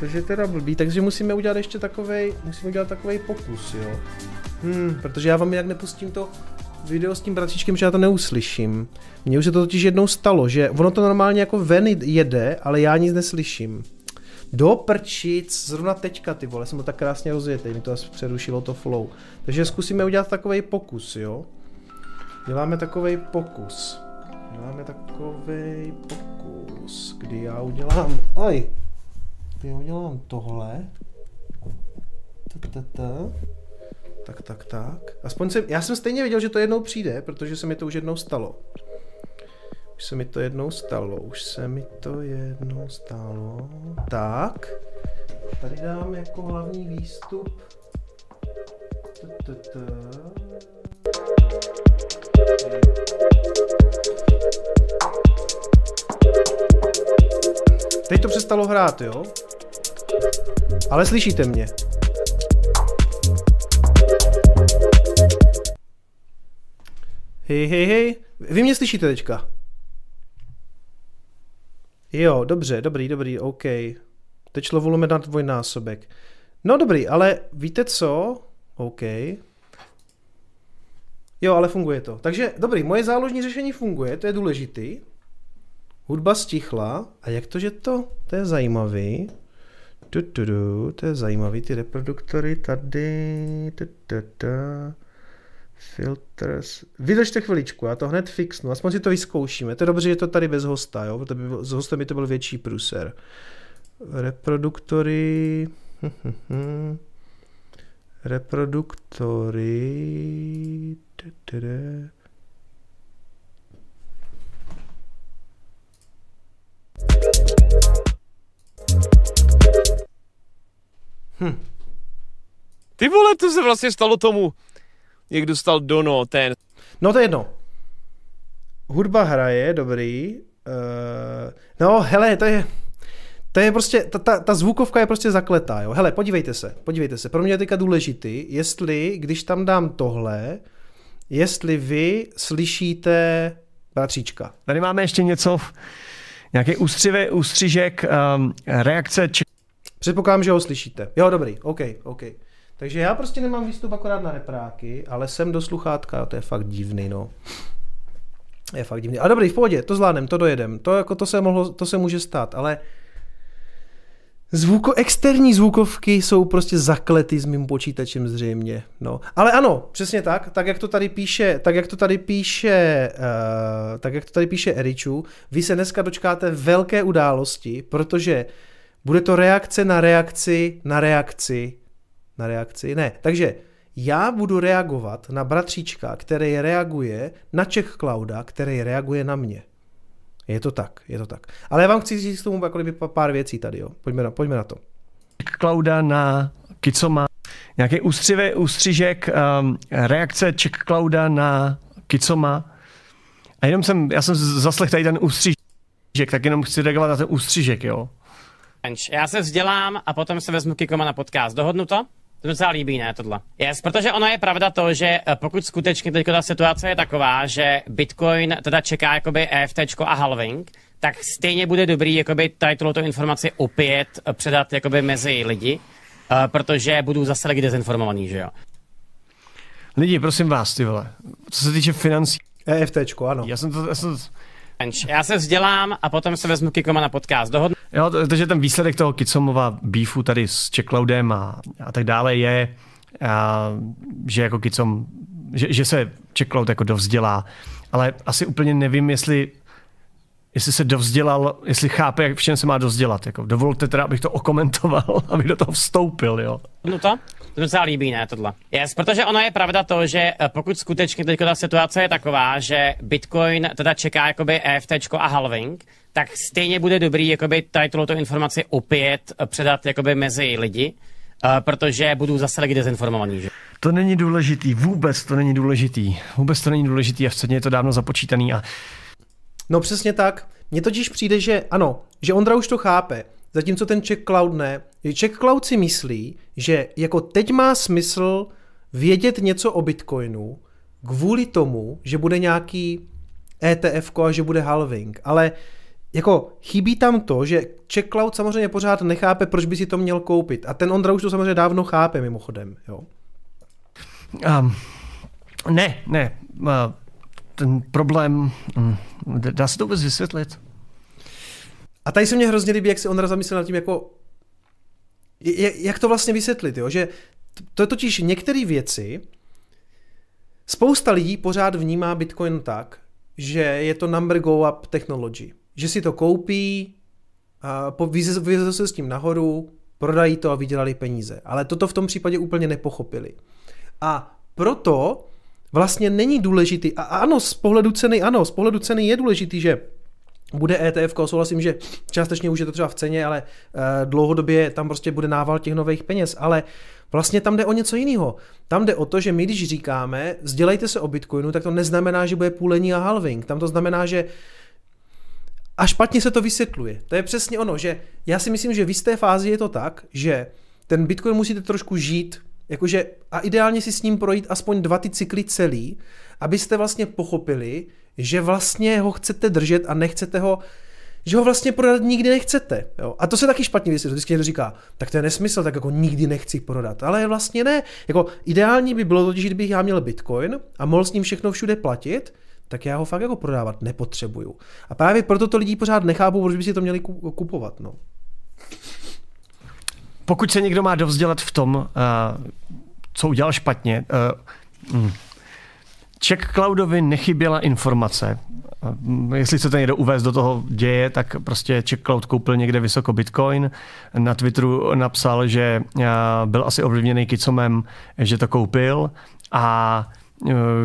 Což je teda blbý, takže musíme udělat ještě takovej, musíme udělat takovej pokus, jo. Hmm, protože já vám jinak nepustím to video s tím bratříčkem, že já to neuslyším. Mně už se to totiž jednou stalo, že ono to normálně jako ven jede, ale já nic neslyším. Do prčic, zrovna teďka ty vole, jsem to tak krásně rozjetý, mi to asi přerušilo to flow. Takže zkusíme udělat takový pokus, jo. Děláme takový pokus. Máme takový pokus, kdy já udělám, kdy já udělám tohle. Ta, ta, ta. Tak, tak, tak. Aspoň jsem, já jsem stejně věděl, že to jednou přijde, protože se mi to už jednou stalo. Už se mi to jednou stalo, už se mi to jednou stalo. Tak. Tady dám jako hlavní výstup. Ta, ta, ta. Teď to přestalo hrát, jo? Ale slyšíte mě. Hej, hej, hej. Vy mě slyšíte teďka? Jo, dobře, dobrý, dobrý, OK. Teď šlo volume na dvojnásobek. No dobrý, ale víte co? OK. Jo, ale funguje to. Takže dobrý, moje záložní řešení funguje, to je důležitý. Hudba stichla. A jak to, že to? To je zajímavý. Tu, tu, tu, to je zajímavý, ty reproduktory tady. Tu, tu, tu. Filters. Vydržte chviličku, já to hned fixnu, aspoň si to vyzkoušíme. To je dobře, že to tady bez hosta, jo? Protože by s hostem by to byl větší pruser. Reproduktory. Reproduktory. Tadada. Ty vole, to se vlastně stalo tomu, jak dostal Dono, ten. No to je jedno. Hudba hraje, dobrý. Uh, no, hele, to je... To je prostě, ta, ta, ta zvukovka je prostě zakletá, jo. Hele, podívejte se, podívejte se. Pro mě je teďka důležitý, jestli, když tam dám tohle, jestli vy slyšíte bratříčka. Tady máme ještě něco, nějaký ústřivý ústřižek, um, reakce č- Předpokládám, že ho slyšíte. Jo, dobrý, OK, OK. Takže já prostě nemám výstup akorát na repráky, ale jsem do sluchátka, to je fakt divný, no. Je fakt divný. A dobrý, v pohodě, to zvládnem, to dojedem. To, jako, to, se mohlo, to se může stát, ale Zvuko, externí zvukovky jsou prostě zaklety s mým počítačem zřejmě. No. Ale ano, přesně tak, tak jak to tady píše, tak jak to tady píše, uh, tak jak to tady píše Eriču, vy se dneska dočkáte velké události, protože bude to reakce na reakci na reakci na reakci. Ne, takže já budu reagovat na bratříčka, který reaguje na Czech Clouda, který reaguje na mě. Je to tak, je to tak. Ale já vám chci říct k tomu jako pár věcí tady, jo. Pojďme na, pojďme na to. Clouda na Kicoma, nějaký ústřivý ústřižek, um, reakce Czech Clouda na Kicoma. A jenom jsem, já jsem zaslech tady ten ústřižek, tak jenom chci reagovat na ten ústřižek, jo. Já se vzdělám a potom se vezmu Kikoma na podcast. Dohodnu to? To mi docela líbí, ne, tohle. Yes, protože ono je pravda to, že eh, pokud skutečně teď ta situace je taková, že Bitcoin teda čeká jakoby EFT a halving, tak stejně bude dobrý jakoby tady tuto informaci opět eh, předat jakoby mezi lidi, uh, protože budou zase lidi dezinformovaní, že jo. Lidi, prosím vás, ty vole, co se týče financí, EFTčko, ano. já jsem to, já jsem, Já se vzdělám a potom se vezmu Kikoma na podcast. Dohodnu jo, takže ten výsledek toho Kicomova beefu tady s Checkloudem a, a tak dále je, a, že jako Kicom, že, že se Checkloud jako dovzdělá, ale asi úplně nevím, jestli jestli se dovzdělal, jestli chápe, jak v čem se má dovzdělat. Jako, dovolte teda, abych to okomentoval, abych do toho vstoupil, jo. to? To mi docela líbí, ne, tohle. Yes, protože ono je pravda to, že eh, pokud skutečně teď ta situace je taková, že Bitcoin teda čeká jakoby EFT a halving, tak stejně bude dobrý jakoby tady tuto informaci opět eh, předat jakoby mezi lidi, uh, protože budou zase lidi dezinformovaní, že? To není důležitý, vůbec to není důležitý. Vůbec to není důležitý a v je to dávno započítaný a No přesně tak. Mně totiž přijde, že ano, že Ondra už to chápe, zatímco ten Czech Cloud ne. Czech Cloud si myslí, že jako teď má smysl vědět něco o Bitcoinu kvůli tomu, že bude nějaký ETF a že bude halving, ale jako chybí tam to, že Czech Cloud samozřejmě pořád nechápe, proč by si to měl koupit. A ten Ondra už to samozřejmě dávno chápe mimochodem. Jo. Um, ne, ne. Uh, ten problém, um, dá se to vůbec vysvětlit? A tady se mě hrozně líbí, jak se Ondra zamyslel nad tím, jako, jak to vlastně vysvětlit, jo? že to je totiž některé věci, spousta lidí pořád vnímá Bitcoin tak, že je to number go up technology. Že si to koupí, vyvezou se s tím nahoru, prodají to a vydělali peníze. Ale toto v tom případě úplně nepochopili. A proto vlastně není důležitý, a ano, z pohledu ceny, ano, z pohledu ceny je důležitý, že bude ETF, souhlasím, že částečně už je to třeba v ceně, ale uh, dlouhodobě tam prostě bude nával těch nových peněz, ale vlastně tam jde o něco jiného. Tam jde o to, že my když říkáme, vzdělejte se o Bitcoinu, tak to neznamená, že bude půlení a halving. Tam to znamená, že a špatně se to vysvětluje. To je přesně ono, že já si myslím, že v jisté fázi je to tak, že ten Bitcoin musíte trošku žít, jakože a ideálně si s ním projít aspoň dva ty cykly celý, abyste vlastně pochopili, že vlastně ho chcete držet a nechcete ho, že ho vlastně prodat nikdy nechcete. Jo? A to se taky špatně vysvětluje. Vždycky někdo říká, tak to je nesmysl, tak jako nikdy nechci prodat. Ale vlastně ne. Jako ideální by bylo totiž, kdybych já měl Bitcoin a mohl s ním všechno všude platit, tak já ho fakt jako prodávat nepotřebuju. A právě proto to lidi pořád nechápou, proč by si to měli kupovat. No. Pokud se někdo má dovzdělat v tom, uh, co udělal špatně, uh, mm. Cloudovi nechyběla informace. Jestli chcete někdo uvést do toho děje, tak prostě Czech Cloud koupil někde vysoko Bitcoin. Na Twitteru napsal, že byl asi ovlivněný Kicomem, že to koupil a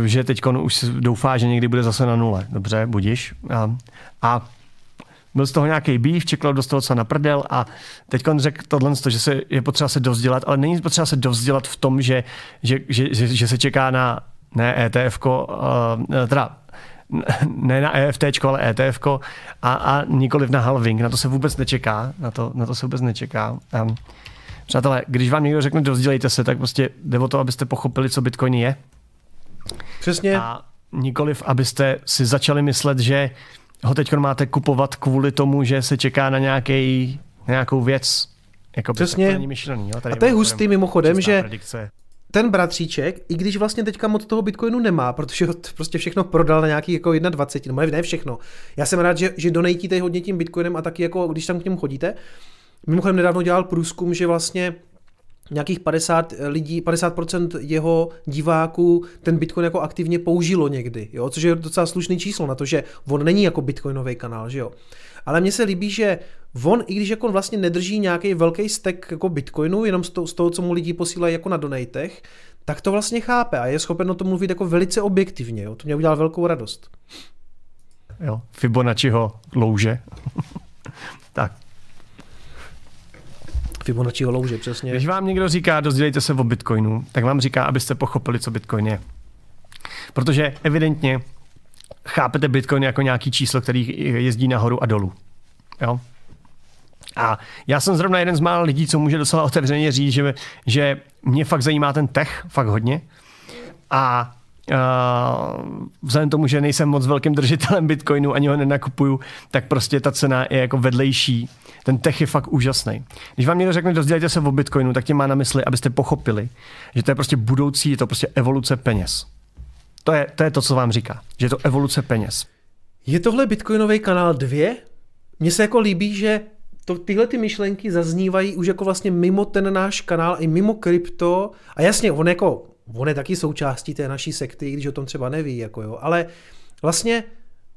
že teď už doufá, že někdy bude zase na nule. Dobře, budíš. A, a byl z toho nějaký býv, čekal dostal co na prdel a teď on řekl tohle, že se, je potřeba se dovzdělat, ale není potřeba se dovzdělat v tom, že, že, že, že, že se čeká na ne ETF, uh, teda ne na EFT, ale ETF a, a nikoliv na halving. Na to se vůbec nečeká. Na to, na to se vůbec nečeká. Um, přátelé, když vám někdo řekne, dozdělejte se, tak prostě jde o to, abyste pochopili, co Bitcoin je. Přesně. A nikoliv, abyste si začali myslet, že ho teď máte kupovat kvůli tomu, že se čeká na, nějaký, na nějakou věc. Jako Přesně. Myšlený, jo? Tady a to je hustý mimochodem, že predikce ten bratříček, i když vlastně teďka moc toho Bitcoinu nemá, protože ho prostě všechno prodal na nějaký jako 21, nebo ne všechno. Já jsem rád, že, že donejtíte hodně tím Bitcoinem a taky jako, když tam k němu chodíte. Mimochodem nedávno dělal průzkum, že vlastně nějakých 50 lidí, 50% jeho diváků ten Bitcoin jako aktivně použilo někdy, jo? což je docela slušný číslo na to, že on není jako Bitcoinový kanál, že jo. Ale mně se líbí, že on, i když jako vlastně nedrží nějaký velký stek jako Bitcoinu, jenom z toho, z toho, co mu lidi posílají jako na donatech, tak to vlastně chápe a je schopen o tom mluvit jako velice objektivně. Jo? To mě udělalo velkou radost. Jo, Fibonacciho louže. tak. Fibonacciho louže, přesně. Když vám někdo říká, dozdělejte se o Bitcoinu, tak vám říká, abyste pochopili, co Bitcoin je. Protože evidentně chápete Bitcoin jako nějaký číslo, který jezdí nahoru a dolů. Jo? A já jsem zrovna jeden z mála lidí, co může docela otevřeně říct, že, že mě fakt zajímá ten tech, fakt hodně. A Uh, vzhledem tomu, že nejsem moc velkým držitelem Bitcoinu, ani ho nenakupuju, tak prostě ta cena je jako vedlejší. Ten tech je fakt úžasný. Když vám někdo řekne, dozdělejte se o Bitcoinu, tak tě má na mysli, abyste pochopili, že to je prostě budoucí, je to prostě evoluce peněz. To je, to je to, co vám říká, že je to evoluce peněz. Je tohle Bitcoinový kanál 2? Mně se jako líbí, že to, tyhle ty myšlenky zaznívají už jako vlastně mimo ten náš kanál, i mimo krypto. A jasně, on jako, on je taky součástí té naší sekty, když o tom třeba neví, jako jo. Ale vlastně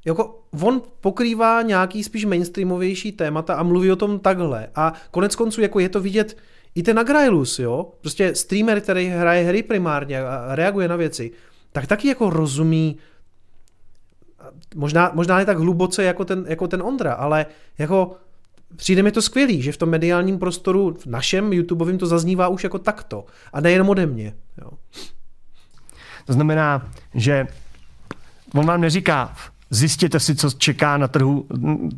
jako on pokrývá nějaký spíš mainstreamovější témata a mluví o tom takhle. A konec konců jako je to vidět i ten Agrailus, jo. Prostě streamer, který hraje hry primárně a reaguje na věci, tak taky jako rozumí možná, možná ne tak hluboce jako ten, jako ten Ondra, ale jako přijde mi to skvělý, že v tom mediálním prostoru, v našem YouTubeovém to zaznívá už jako takto. A nejenom ode mě. Jo. To znamená, že on vám neříká, zjistěte si, co čeká na trhu,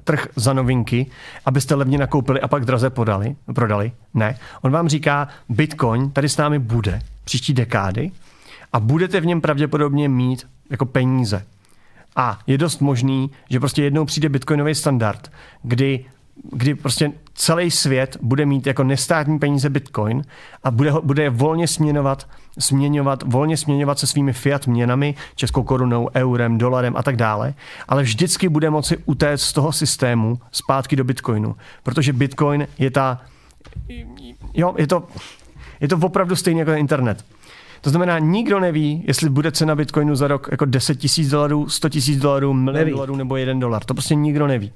trh za novinky, abyste levně nakoupili a pak draze podali, prodali. Ne. On vám říká, Bitcoin tady s námi bude příští dekády a budete v něm pravděpodobně mít jako peníze. A je dost možný, že prostě jednou přijde bitcoinový standard, kdy kdy prostě celý svět bude mít jako nestátní peníze Bitcoin a bude, bude je volně směnovat, směňovat, volně směňovat se svými fiat měnami, českou korunou, eurem, dolarem a tak dále, ale vždycky bude moci utéct z toho systému zpátky do Bitcoinu, protože Bitcoin je ta, jo, je to, je to opravdu stejně jako internet. To znamená, nikdo neví, jestli bude cena Bitcoinu za rok jako 10 tisíc dolarů, 100 tisíc dolarů, milion dolarů nebo 1 dolar. To prostě nikdo neví.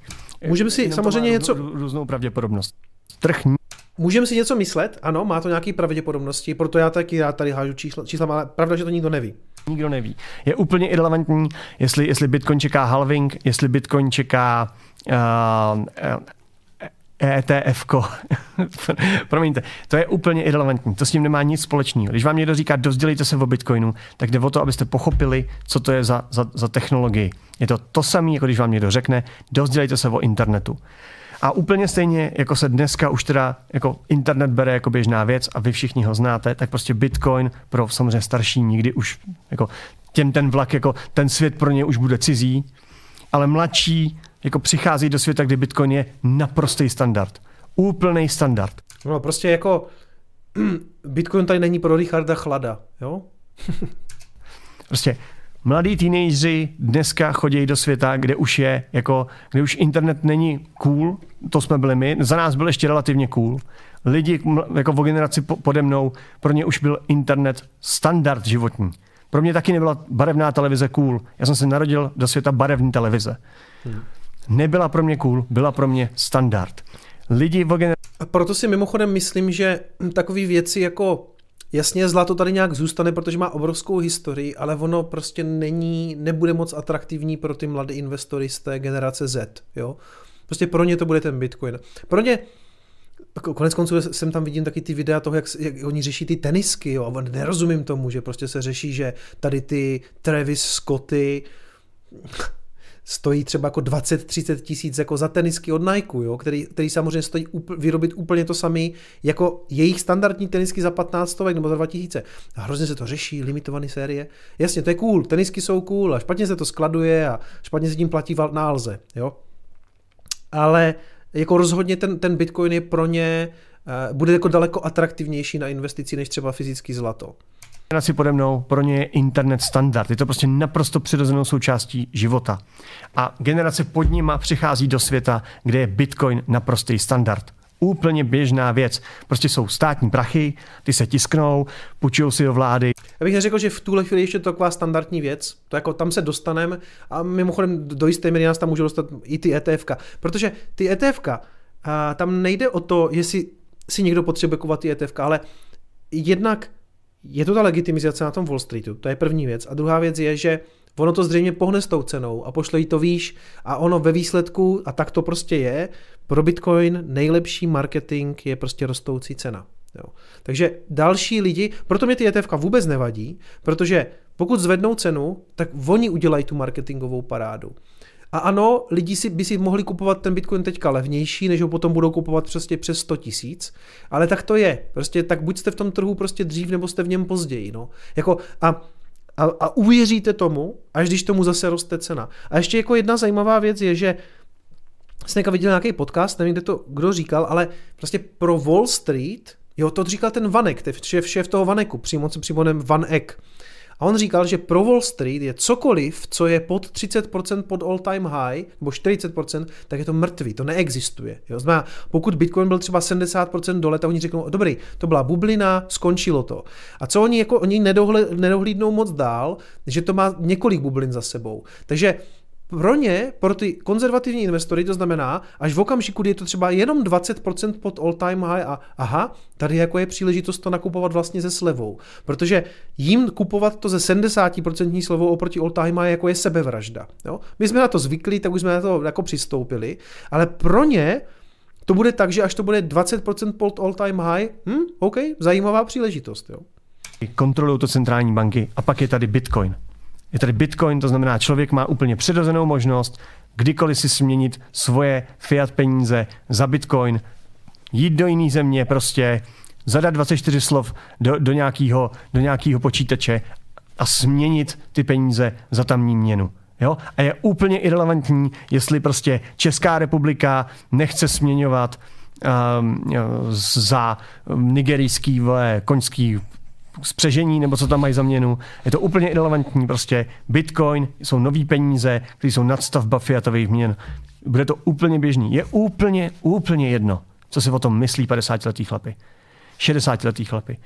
Můžeme si Jenom samozřejmě něco, rů- různou pravděpodobnost. Trh můžeme si něco myslet, ano, má to nějaké pravděpodobnosti, proto já taky já tady hážu čísla, čísla, ale pravda, že to nikdo neví. Nikdo neví. Je úplně irrelevantní, jestli, jestli Bitcoin čeká halving, jestli Bitcoin čeká uh, ETF. Promiňte, to je úplně irrelevantní. To s tím nemá nic společného. Když vám někdo říká, dozdělejte se o Bitcoinu, tak jde o to, abyste pochopili, co to je za, za, za technologii. Je to to samé, jako když vám někdo řekne, dozdělejte se o internetu. A úplně stejně, jako se dneska už teda jako internet bere jako běžná věc a vy všichni ho znáte, tak prostě Bitcoin pro samozřejmě starší nikdy už jako těm ten vlak, jako ten svět pro ně už bude cizí, ale mladší jako přichází do světa, kdy Bitcoin je naprostý standard. Úplný standard. No prostě jako Bitcoin tady není pro Richarda Chlada, jo? Prostě mladí teenageři dneska chodí do světa, kde už je, jako, kde už internet není cool, to jsme byli my, za nás byl ještě relativně cool. Lidi jako o generaci po- pode mnou, pro ně už byl internet standard životní. Pro mě taky nebyla barevná televize cool. Já jsem se narodil do světa barevné televize. Nebyla pro mě cool, byla pro mě standard. Lidi o generaci A proto si mimochodem myslím, že takové věci jako jasně zlato tady nějak zůstane, protože má obrovskou historii, ale ono prostě není, nebude moc atraktivní pro ty mladé investory z té generace Z, jo. Prostě pro ně to bude ten Bitcoin. Pro ně Konec konců jsem tam vidím taky ty videa toho, jak, jak oni řeší ty tenisky, jo, a nerozumím tomu, že prostě se řeší, že tady ty Travis Scotty stojí třeba jako 20-30 tisíc jako za tenisky od Nike, jo, který, který samozřejmě stojí úpl, vyrobit úplně to samý jako jejich standardní tenisky za 15 stovek nebo za 2000. A hrozně se to řeší, limitované série. Jasně, to je cool, tenisky jsou cool a špatně se to skladuje a špatně se tím platí nálze, jo. Ale jako rozhodně ten, ten Bitcoin je pro ně, uh, bude jako daleko atraktivnější na investici než třeba fyzický zlato. Generaci pode mnou, pro ně je internet standard. Je to prostě naprosto přirozenou součástí života. A generace pod nima přichází do světa, kde je Bitcoin naprostý standard. Úplně běžná věc. Prostě jsou státní prachy, ty se tisknou, půjčují si do vlády. Já bych neřekl, že v tuhle chvíli ještě to taková standardní věc. To jako tam se dostaneme a mimochodem do jisté míry nás tam můžou dostat i ty ETF. Protože ty ETF, tam nejde o to, jestli si někdo potřebuje kupovat ty ETF, ale jednak je to ta legitimizace na tom Wall Streetu, to je první věc. A druhá věc je, že ono to zřejmě pohne s tou cenou a pošle jí to výš a ono ve výsledku, a tak to prostě je, pro Bitcoin nejlepší marketing je prostě rostoucí cena. Jo. Takže další lidi, proto mě ty ETF vůbec nevadí, protože pokud zvednou cenu, tak oni udělají tu marketingovou parádu. A ano, lidi si, by si mohli kupovat ten Bitcoin teďka levnější, než ho potom budou kupovat přesně přes 100 tisíc, ale tak to je. Prostě tak buď jste v tom trhu prostě dřív, nebo jste v něm později. No. Jako a, a, a uvěříte tomu, až když tomu zase roste cena. A ještě jako jedna zajímavá věc je, že jsem viděl nějaký podcast, nevím, kde to kdo říkal, ale prostě pro Wall Street, jo, to říkal ten Vanek, šéf, šéf toho Vaneku, přímo se přímonem Van Eck. A on říkal, že pro Wall Street je cokoliv, co je pod 30% pod all time high, nebo 40%, tak je to mrtvý, to neexistuje. Jo? Znamená, pokud Bitcoin byl třeba 70% dole, tak oni řeknou, dobrý, to byla bublina, skončilo to. A co oni, jako, oni nedohle, nedohlídnou moc dál, že to má několik bublin za sebou. Takže pro ně, pro ty konzervativní investory, to znamená, až v okamžiku, kdy je to třeba jenom 20% pod all time high a aha, tady jako je příležitost to nakupovat vlastně se slevou. Protože jim kupovat to ze 70% slevou oproti all time high jako je sebevražda. Jo? My jsme na to zvyklí, tak už jsme na to jako přistoupili, ale pro ně to bude tak, že až to bude 20% pod all time high, hm, OK, zajímavá příležitost. Jo? Kontrolují to centrální banky a pak je tady Bitcoin. Je tady Bitcoin, to znamená, člověk má úplně přirozenou možnost kdykoliv si směnit svoje fiat peníze za Bitcoin, jít do jiné země prostě, zadat 24 slov do, do, nějakého, do nějakého počítače a směnit ty peníze za tamní měnu. Jo? A je úplně irrelevantní, jestli prostě Česká republika nechce směňovat um, za nigerijský vole, koňský spřežení, nebo co tam mají za měnu. Je to úplně irrelevantní. Prostě Bitcoin jsou nový peníze, které jsou nadstavba fiatových měn. Bude to úplně běžný. Je úplně, úplně jedno, co si o tom myslí 50-letý chlapy. 60-letý chlapy.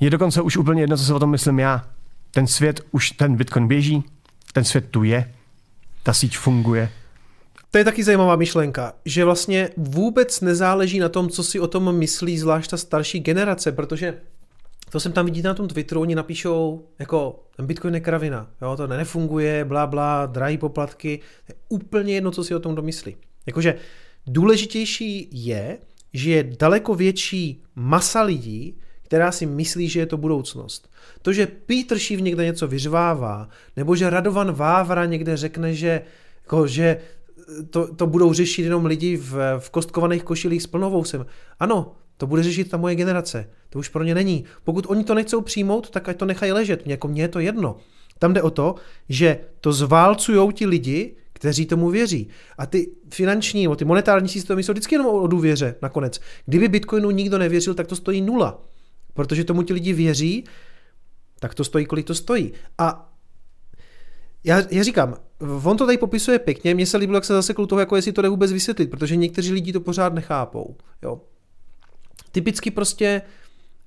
Je dokonce už úplně jedno, co si o tom myslím já. Ten svět už, ten Bitcoin běží, ten svět tu je, ta síť funguje. To je taky zajímavá myšlenka, že vlastně vůbec nezáleží na tom, co si o tom myslí zvlášť ta starší generace, protože to jsem tam vidíte na tom Twitteru, oni napíšou jako ten Bitcoin je kravina, jo, to nefunguje, bla, bla, drahý poplatky, je úplně jedno, co si o tom domyslí. Jakože důležitější je, že je daleko větší masa lidí, která si myslí, že je to budoucnost. To, že Peter Schiff někde něco vyřvává, nebo že Radovan Vávra někde řekne, že, jako, že to, to budou řešit jenom lidi v, v kostkovaných košilích s plnovousem. Ano, to bude řešit ta moje generace. To už pro ně není. Pokud oni to nechcou přijmout, tak ať to nechají ležet. Jako mně je to jedno. Tam jde o to, že to zválcují ti lidi, kteří tomu věří. A ty finanční, ty monetární systémy jsou vždycky jenom o důvěře nakonec. Kdyby Bitcoinu nikdo nevěřil, tak to stojí nula. Protože tomu ti lidi věří, tak to stojí, kolik to stojí. A já, já říkám, on to tady popisuje pěkně, mně se líbilo, jak se zasekl toho, jako jestli to jde vůbec vysvětlit, protože někteří lidi to pořád nechápou. Jo. Typicky prostě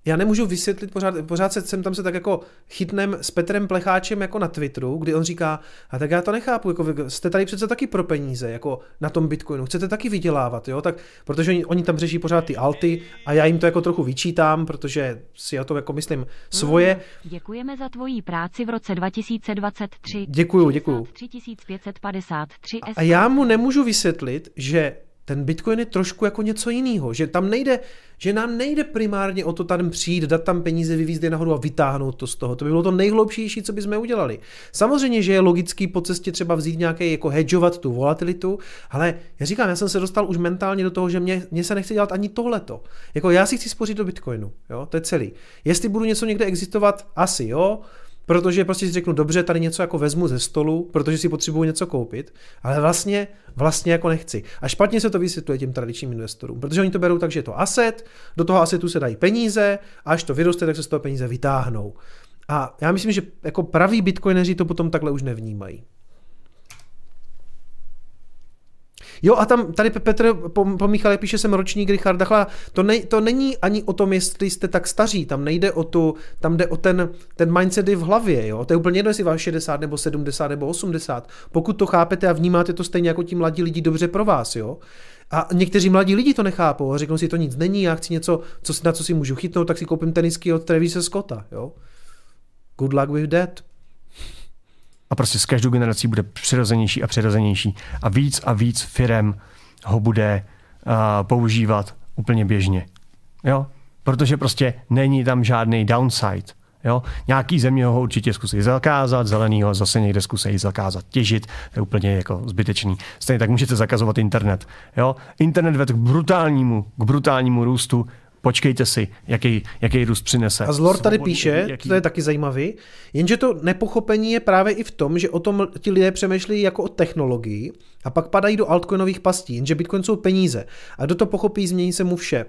já nemůžu vysvětlit, pořád, pořád se, jsem tam se tak jako chytnem s Petrem Plecháčem jako na Twitteru, kdy on říká, a tak já to nechápu, jako vy jste tady přece taky pro peníze, jako na tom Bitcoinu, chcete taky vydělávat, jo, tak, protože oni, oni tam řeší pořád ty alty a já jim to jako trochu vyčítám, protože si o to jako myslím svoje. Děkujeme za tvoji práci v roce 2023. Děkuju, děkuju. 3553 A já mu nemůžu vysvětlit, že ten Bitcoin je trošku jako něco jiného, že tam nejde, že nám nejde primárně o to tam přijít, dát tam peníze, vyvízt je nahoru a vytáhnout to z toho. To by bylo to nejhloubšější, co bychom udělali. Samozřejmě, že je logický po cestě třeba vzít nějaké, jako hedžovat tu volatilitu, ale já říkám, já jsem se dostal už mentálně do toho, že mě, mě se nechce dělat ani tohleto. Jako já si chci spořit do Bitcoinu, jo, to je celý. Jestli budu něco někde existovat, asi jo, protože prostě si řeknu, dobře, tady něco jako vezmu ze stolu, protože si potřebuju něco koupit, ale vlastně, vlastně jako nechci. A špatně se to vysvětluje těm tradičním investorům, protože oni to berou tak, že je to asset, do toho assetu se dají peníze a až to vyroste, tak se z toho peníze vytáhnou. A já myslím, že jako praví bitcoineři to potom takhle už nevnímají. Jo a tam tady Petr po, po Michale píše jsem ročník Richarda Chla. To, ne, to není ani o tom, jestli jste tak staří, tam nejde o tu, tam jde o ten, ten mindset v hlavě, jo. To je úplně jedno, jestli vás 60 nebo 70 nebo 80. Pokud to chápete a vnímáte to stejně jako ti mladí lidi dobře pro vás, jo. A někteří mladí lidi to nechápou a řeknou si, to nic není, já chci něco, co, na co si můžu chytnout, tak si koupím tenisky od Travise Scotta, jo. Good luck with that a prostě s každou generací bude přirozenější a přirozenější a víc a víc firem ho bude uh, používat úplně běžně. Jo? Protože prostě není tam žádný downside. Jo? Nějaký země ho určitě zkusí zakázat, zelenýho zase někde zkusí zakázat těžit, to je úplně jako zbytečný. Stejně tak můžete zakazovat internet. Jo? Internet vedl k brutálnímu, k brutálnímu růstu počkejte si, jaký, jaký růst přinese. A Zlor tady píše, jaký... to je taky zajímavý, jenže to nepochopení je právě i v tom, že o tom ti lidé přemýšlí jako o technologii a pak padají do altcoinových pastí, jenže Bitcoin jsou peníze a do to pochopí, změní se mu vše.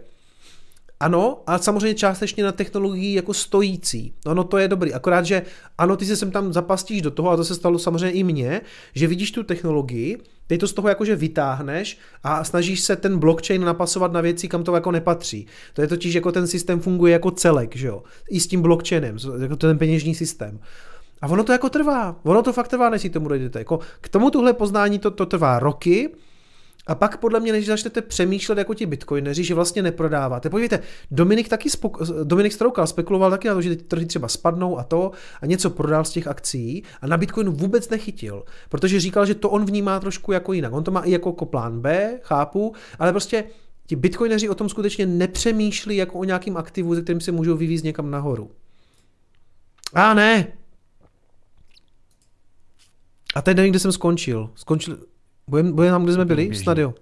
Ano, a samozřejmě částečně na technologii jako stojící. No, no to je dobrý. Akorát, že ano, ty se sem tam zapastíš do toho, a to se stalo samozřejmě i mně, že vidíš tu technologii, ty to z toho jakože vytáhneš a snažíš se ten blockchain napasovat na věci, kam to jako nepatří. To je totiž jako ten systém funguje jako celek, že jo? I s tím blockchainem, jako ten peněžní systém. A ono to jako trvá. Ono to fakt trvá, než si tomu dojdete. Jako k tomu tuhle poznání to, to trvá roky, pak podle mě, než začnete přemýšlet jako ti bitcoineři, že vlastně neprodáváte. Podívejte, Dominik taky spok- Dominik Stroukal spekuloval taky na to, že ty trhy třeba spadnou a to a něco prodal z těch akcí a na bitcoinu vůbec nechytil, protože říkal, že to on vnímá trošku jako jinak. On to má i jako, jako plán B, chápu, ale prostě ti bitcoineři o tom skutečně nepřemýšlí jako o nějakým aktivu, ze kterým se můžou vyvízt někam nahoru. A ne. A teď nevím, kde jsem skončil. Skončil, Budeme bude tam, kde jsme byli? Snad jo.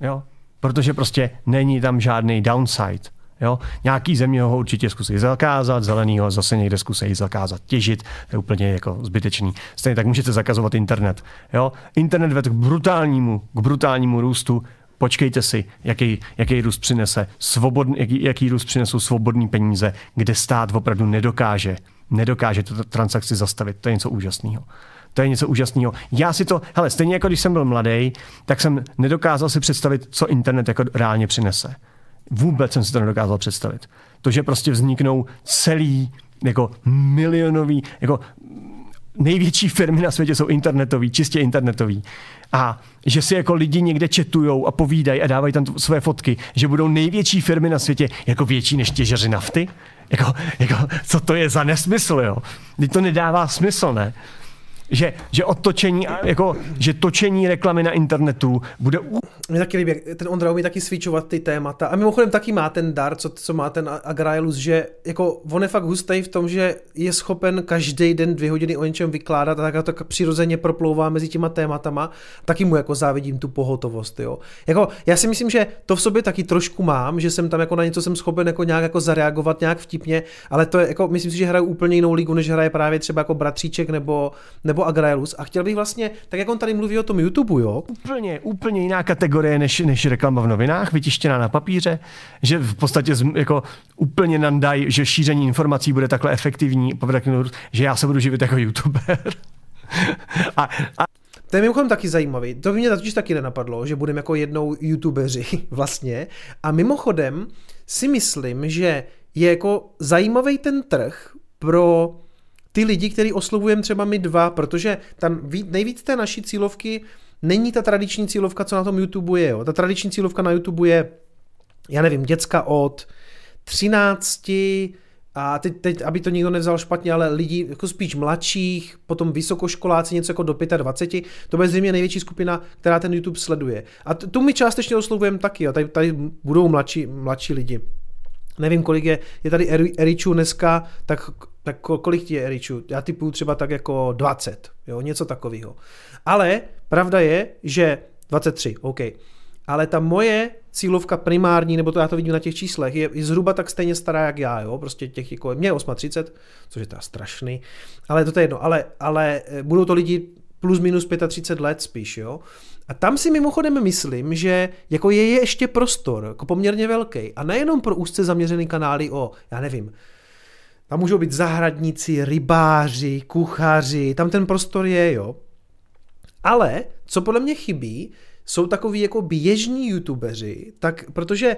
Jo, protože prostě není tam žádný downside. Jo? Nějaký země ho určitě zkusí zakázat, zelenýho zase někde zkusí zakázat těžit, to je úplně jako zbytečný. Stejně tak můžete zakazovat internet. Jo? Internet vedl k brutálnímu, k brutálnímu růstu počkejte si, jaký, jaký růst přinese, svobodný, jaký, jaký růst přinesou svobodní peníze, kde stát opravdu nedokáže, nedokáže tu transakci zastavit. To je něco úžasného. To je něco úžasného. Já si to, hele, stejně jako když jsem byl mladý, tak jsem nedokázal si představit, co internet jako reálně přinese. Vůbec jsem si to nedokázal představit. to, že prostě vzniknou celý jako milionový, jako největší firmy na světě jsou internetový, čistě internetový. A že si jako lidi někde četujou a povídají a dávají tam své fotky, že budou největší firmy na světě jako větší než těžeři nafty? Jako, jako, co to je za nesmysl, jo? Teď to nedává smysl, ne? Že, že otočení, jako, že točení reklamy na internetu bude... Mě taky líbí, ten Ondra umí taky switchovat ty témata. A mimochodem taky má ten dar, co, co má ten Agrailus, že jako on je fakt hustý v tom, že je schopen každý den dvě hodiny o něčem vykládat a tak to přirozeně proplouvá mezi těma tématama. Taky mu jako závidím tu pohotovost, jo. Jako, já si myslím, že to v sobě taky trošku mám, že jsem tam jako na něco jsem schopen jako nějak jako zareagovat nějak vtipně, ale to je jako, myslím si, že hraju úplně jinou ligu, než hraje právě třeba jako bratříček nebo, nebo nebo Agraelus a chtěl bych vlastně, tak jak on tady mluví o tom YouTube, jo? Úplně, úplně jiná kategorie než, než reklama v novinách, vytištěná na papíře, že v podstatě jako úplně nandaj, že šíření informací bude takhle efektivní, že já se budu živit jako YouTuber. a, a to je mimochodem taky zajímavý. To by mě totiž taky nenapadlo, že budeme jako jednou youtubeři vlastně. A mimochodem si myslím, že je jako zajímavý ten trh pro ty lidi, který oslovujeme třeba my dva, protože tam nejvíc té naší cílovky není ta tradiční cílovka, co na tom YouTube je. Jo. Ta tradiční cílovka na YouTube je, já nevím, děcka od 13 a teď, teď, aby to nikdo nevzal špatně, ale lidi jako spíš mladších, potom vysokoškoláci, něco jako do 25, to bude zřejmě největší skupina, která ten YouTube sleduje. A tu my částečně oslovujeme taky, jo. Tady, tady budou mladší, mladší lidi. Nevím, kolik je, je tady Eričů dneska, tak tak kolik ti je Eriču? Já typuju třeba tak jako 20, jo, něco takového. Ale pravda je, že 23, OK. Ale ta moje cílovka primární, nebo to já to vidím na těch číslech, je, je zhruba tak stejně stará jak já, jo, prostě těch jako, mě je 38, což je teda strašný, ale to je jedno, ale, ale eh, budou to lidi plus minus 35 let spíš, jo. A tam si mimochodem myslím, že jako je ještě prostor, jako poměrně velký. A nejenom pro úzce zaměřený kanály o, já nevím, tam můžou být zahradníci, rybáři, kuchaři, tam ten prostor je, jo. Ale, co podle mě chybí, jsou takový jako běžní youtubeři, tak protože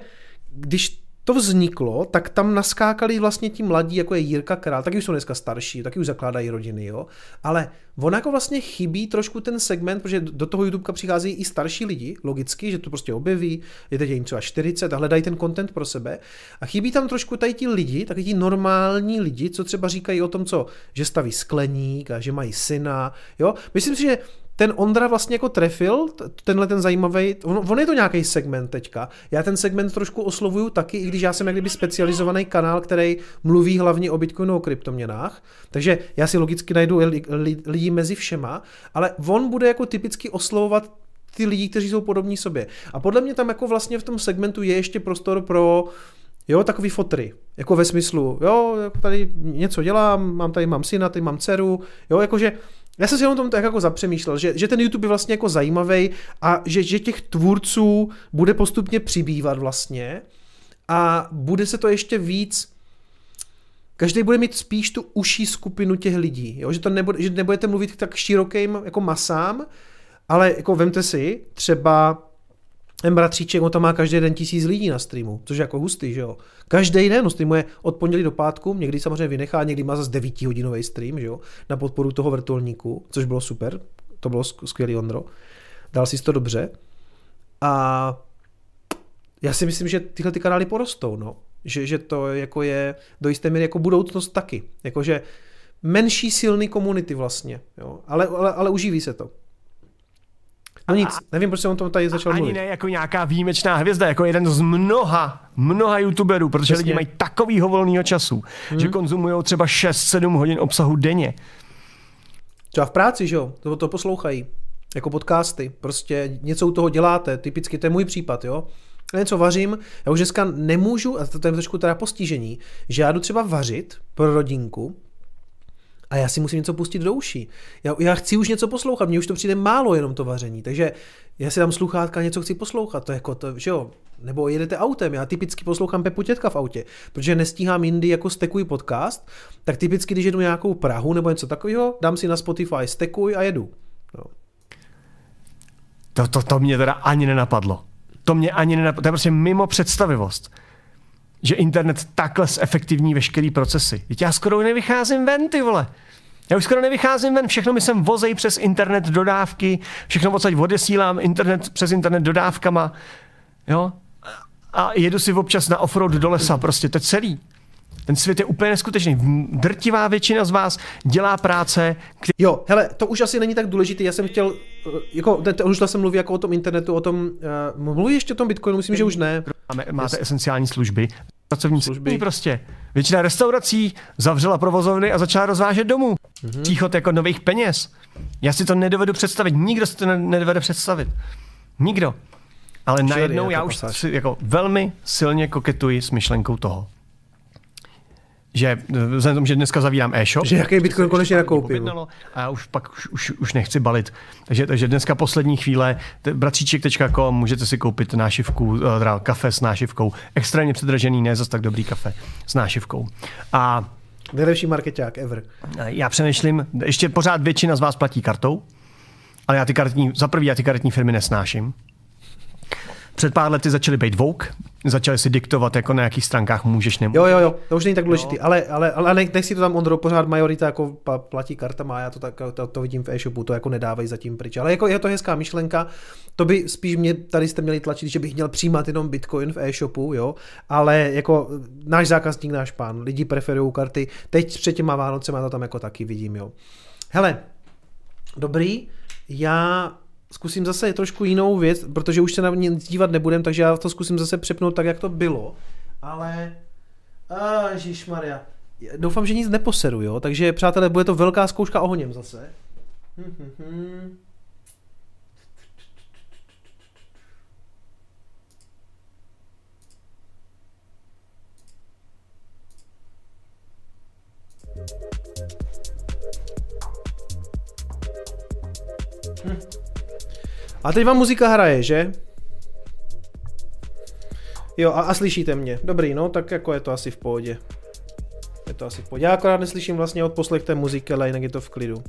když to vzniklo, tak tam naskákali vlastně ti mladí, jako je Jirka Král, taky už jsou dneska starší, taky už zakládají rodiny, jo. Ale on jako vlastně chybí trošku ten segment, protože do toho YouTube přichází i starší lidi, logicky, že to prostě objeví, je teď jim třeba 40 a hledají ten content pro sebe. A chybí tam trošku tady ti lidi, taky ti normální lidi, co třeba říkají o tom, co, že staví skleník a že mají syna, jo. Myslím si, že ten Ondra vlastně jako trefil, tenhle ten zajímavý, on, on je to nějaký segment teďka. Já ten segment trošku oslovuju taky, i když já jsem jak kdyby specializovaný kanál, který mluví hlavně o Bitcoinu, o kryptoměnách. Takže já si logicky najdu lidi mezi všema, ale on bude jako typicky oslovovat ty lidi, kteří jsou podobní sobě. A podle mě tam jako vlastně v tom segmentu je ještě prostor pro Jo, takový fotry, jako ve smyslu, jo, jako tady něco dělám, mám tady, mám syna, tady mám dceru, jo, jakože já jsem si jenom tom tak jako zapřemýšlel, že, že ten YouTube je vlastně jako zajímavý a že, že těch tvůrců bude postupně přibývat vlastně a bude se to ještě víc Každý bude mít spíš tu uší skupinu těch lidí, jo? Že, to nebude, že nebudete mluvit tak širokým jako masám, ale jako vemte si, třeba ten bratříček, on tam má každý den tisíc lidí na streamu, což je jako hustý, že jo. Každý den, on streamuje od pondělí do pátku, někdy samozřejmě vynechá, někdy má zase 9 hodinový stream, že jo, na podporu toho vrtulníku, což bylo super, to bylo skvělý Ondro. Dal si to dobře. A já si myslím, že tyhle ty kanály porostou, no. Že, že to jako je do jisté míry jako budoucnost taky. Jakože menší silný komunity vlastně, jo. Ale, ale, ale uživí se to. No nic, nevím, proč jsem o tom tady začal ani mluvit. ne jako nějaká výjimečná hvězda, jako jeden z mnoha, mnoha youtuberů, protože Přesně. lidi mají takovýho volného času, hmm. že konzumují třeba 6-7 hodin obsahu denně. Třeba v práci, že jo, to, to poslouchají, jako podcasty, prostě něco u toho děláte, typicky to je můj případ, jo. Já něco vařím, já už dneska nemůžu, a to, to je trošku teda postižení, že já jdu třeba vařit pro rodinku, a já si musím něco pustit do uší. Já, já chci už něco poslouchat, mně už to přijde málo jenom to vaření, takže já si dám sluchátka, něco chci poslouchat, to je jako to, že jo, nebo jedete autem, já typicky poslouchám Pepu Tětka v autě, protože nestíhám jindy jako stekuj podcast, tak typicky, když jedu nějakou Prahu nebo něco takového, dám si na Spotify stekuj a jedu. No. To, to, to mě teda ani nenapadlo. To mě ani nenapadlo, to je prostě mimo představivost že internet takhle zefektivní veškerý procesy. Teď já skoro nevycházím ven, ty vole. Já už skoro nevycházím ven, všechno mi sem vozej přes internet dodávky, všechno odsaď odesílám internet přes internet dodávkama, jo. A jedu si občas na offroad do lesa, prostě to je celý. Ten svět je úplně neskutečný. Drtivá většina z vás dělá práce, které Jo, hele, to už asi není tak důležité. Já jsem chtěl, eh, jako, to, už jsem mluví jako o tom internetu, o tom, uh, mluví ještě o tom Bitcoinu, myslím, že už ne. Máme, máte esenciální služby, pracovní Služby. prostě. Většina restaurací zavřela provozovny a začala rozvážet domů. Mhm. Mm-hmm. Příchod jako nových peněz. Já si to nedovedu představit, nikdo si to ne- nedovede představit. Nikdo. Ale najednou já už si jako velmi silně koketuji s myšlenkou toho, že vzhledem tomu, že dneska zavírám e-shop, Že jaký Bitcoin konečně nakoupil. A já už pak už, už, už nechci balit. Takže, takže dneska poslední chvíle, bratříček.com, můžete si koupit nášivku, eh, teda kafe s nášivkou. Extrémně předražený, ne zas tak dobrý kafe s nášivkou. A Nejlepší marketák ever. eh, já přemýšlím, ještě pořád většina z vás platí kartou, ale já ty karetní, za prvý já ty karetní firmy nesnáším. Před pár lety začaly být Vogue, začaly si diktovat, jako na jakých stránkách můžeš nebo Jo, jo, jo, to už není tak důležitý, ale, ale, ale nech, nech si to tam, Ondro, pořád majorita jako platí kartama, já to, tak, to, to vidím v e-shopu, to jako nedávají zatím pryč, ale jako je to hezká myšlenka, to by spíš mě tady jste měli tlačit, že bych měl přijímat jenom Bitcoin v e-shopu, jo, ale jako náš zákazník, náš pán, lidi preferují karty, teď před těma Vánocema to tam jako taky vidím, jo. Hele, dobrý, já zkusím zase trošku jinou věc, protože už se na mě dívat nebudem, takže já to zkusím zase přepnout tak, jak to bylo. Ale... A, Maria. Doufám, že nic neposeru, jo? Takže, přátelé, bude to velká zkouška ohoněm zase. Hm, hm, hm. A teď vám muzika hraje, že? Jo, a, a slyšíte mě. Dobrý, no, tak jako je to asi v pohodě. Je to asi v pohodě. Já akorát neslyším vlastně od poslech té muziky, ale jinak je to v klidu.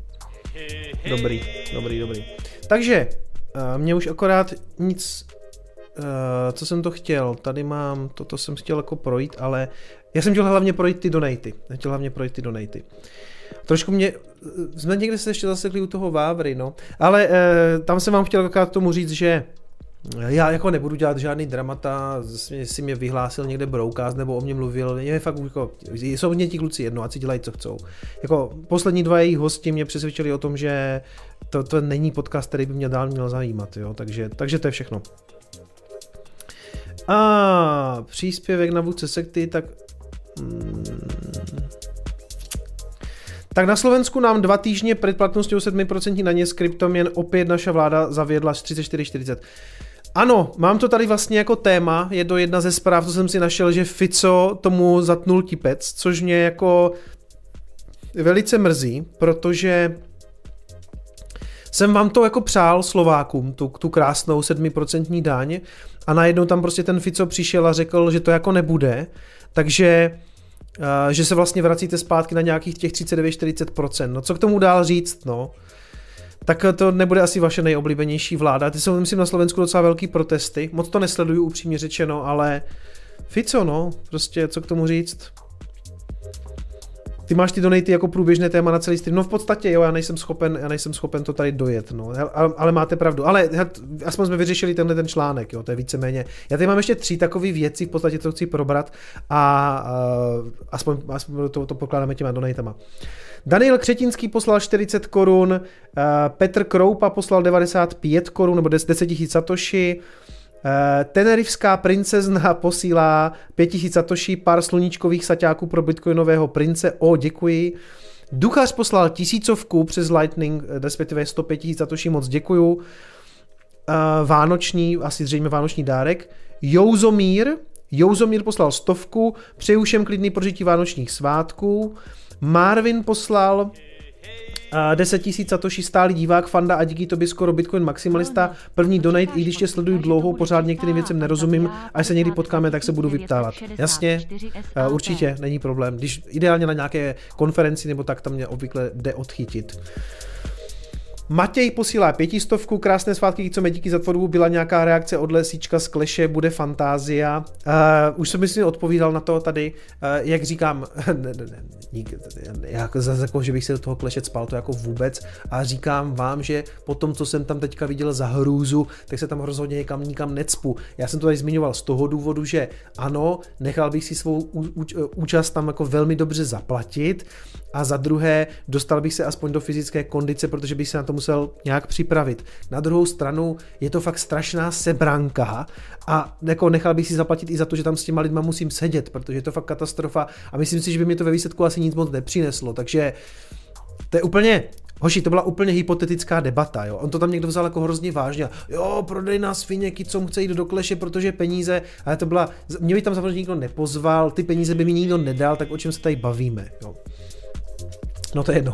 Dobrý, dobrý, dobrý. Takže, uh, mě už akorát nic, uh, co jsem to chtěl, tady mám, toto jsem chtěl jako projít, ale já jsem chtěl hlavně projít ty donaty. Já chtěl hlavně projít ty donaty. Trošku mě, jsme někde se ještě zasekli u toho Vávry, no. Ale e, tam jsem vám chtěl akorát tomu říct, že já jako nebudu dělat žádný dramata, jestli mě vyhlásil někde broukaz nebo o mě mluvil, je fakt jako, jsou mě ti kluci jedno, ať si dělají, co chcou. Jako poslední dva jejich hosti mě přesvědčili o tom, že to, to není podcast, který by mě dál měl zajímat, jo, takže, takže to je všechno. A příspěvek na vůdce sekty, tak... Hmm, tak na Slovensku nám dva týždně před platností 7% daně s kryptom jen opět naša vláda zavědla 34,40. Ano, mám to tady vlastně jako téma, je to jedna ze zpráv, co jsem si našel, že Fico tomu zatnul tipec, což mě jako velice mrzí, protože jsem vám to jako přál Slovákům, tu, tu krásnou 7% daň a najednou tam prostě ten Fico přišel a řekl, že to jako nebude, takže že se vlastně vracíte zpátky na nějakých těch 39-40%. No co k tomu dál říct, no? Tak to nebude asi vaše nejoblíbenější vláda. Ty jsou, myslím, na Slovensku docela velký protesty. Moc to nesleduju, upřímně řečeno, ale Fico, no, prostě co k tomu říct. Ty máš ty donaty jako průběžné téma na celý stream. No v podstatě jo, já nejsem schopen, já nejsem schopen to tady dojet, no. Ale, ale máte pravdu. Ale aspoň jsme vyřešili tenhle ten článek, jo, to je víceméně. Já tady mám ještě tři takové věci, v podstatě to chci probrat a uh, aspoň, aspoň to, to pokládáme těma donatama. Daniel Křetinský poslal 40 korun, uh, Petr Kroupa poslal 95 korun, nebo 10 000 satoshi, Uh, Tenerivská princezna posílá 5000 satoshi, pár sluníčkových saťáků pro bitcoinového prince. O, děkuji. Duchař poslal tisícovku přes Lightning, respektive 105 000 satoshi, moc děkuju. Uh, vánoční, asi zřejmě vánoční dárek. Jouzomír, Jouzomír poslal stovku, přeju všem klidný prožití vánočních svátků. Marvin poslal 10 tisíc Satoshi stálý divák, fanda a díky tobě skoro Bitcoin maximalista. První donate, i když tě sleduju dlouho, pořád některým věcem nerozumím, až se někdy potkáme, tak se budu vyptávat. Jasně, určitě, není problém. Když ideálně na nějaké konferenci nebo tak, tam mě obvykle jde odchytit. Matěj posílá pětistovku, krásné svátky, co mě díky za tvorbu, byla nějaká reakce od Lesíčka z Kleše, bude fantázia. Uh, už jsem myslím odpovídal na to tady, uh, jak říkám, ne, ne, ne, nik, jako zase jako, že bych se do toho Kleše spal, to jako vůbec, a říkám vám, že po tom, co jsem tam teďka viděl za hrůzu, tak se tam rozhodně někam nikam necpu. Já jsem to tady zmiňoval z toho důvodu, že ano, nechal bych si svou účast tam jako velmi dobře zaplatit, a za druhé dostal bych se aspoň do fyzické kondice, protože bych se na to musel nějak připravit. Na druhou stranu je to fakt strašná sebranka a jako nechal bych si zaplatit i za to, že tam s těma lidma musím sedět, protože je to fakt katastrofa a myslím si, že by mi to ve výsledku asi nic moc nepřineslo, takže to je úplně, Hoši, to byla úplně hypotetická debata, jo. On to tam někdo vzal jako hrozně vážně. Jo, prodej nás svině, co chce jít do kleše, protože peníze, ale to byla, mě by tam samozřejmě nikdo nepozval, ty peníze by mi nikdo nedal, tak o čem se tady bavíme, jo. No to je jedno.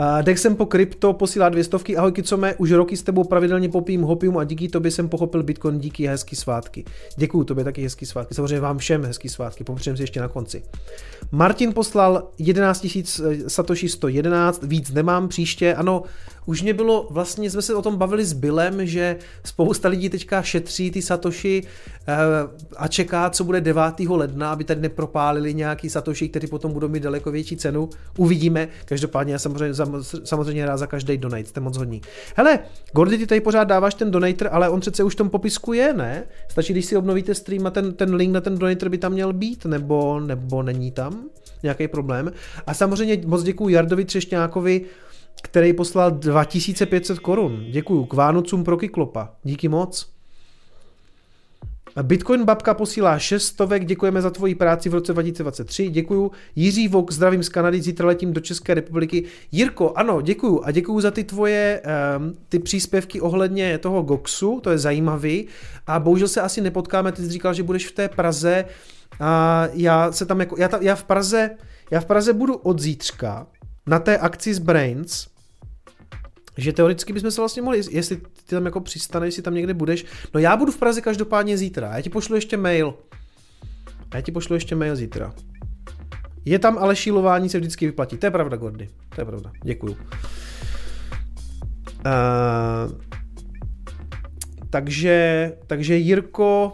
Uh, Dexem po krypto posílá dvě stovky. Ahoj mé, už roky s tebou pravidelně popím hopium a díky tobě jsem pochopil Bitcoin, díky hezký svátky. Děkuju tobě taky hezký svátky. Samozřejmě vám všem hezký svátky, popřejeme si ještě na konci. Martin poslal 11 000 eh, Satoshi 111, víc nemám příště. Ano, už mě bylo, vlastně jsme se o tom bavili s Billem, že spousta lidí teďka šetří ty Satoshi eh, a čeká, co bude 9. ledna, aby tady nepropálili nějaký Satoshi, který potom budou mít daleko větší cenu. Uvidíme. Každopádně já samozřejmě, samozřejmě rád za každý donate, jste moc hodní. Hele, Gordy, ty tady pořád dáváš ten donator, ale on přece už v tom popisku je, ne? Stačí, když si obnovíte stream a ten, ten link na ten donator by tam měl být, nebo, nebo není tam nějaký problém. A samozřejmě moc děkuji Jardovi Třešňákovi, který poslal 2500 korun. Děkuju. K Vánocům pro Kyklopa. Díky moc. Bitcoin babka posílá 6 stovek, děkujeme za tvoji práci v roce 2023, děkuju. Jiří Vok, zdravím z Kanady, zítra letím do České republiky. Jirko, ano, děkuju a děkuju za ty tvoje um, ty příspěvky ohledně toho Goxu, to je zajímavý a bohužel se asi nepotkáme, ty jsi říkal, že budeš v té Praze a já se tam jako, já, ta, já v Praze, já v Praze budu od zítřka na té akci z Brains, že teoreticky bychom se vlastně mohli, jestli ty tam jako přistaneš, jestli tam někde budeš. No já budu v Praze každopádně zítra. Já ti pošlu ještě mail. Já ti pošlu ještě mail zítra. Je tam ale šílování se vždycky vyplatí. To je pravda, Gordy. To je pravda. Děkuju. Uh, takže, takže Jirko,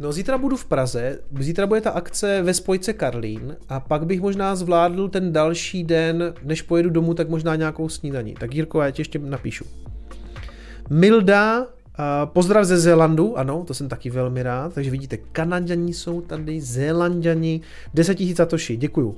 No zítra budu v Praze, zítra bude ta akce ve spojce Karlín a pak bych možná zvládl ten další den, než pojedu domů, tak možná nějakou snídaní. Tak Jirko, já ti ještě napíšu. Milda, pozdrav ze Zélandu, ano, to jsem taky velmi rád, takže vidíte, Kanaděni jsou tady, Zélanděni, 10 000 satoshi, děkuju.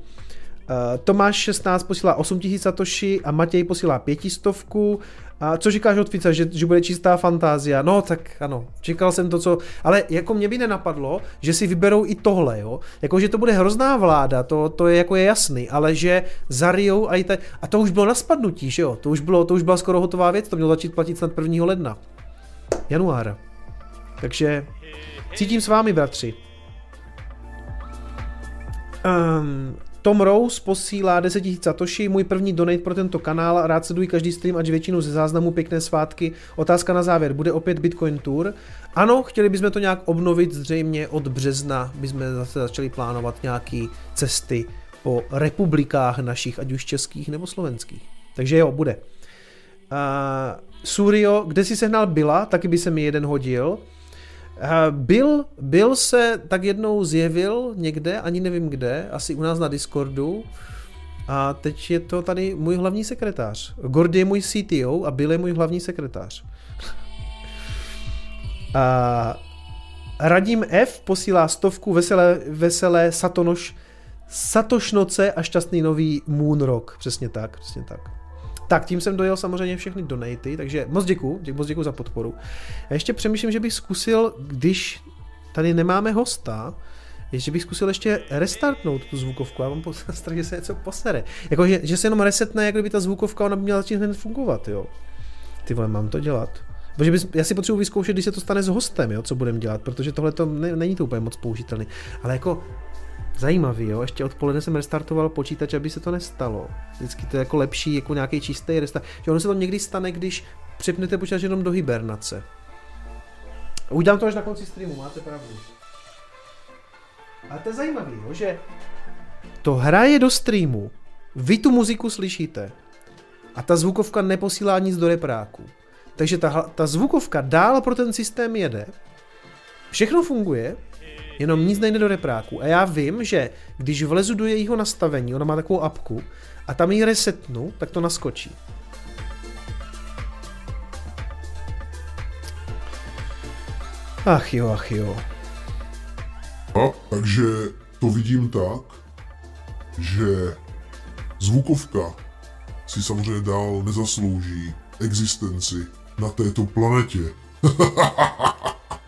Tomáš 16 posílá 8000 satoshi a Matěj posílá pětistovku. A co říkáš od Fica, že, že bude čistá fantázia? No tak ano, čekal jsem to, co... Ale jako mě by nenapadlo, že si vyberou i tohle, jo? Jako, že to bude hrozná vláda, to, to je jako je jasný, ale že zarijou a i te... A to už bylo na spadnutí, že jo? To už, bylo, to už byla skoro hotová věc, to mělo začít platit snad 1. ledna. Januára. Takže cítím s vámi, bratři. Um, tom Rose posílá 10 000 satoshi, můj první donate pro tento kanál, rád sleduji každý stream, ať většinu ze záznamu, pěkné svátky. Otázka na závěr, bude opět Bitcoin Tour? Ano, chtěli bychom to nějak obnovit, zřejmě od března bychom zase začali plánovat nějaké cesty po republikách našich, ať už českých nebo slovenských. Takže jo, bude. Uh, Surio, kde si sehnal Bila, taky by se mi jeden hodil. Byl, byl se tak jednou zjevil někde, ani nevím kde, asi u nás na Discordu. A teď je to tady můj hlavní sekretář. Gordy je můj CTO a Bill je můj hlavní sekretář. a Radim F posílá stovku veselé, veselé Satonoš, Satošnoce a šťastný nový Moon Rock. Přesně tak, přesně tak. Tak, tím jsem dojel samozřejmě všechny donaty, takže moc děkuju, moc děkuju za podporu. Já ještě přemýšlím, že bych zkusil, když tady nemáme hosta, že bych zkusil ještě restartnout tu zvukovku, já mám strach, že se něco posere. Jako, že, že se jenom resetne, jak kdyby ta zvukovka, ona by měla začít hned fungovat, jo. Ty vole, mám to dělat. Protože bys, já si potřebuji vyzkoušet, když se to stane s hostem, jo, co budeme dělat, protože tohle to ne, není to úplně moc použitelný. Ale jako zajímavý, jo. Ještě odpoledne jsem restartoval počítač, aby se to nestalo. Vždycky to je jako lepší, jako nějaký čistý restart. Že ono se to někdy stane, když připnete počítač jenom do hibernace. Udělám to až na konci streamu, máte pravdu. A to je zajímavý, jo, že to hraje do streamu, vy tu muziku slyšíte, a ta zvukovka neposílá nic do repráku. Takže ta, ta zvukovka dál pro ten systém jede, všechno funguje, jenom nic nejde do repráku. A já vím, že když vlezu do jejího nastavení, ona má takovou apku, a tam ji resetnu, tak to naskočí. Ach jo, ach jo. A, takže to vidím tak, že zvukovka si samozřejmě dál nezaslouží existenci na této planetě.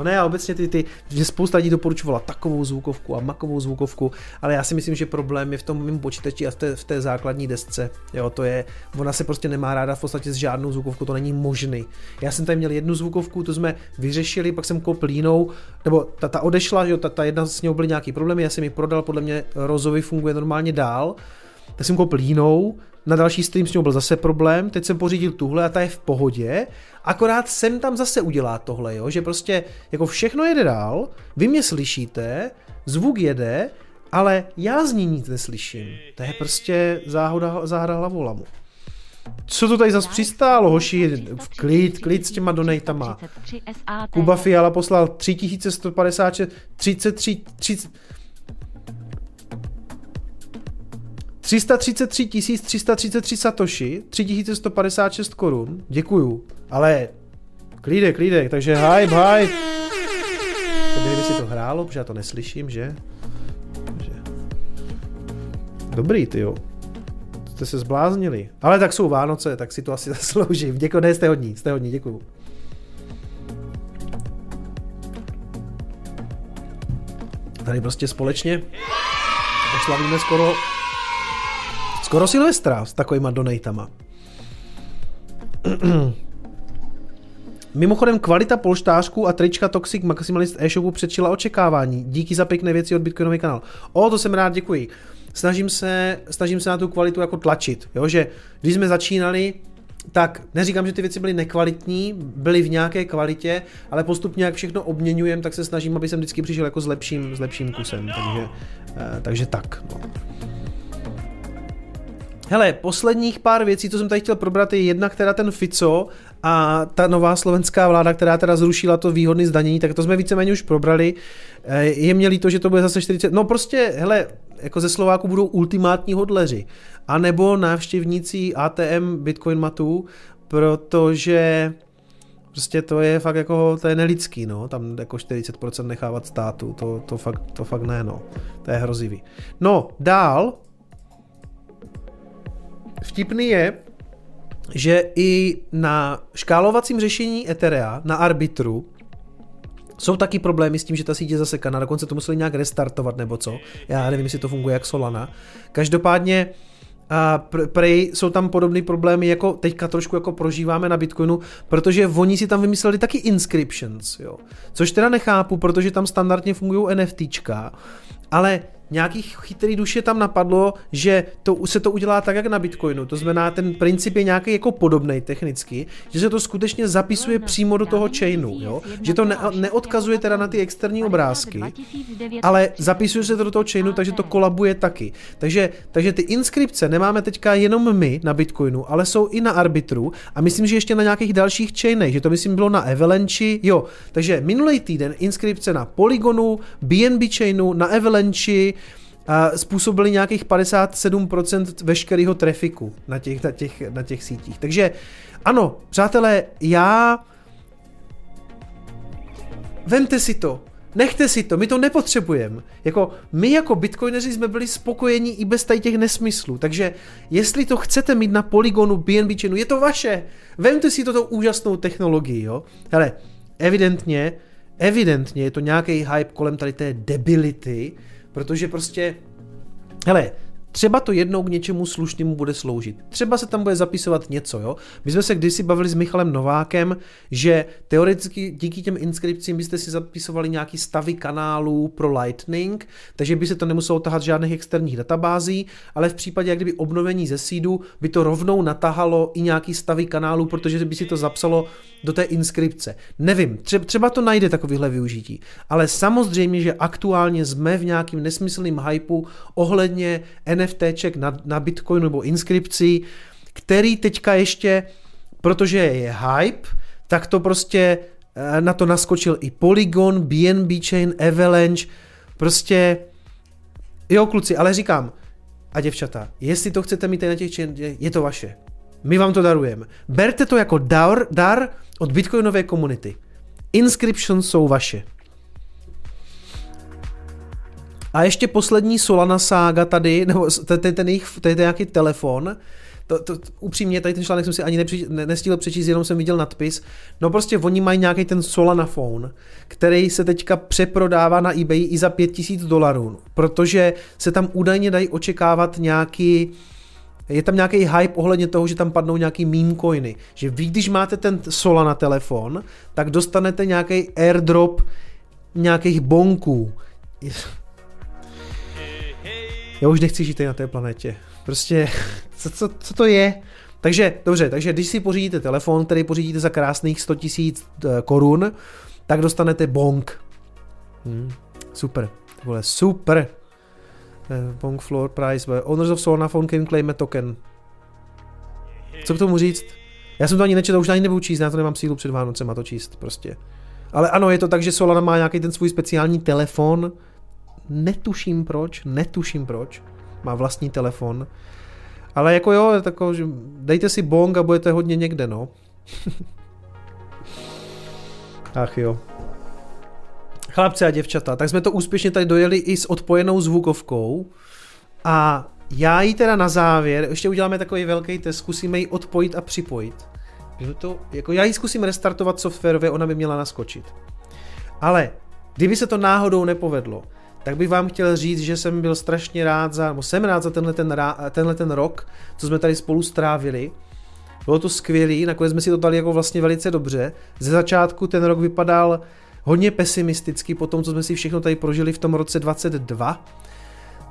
No ne, a obecně ty, ty, že spousta lidí doporučovala takovou zvukovku a makovou zvukovku, ale já si myslím, že problém je v tom mým počítači a v té, v té základní desce. Jo, to je, ona se prostě nemá ráda v podstatě s žádnou zvukovkou, to není možný. Já jsem tady měl jednu zvukovku, tu jsme vyřešili, pak jsem koupil jinou, nebo ta, ta odešla, jo, ta, ta jedna s ní byly nějaký problémy, já jsem ji prodal, podle mě Rozovi funguje normálně dál, tak jsem koupil jinou, na další stream s ním byl zase problém, teď jsem pořídil tuhle a ta je v pohodě, akorát sem tam zase udělá tohle, jo, že prostě jako všechno jede dál, vy mě slyšíte, zvuk jede, ale já z ní nic neslyším. To je prostě záhoda, záhada hlavolamu. Co to tady zase přistálo, hoši? Klid, klid s těma donatama. Kuba Fiala poslal 3156, 33, 30, 333 333 satoshi, 3156 korun, děkuju, ale klídek, klídek, takže hype, hype. Teď by si to hrálo, protože já to neslyším, že? že. Dobrý, ty jo. Jste se zbláznili. Ale tak jsou Vánoce, tak si to asi zasloužím. Děkuji, ne, jste hodní, jste hodní, děkuju. Tady prostě společně oslavíme skoro Skoro Silvestra s takovýma donatama. Mimochodem kvalita polštářků a trička Toxic Maximalist e-shopu předčila očekávání. Díky za pěkné věci od Bitcoinový kanál. O, to jsem rád, děkuji. Snažím se, snažím se na tu kvalitu jako tlačit, jo? že když jsme začínali, tak neříkám, že ty věci byly nekvalitní, byly v nějaké kvalitě, ale postupně, jak všechno obměňujem, tak se snažím, aby jsem vždycky přišel jako s lepším, s lepším kusem. Takže, eh, takže tak. No. Hele, posledních pár věcí, co jsem tady chtěl probrat, je jedna, která ten Fico a ta nová slovenská vláda, která teda zrušila to výhodné zdanění, tak to jsme víceméně už probrali. Eh, je mě líto, že to bude zase 40. No prostě, hele, jako ze Slováku budou ultimátní hodleři. A nebo návštěvníci ATM Bitcoin matů, protože prostě to je fakt jako, to je nelidský, no, tam jako 40% nechávat státu, to, to, fakt, to fakt ne, no, to je hrozivý. No, dál, Vtipný je, že i na škálovacím řešení Etherea, na Arbitru, jsou taky problémy s tím, že ta síť je zasekaná, dokonce to museli nějak restartovat nebo co. Já nevím, jestli to funguje jak Solana. Každopádně a prej jsou tam podobné problémy, jako teďka trošku jako prožíváme na Bitcoinu, protože oni si tam vymysleli taky inscriptions, jo. Což teda nechápu, protože tam standardně fungují NFTčka, ale nějaký chytrý duše tam napadlo, že to, se to udělá tak, jak na Bitcoinu. To znamená, ten princip je nějaký jako podobný technicky, že se to skutečně zapisuje přímo do toho chainu, jo? že to ne, neodkazuje teda na ty externí obrázky, ale zapisuje se to do toho chainu, takže to kolabuje taky. Takže, takže ty inskripce nemáme teďka jenom my na Bitcoinu, ale jsou i na Arbitru a myslím, že ještě na nějakých dalších chainech, že to myslím bylo na Avalanche, jo. Takže minulý týden inskripce na Polygonu, BNB chainu, na Avalanche, způsobili nějakých 57% veškerého trafiku na těch, na, těch, na těch sítích. Takže ano, přátelé, já... Vemte si to, Nechte si to, my to nepotřebujeme. Jako my jako bitcoineři jsme byli spokojení i bez tady těch nesmyslů. Takže jestli to chcete mít na Polygonu, BNB chainu, je to vaše. Vemte si toto úžasnou technologii, jo. Hele, evidentně, evidentně je to nějaký hype kolem tady té debility, Protože prostě, hele, Třeba to jednou k něčemu slušnému bude sloužit. Třeba se tam bude zapisovat něco, jo. My jsme se kdysi bavili s Michalem Novákem, že teoreticky díky těm inskripcím byste si zapisovali nějaký stavy kanálů pro Lightning, takže by se to nemuselo tahat žádných externích databází, ale v případě, jak kdyby obnovení ze seedu, by to rovnou natahalo i nějaký stavy kanálů, protože by si to zapsalo do té inskripce. Nevím, třeba to najde takovýhle využití, ale samozřejmě, že aktuálně jsme v nějakým nesmyslným hypeu ohledně NFTček na, na Bitcoinu nebo inskripcí, který teďka ještě, protože je hype, tak to prostě eh, na to naskočil i Polygon, BNB Chain, Avalanche, prostě jo kluci, ale říkám, a děvčata, jestli to chcete mít na těch chain, je to vaše. My vám to darujeme. Berte to jako dar, dar od bitcoinové komunity. Inscriptions jsou vaše. A ještě poslední Solana sága tady, nebo ten, ten jejich, je nějaký telefon, to, to, upřímně, tady ten článek jsem si ani nepři, ne, nestihl přečíst, jenom jsem viděl nadpis. No prostě oni mají nějaký ten Solana phone, který se teďka přeprodává na eBay i za 5000 dolarů, protože se tam údajně dají očekávat nějaký je tam nějaký hype ohledně toho, že tam padnou nějaký meme coiny. Že vy, když máte ten Solana telefon, tak dostanete nějaký airdrop nějakých bonků. Já už nechci žít na té planetě. Prostě, co, co, co to je? Takže, dobře, takže když si pořídíte telefon, který pořídíte za krásných 100 tisíc eh, korun, tak dostanete bonk. Hmm, super, to bude super. Uh, bonk floor price, owners of Solana phone can claim a token. Co k tomu říct? Já jsem to ani nečetl, už ani nebudu číst, já to nemám sílu před Vánocem a to číst prostě. Ale ano, je to tak, že Solana má nějaký ten svůj speciální telefon, netuším proč, netuším proč, má vlastní telefon, ale jako jo, tako, že dejte si bong a budete hodně někde, no. Ach jo. Chlapci a děvčata, tak jsme to úspěšně tady dojeli i s odpojenou zvukovkou a já ji teda na závěr, ještě uděláme takový velký test, zkusíme ji odpojit a připojit. To, jako já ji zkusím restartovat softwarově, ona by měla naskočit. Ale kdyby se to náhodou nepovedlo, tak bych vám chtěl říct, že jsem byl strašně rád za, nebo jsem rád za tenhle ten, tenhle ten rok, co jsme tady spolu strávili. Bylo to skvělé, nakonec jsme si to dali jako vlastně velice dobře. Ze začátku ten rok vypadal hodně pesimisticky po tom, co jsme si všechno tady prožili v tom roce 22,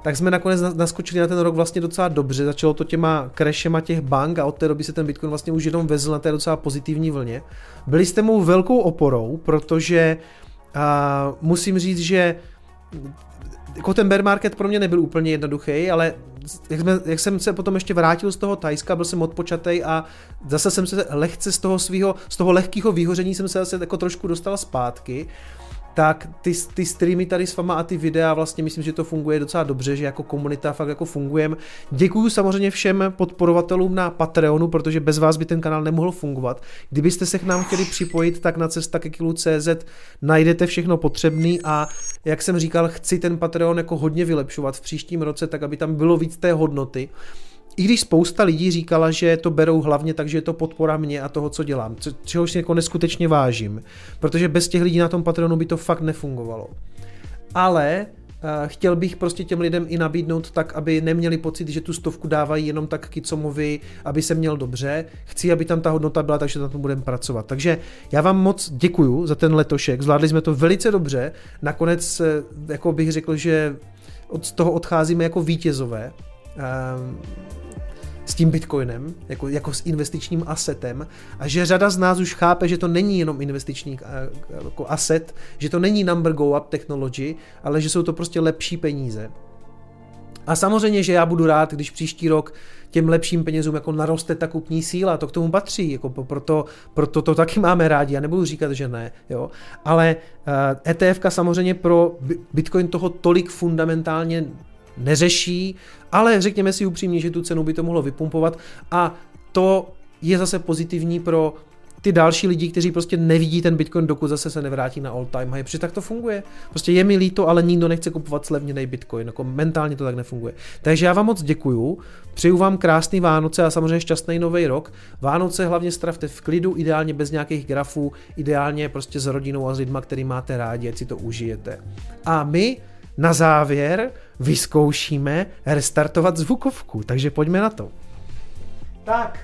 tak jsme nakonec naskočili na ten rok vlastně docela dobře. Začalo to těma crashem těch bank a od té doby se ten Bitcoin vlastně už jenom vezl na té docela pozitivní vlně. Byli jste mou velkou oporou, protože a, musím říct, že jako ten bear market pro mě nebyl úplně jednoduchý, ale jak, jsme, jak jsem se potom ještě vrátil z toho Tajska, byl jsem odpočatej a zase jsem se lehce z toho svého, z toho lehkého výhoření jsem se zase jako trošku dostal zpátky tak ty, ty streamy tady s vama a ty videa vlastně myslím, že to funguje docela dobře, že jako komunita fakt jako fungujeme. Děkuji samozřejmě všem podporovatelům na Patreonu, protože bez vás by ten kanál nemohl fungovat. Kdybyste se k nám chtěli připojit, tak na cesta ke CZ najdete všechno potřebné a jak jsem říkal, chci ten Patreon jako hodně vylepšovat v příštím roce, tak aby tam bylo víc té hodnoty. I když spousta lidí říkala, že to berou hlavně tak, že je to podpora mě a toho, co dělám, čehož si jako neskutečně vážím, protože bez těch lidí na tom Patreonu by to fakt nefungovalo. Ale uh, chtěl bych prostě těm lidem i nabídnout tak, aby neměli pocit, že tu stovku dávají jenom tak Kicomovi, aby se měl dobře. Chci, aby tam ta hodnota byla, takže na tom budeme pracovat. Takže já vám moc děkuju za ten letošek, zvládli jsme to velice dobře. Nakonec, eh, jako bych řekl, že od toho odcházíme jako vítězové. S tím bitcoinem, jako, jako s investičním asetem a že řada z nás už chápe, že to není jenom investiční eh, jako aset, že to není number go up technology, ale že jsou to prostě lepší peníze. A samozřejmě, že já budu rád, když příští rok těm lepším penězům jako naroste ta kupní síla, to k tomu patří, jako proto, proto to taky máme rádi, já nebudu říkat, že ne, jo. Ale uh, eh, ETF samozřejmě pro Bitcoin toho tolik fundamentálně neřeší, ale řekněme si upřímně, že tu cenu by to mohlo vypumpovat a to je zase pozitivní pro ty další lidi, kteří prostě nevidí ten Bitcoin, dokud zase se nevrátí na all time high, protože tak to funguje. Prostě je mi líto, ale nikdo nechce kupovat slevněný Bitcoin, jako mentálně to tak nefunguje. Takže já vám moc děkuju, přeju vám krásný Vánoce a samozřejmě šťastný nový rok. Vánoce hlavně stravte v klidu, ideálně bez nějakých grafů, ideálně prostě s rodinou a s lidma, který máte rádi, ať si to užijete. A my na závěr vyzkoušíme restartovat zvukovku, takže pojďme na to. Tak,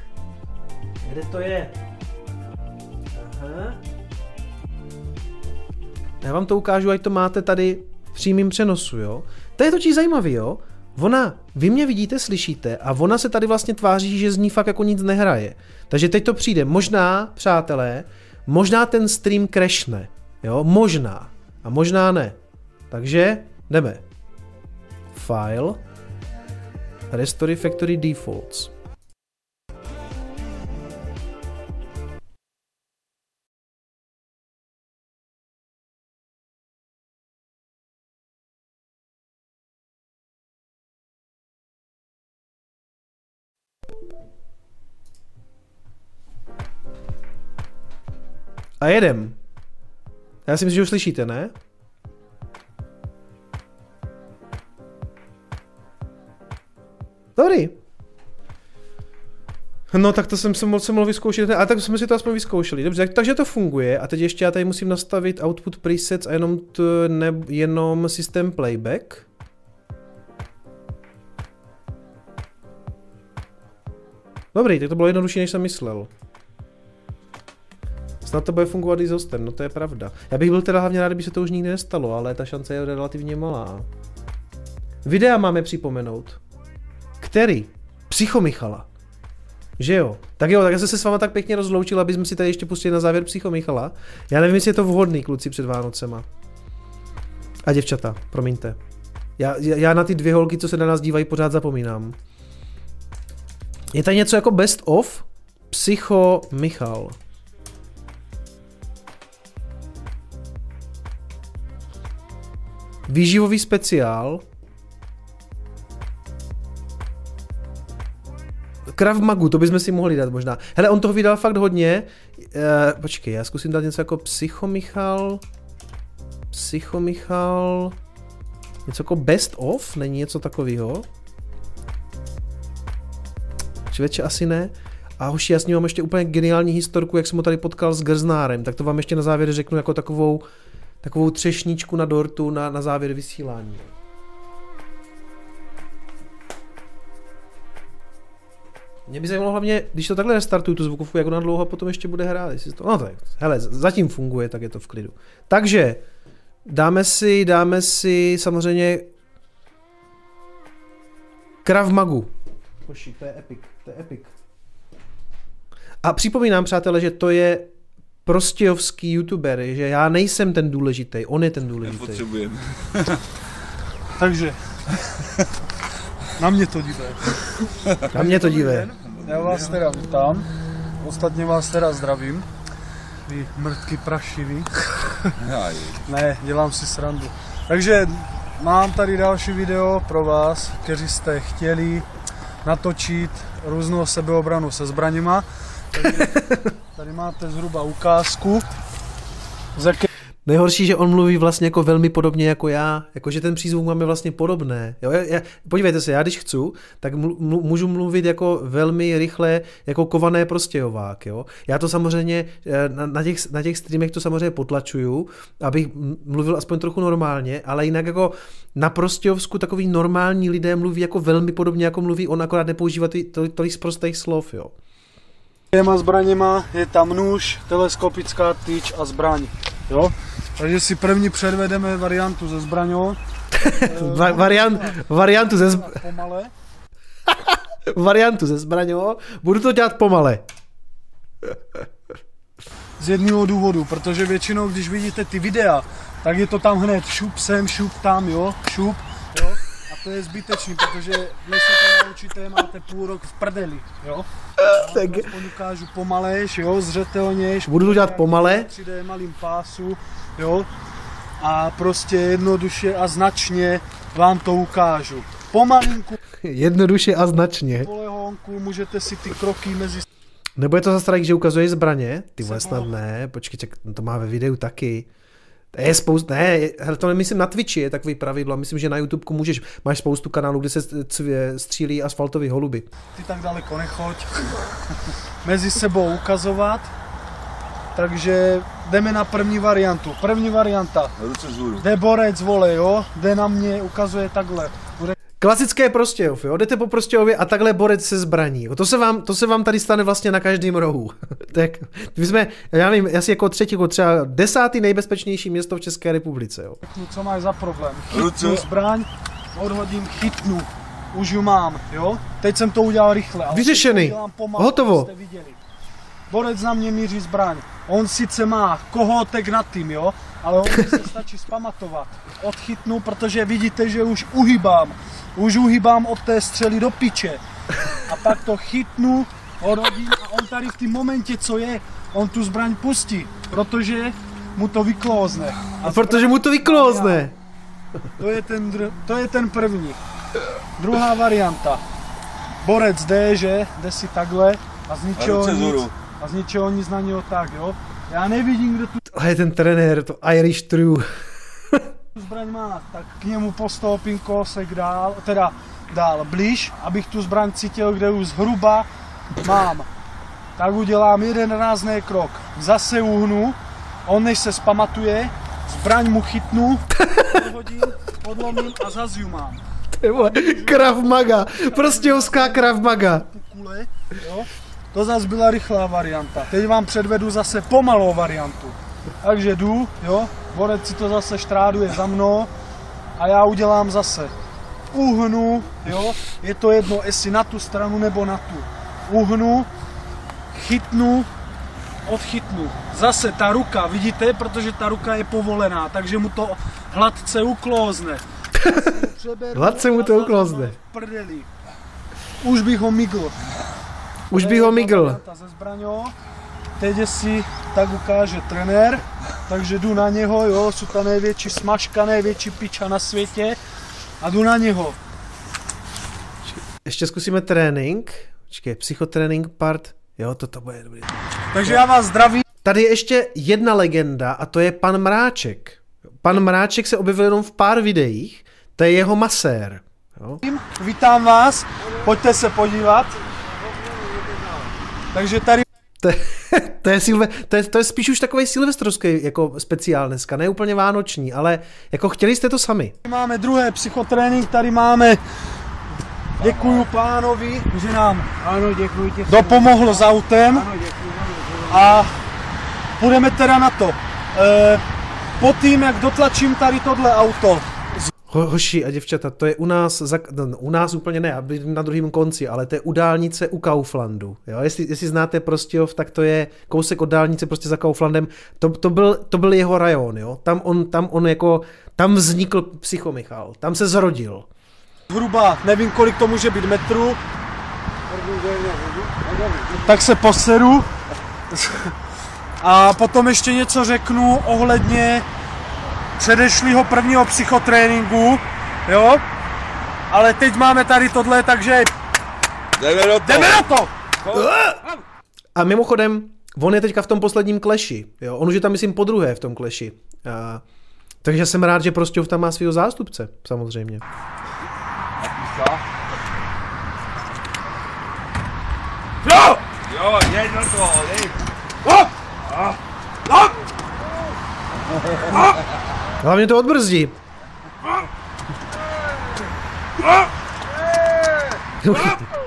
kde to je? Aha. Já vám to ukážu, ať to máte tady v přímém přenosu, jo. To je totiž zajímavý, jo. Ona, vy mě vidíte, slyšíte a ona se tady vlastně tváří, že z ní fakt jako nic nehraje. Takže teď to přijde. Možná, přátelé, možná ten stream crashne, jo, možná. A možná ne. Takže jdeme. File, Restore Factory Defaults. A jedem. Já si myslím, že už slyšíte, ne? Dobrý. No tak to jsem se moc mohl vyzkoušet, ale tak jsme si to aspoň vyzkoušeli. Dobře, tak, takže to funguje a teď ještě já tady musím nastavit output presets a jenom, t, ne, jenom systém playback. Dobrý, tak to bylo jednodušší, než jsem myslel. Snad to bude fungovat i s hostem, no to je pravda. Já bych byl teda hlavně rád, kdyby se to už nikdy nestalo, ale ta šance je relativně malá. Videa máme připomenout. Který? Psycho Michala. Že jo? Tak jo, tak já jsem se s váma tak pěkně rozloučil, aby jsme si tady ještě pustili na závěr Psycho Michala. Já nevím, jestli je to vhodný, kluci, před Vánocema. A děvčata, promiňte. Já, já na ty dvě holky, co se na nás dívají, pořád zapomínám. Je tady něco jako best of? Psycho Michal. Výživový speciál. Krav Magu, to bychom si mohli dát možná. Hele, on toho vydal fakt hodně. E, počkej, já zkusím dát něco jako Psychomichal. Psychomichal. Něco jako Best of? Není něco takového? Člověče, asi ne. A hoši, já s ním mám ještě úplně geniální historku, jak jsem ho tady potkal s Grznárem, tak to vám ještě na závěr řeknu jako takovou, takovou třešničku na dortu na, na závěr vysílání. Mě by zajímalo hlavně, když to takhle restartuju tu zvukovku, jak ona dlouho potom ještě bude hrát. Jestli to, no tak, hele, zatím funguje, tak je to v klidu. Takže, dáme si, dáme si samozřejmě Krav Magu. Hoši, to je epic, to je epic. A připomínám, přátelé, že to je prostějovský youtuber, že já nejsem ten důležitý, on je ten důležitý. Nepotřebujeme. Takže, na mě to dívej. Na mě to dívej. Já vás teda vítám, ostatně vás teda zdravím. Vy mrtky prašivý. Jaj. Ne, dělám si srandu. Takže mám tady další video pro vás, kteří jste chtěli natočit různou sebeobranu se zbraněma. Tady, tady máte zhruba ukázku, z jaké Nejhorší, že on mluví vlastně jako velmi podobně jako já, jakože ten přízvuk máme vlastně podobné. Jo? Já, já, podívejte se, já když chci, tak mlu, můžu mluvit jako velmi rychle, jako kované prostějovák. Jo? Já to samozřejmě eh, na, na, těch, na těch streamech to samozřejmě potlačuju, abych mluvil aspoň trochu normálně, ale jinak jako na prostějovsku takový normální lidé mluví jako velmi podobně, jako mluví on, akorát nepoužívá ty, to, tolik z prostých slov. Jo? Těma zbraněma je tam nůž, teleskopická tyč a zbraň. Jo? Takže si první předvedeme variantu ze zbraňou. Va- variant, variantu ze, zb- Pomale. variantu ze zbraňou. Budu to dělat pomale. Z jednoho důvodu, protože většinou, když vidíte ty videa, tak je to tam hned šup sem, šup tam, jo, šup, to je zbytečný, protože než se to naučíte, máte půl rok v prdeli, jo. Tak- Já to aspoň ukážu pomalejš, jo, zřetelnějš. Budu to dělat pomale. 3D malým pásu, jo. A prostě jednoduše a značně vám to ukážu. Pomalinku, Jednoduše a značně. polehonku, můžete si ty kroky mezi Nebo je to zase tak, že ukazuje zbraně? Ty vole, snad ne, počkej, to má ve videu taky. To je spoustu, ne, hele, to nemyslím na Twitchi, je takový pravidlo, myslím, že na YouTubeku můžeš, máš spoustu kanálů, kde se cvě- střílí asfaltový holuby. ty tak daleko nechoď, mezi sebou ukazovat. Takže jdeme na první variantu. První varianta. Ruce vzhůru. Jde borec, vole, jo, jde na mě, ukazuje takhle. Bude Klasické Prostějov, jo, jdete po Prostějově a takhle borec se zbraní. To, se vám, to se vám tady stane vlastně na každém rohu. tak my jsme, já nevím, asi jako třetí, jako třeba desátý nejbezpečnější město v České republice, jo. co máš za problém. Ruce. Chytnu zbraň, odhodím, chytnu. Už ju mám, jo? Teď jsem to udělal rychle. ale Vyřešený. pomalu, Hotovo. Borec na mě míří zbraň. On sice má kohoutek nad tím, jo? Ale on se stačí spamatovat. Odchytnu, protože vidíte, že už uhybám. Už uhybám od té střely do piče. A pak to chytnu, odhodím a on tady v tom momentě, co je, on tu zbraň pustí, protože mu to vyklózne. A protože mu to vyklózne. To je ten, dr- to je ten první. Druhá varianta. Borec jde, že jde si takhle a z ničeho nic, a z ničeho nic na něho tak, jo. Já nevidím, kde tu A je ten trenér, to Irish True. zbraň má, tak k němu postoupím kousek dál, teda dál blíž, abych tu zbraň cítil, kde už zhruba mám. Tak udělám jeden rázný krok. Zase uhnu, on než se spamatuje, zbraň mu chytnu, podhodím, podlomím a zase ju mám. Krav Maga, prostě hoská Krav Maga. Tu kule, jo? To zase byla rychlá varianta. Teď vám předvedu zase pomalou variantu. Takže jdu, jo, borec si to zase štráduje za mnou a já udělám zase. Uhnu, jo, je to jedno, jestli na tu stranu nebo na tu. Uhnu, chytnu, odchytnu. Zase ta ruka, vidíte, protože ta ruka je povolená, takže mu to hladce uklouzne. Přeberu Hladce mu to v Prdeli. Už bych ho migl. Už by ho migl. Zbraňou. Teď si tak ukáže trenér, takže jdu na něho, jo, jsou ta největší smažka, největší piča na světě a jdu na něho. Ještě zkusíme trénink. Počkej, psychotrénink part. Jo, toto bude dobrý. Takže já vás zdravím. Tady je ještě jedna legenda a to je pan Mráček. Pan Mráček se objevil jenom v pár videích. To je jeho masér. Jo? Vítám vás, pojďte se podívat. Takže tady To, je- to, je silve, to, je, to je spíš už takový silvestrovský jako speciál dneska, ne úplně vánoční, ale jako chtěli jste to sami. máme druhé psychotrénink, tady máme Děkuju pánovi, že nám Ano, děkuji tě. dopomohl s autem Ano, děkuji. a půjdeme teda na to. E, po tím, jak dotlačím tady tohle auto, Ho, hoši a děvčata, to je u nás, za, no, u nás úplně ne, na druhém konci, ale to je u dálnice u Kauflandu. Jo? Jestli, jestli znáte Prostějov, tak to je kousek od dálnice prostě za Kauflandem. To, to, byl, to byl jeho rajon, jo? Tam on, tam on jako, tam vznikl Psychomichal, tam se zrodil. zhruba nevím, kolik to může být metrů, tak se poseru a potom ještě něco řeknu ohledně předešlého prvního psychotréninku, jo? Ale teď máme tady tohle, takže Jdeme do toho. jdeme na to! A mimochodem, on je teďka v tom posledním kleši. Jo? On už je tam, myslím, po druhé v tom kleši. A, takže jsem rád, že Prostějov tam má svého zástupce, samozřejmě. Jo! Jo, jeď do toho, jeď. Hlavně to odbrzdí.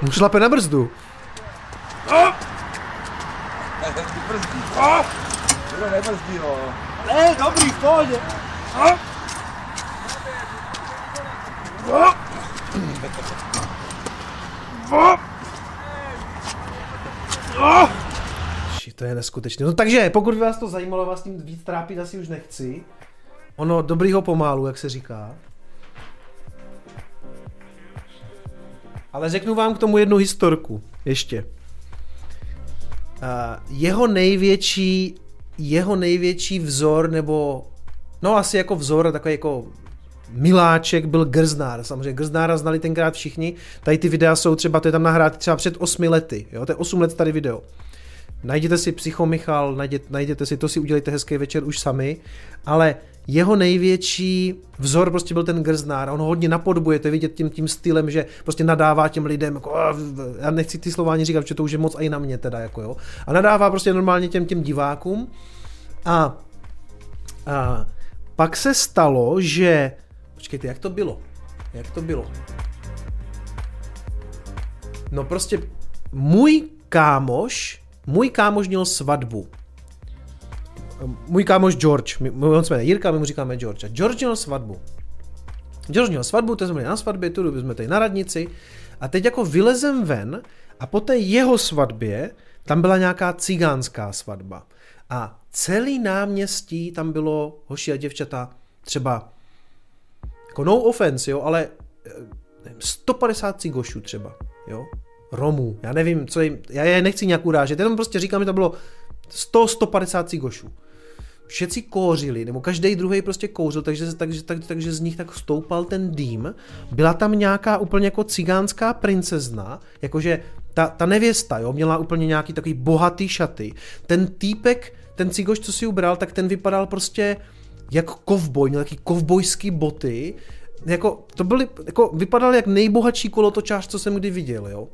Mu šlape na brzdu. Ne, dobrý, v pohodě. Ši, to je neskutečné. No takže, pokud by vás to zajímalo, vás tím víc trápit asi už nechci. Ono dobrýho pomálu, jak se říká. Ale řeknu vám k tomu jednu historku. Ještě. Uh, jeho největší jeho největší vzor, nebo no asi jako vzor, takový jako miláček byl Grznár. Samozřejmě Grznára znali tenkrát všichni. Tady ty videa jsou třeba, to je tam nahrát třeba před 8 lety. Jo? To je 8 let tady video. Najděte si Psycho Michal, najděte, najděte si, to si udělejte hezký večer už sami, ale jeho největší vzor prostě byl ten Grznár. On ho hodně napodobuje, to je vidět tím, tím stylem, že prostě nadává těm lidem, jako, "Ah, v- já nechci ty slova ani říkat, že to už je moc i na mě teda, jako jo. A nadává prostě normálně těm, těm divákům. A, a pak se stalo, že, počkejte, jak to bylo? Jak to bylo? No prostě můj kámoš, můj kámoš měl svatbu. Můj kámoš George, my, on se jmenuje Jirka, my mu říkáme George. A George měl svatbu. George měl svatbu, to jsme byli na svatbě, tu jsme tady na radnici. A teď jako vylezem ven a po té jeho svatbě tam byla nějaká cigánská svatba. A celý náměstí tam bylo, hoši a děvčata, třeba, jako no offense, jo, ale eh, nevím, 150 cigošů třeba, jo, Romů, já nevím, co jim, já je nechci nějak urážet, jenom prostě říkám, že to bylo 100-150 cigošů. Všetci kouřili, nebo každý druhý prostě kouřil, takže, takže, tak, takže z nich tak stoupal ten dým. Byla tam nějaká úplně jako cigánská princezna, jakože ta, ta nevěsta, jo, měla úplně nějaký takový bohatý šaty. Ten týpek ten cigoš, co si ubral, tak ten vypadal prostě jak kovboj, měl taky kovbojský boty, jako, to byly, jako, vypadal jak nejbohatší kolotočář, co jsem kdy viděl, jo.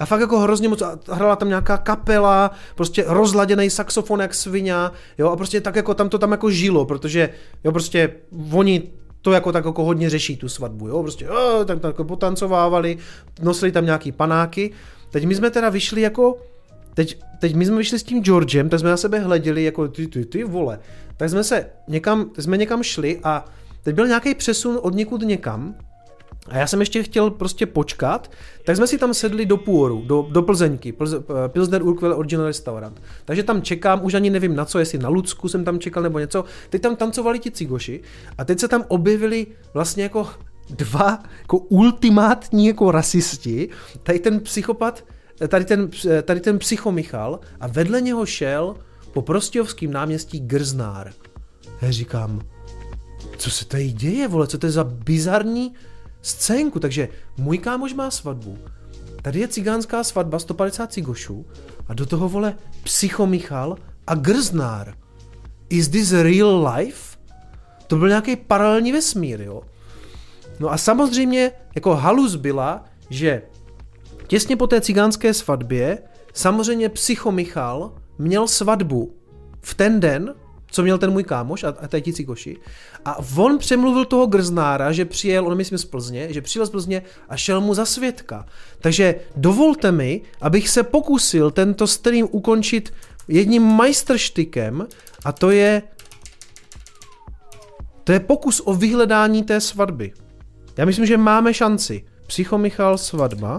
A fakt jako hrozně moc, hrála tam nějaká kapela, prostě rozladěný saxofon jak svině, jo, a prostě tak jako tam to tam jako žilo, protože, jo, prostě oni to jako tak jako hodně řeší tu svatbu, jo, prostě, jo, tak, tak jako potancovávali, nosili tam nějaký panáky, teď my jsme teda vyšli jako, teď, teď my jsme vyšli s tím Georgem, tak jsme na sebe hleděli jako ty, ty, ty vole, tak jsme se někam, jsme někam šli a teď byl nějaký přesun od někud někam a já jsem ještě chtěl prostě počkat, tak jsme si tam sedli do Půoru, do, do Plzeňky, Plze, eh, Pilsner Urquell Original Restaurant. Takže tam čekám, už ani nevím na co, jestli na Lucku jsem tam čekal nebo něco. Teď tam tancovali ti cigoši a teď se tam objevili vlastně jako dva jako ultimátní jako rasisti. Tady ten psychopat, eh, tady ten, eh, tady ten psychomichal a vedle něho šel po Prostějovském náměstí Grznár. Já říkám, co se tady děje, vole, co to je za bizarní scénku, takže můj kámoš má svatbu, tady je cigánská svatba, 150 cigošů a do toho vole psychomichal a grznár. Is this real life? To byl nějaký paralelní vesmír, jo? No a samozřejmě jako halus byla, že těsně po té cigánské svatbě samozřejmě psychomichal měl svatbu v ten den, co měl ten můj kámoš a, a tady ti cigoši. A on přemluvil toho grznára, že přijel, on myslím z Plzně, že přijel z Plzně a šel mu za svědka. Takže dovolte mi, abych se pokusil tento stream ukončit jedním majstrštykem a to je to je pokus o vyhledání té svatby. Já myslím, že máme šanci. Psychomichal svatba.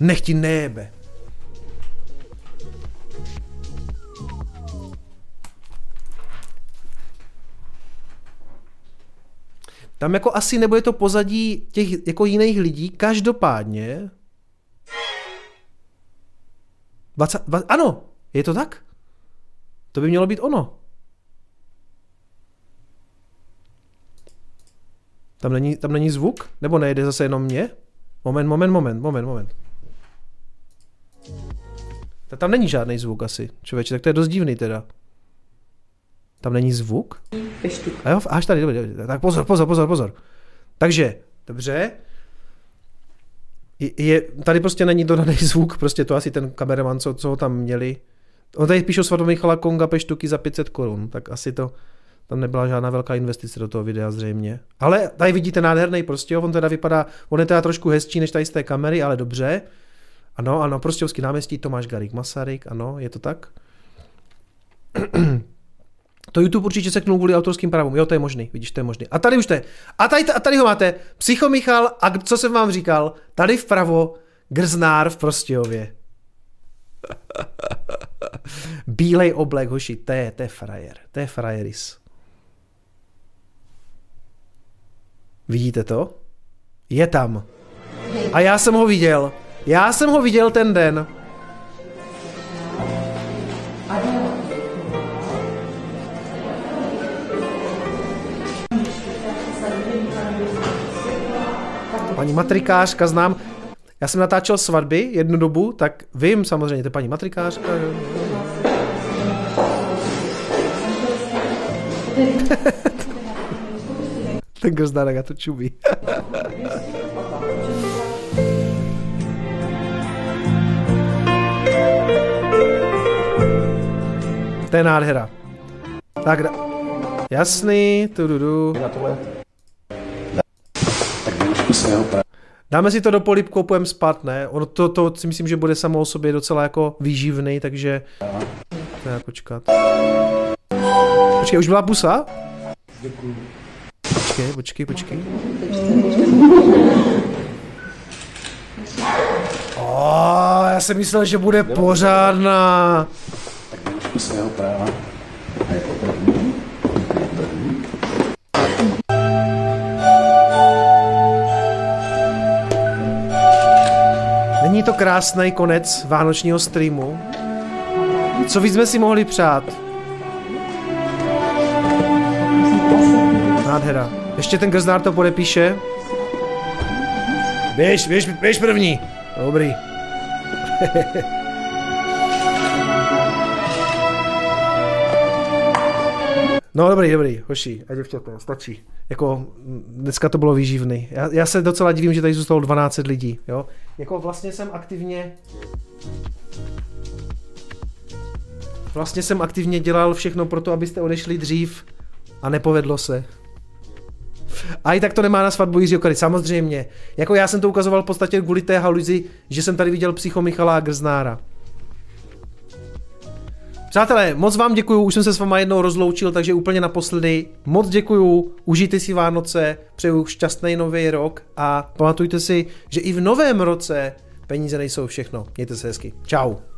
Nech ti nejebe. Tam jako asi nebude to pozadí těch jako jiných lidí, každopádně 20, 20, ano, je to tak? To by mělo být ono. Tam není, tam není zvuk? Nebo nejde zase jenom mě? Moment, moment, moment, moment, moment. Tak tam není žádný zvuk asi, člověče, tak to je dost divný teda. Tam není zvuk? A jo, až tady, dobře, dobře. Tak pozor, pozor, pozor, pozor. Takže, dobře. Je, tady prostě není dodaný zvuk, prostě to asi ten kameraman, co, co ho tam měli. On tady píšou svatou Michala Konga peštuky za 500 korun, tak asi to, tam nebyla žádná velká investice do toho videa zřejmě. Ale tady vidíte nádherný prostě, on teda vypadá, on je teda trošku hezčí než tady z té kamery, ale dobře. Ano, ano, prostějovský náměstí, Tomáš Garik Masaryk, ano, je to tak. To YouTube určitě seknul kvůli autorským právům. Jo, to je možný, vidíš, to je možný. A tady už to je. A tady, a tady ho máte. Psycho Michal a co jsem vám říkal, tady vpravo Grznár v Prostějově. Bílej oblek, hoši, to je, to je frajer. To je frajeris. Vidíte to? Je tam. A já jsem ho viděl. Já jsem ho viděl ten den. Paní matrikářka znám. Já jsem natáčel svatby jednu dobu, tak vím samozřejmě, to je paní matrikářka. Ten grzdárek, já to čubí. to je nádhera. Tak, jasný, tu du, du. Dáme si to do polipku, půjdeme spát, ne? Ono to, to si myslím, že bude samo o sobě docela jako výživný, takže... Tak počkat. Počkej, už byla pusa? Děkuji. Počkej, počkej, počkej. Oh, já jsem myslel, že bude pořádná. Tak svého práva. A jako to krásný konec vánočního streamu? Co víc jsme si mohli přát? Nádhera. Ještě ten grznár to podepíše. Běž, běž, běž první. Dobrý. No dobrý, dobrý, hoši a děvčata, stačí. Jako dneska to bylo výživný. Já, já se docela divím, že tady zůstalo 12 lidí, jo. Jako vlastně jsem aktivně Vlastně jsem aktivně dělal všechno pro to, abyste odešli dřív a nepovedlo se. A i tak to nemá na svatbu Jiřího Kary, samozřejmě. Jako já jsem to ukazoval v podstatě kvůli té haluzi, že jsem tady viděl psycho Michala Grznára. Přátelé, moc vám děkuju, už jsem se s váma jednou rozloučil, takže úplně naposledy. Moc děkuju, užijte si Vánoce, přeju šťastný nový rok a pamatujte si, že i v novém roce peníze nejsou všechno. Mějte se hezky. Ciao.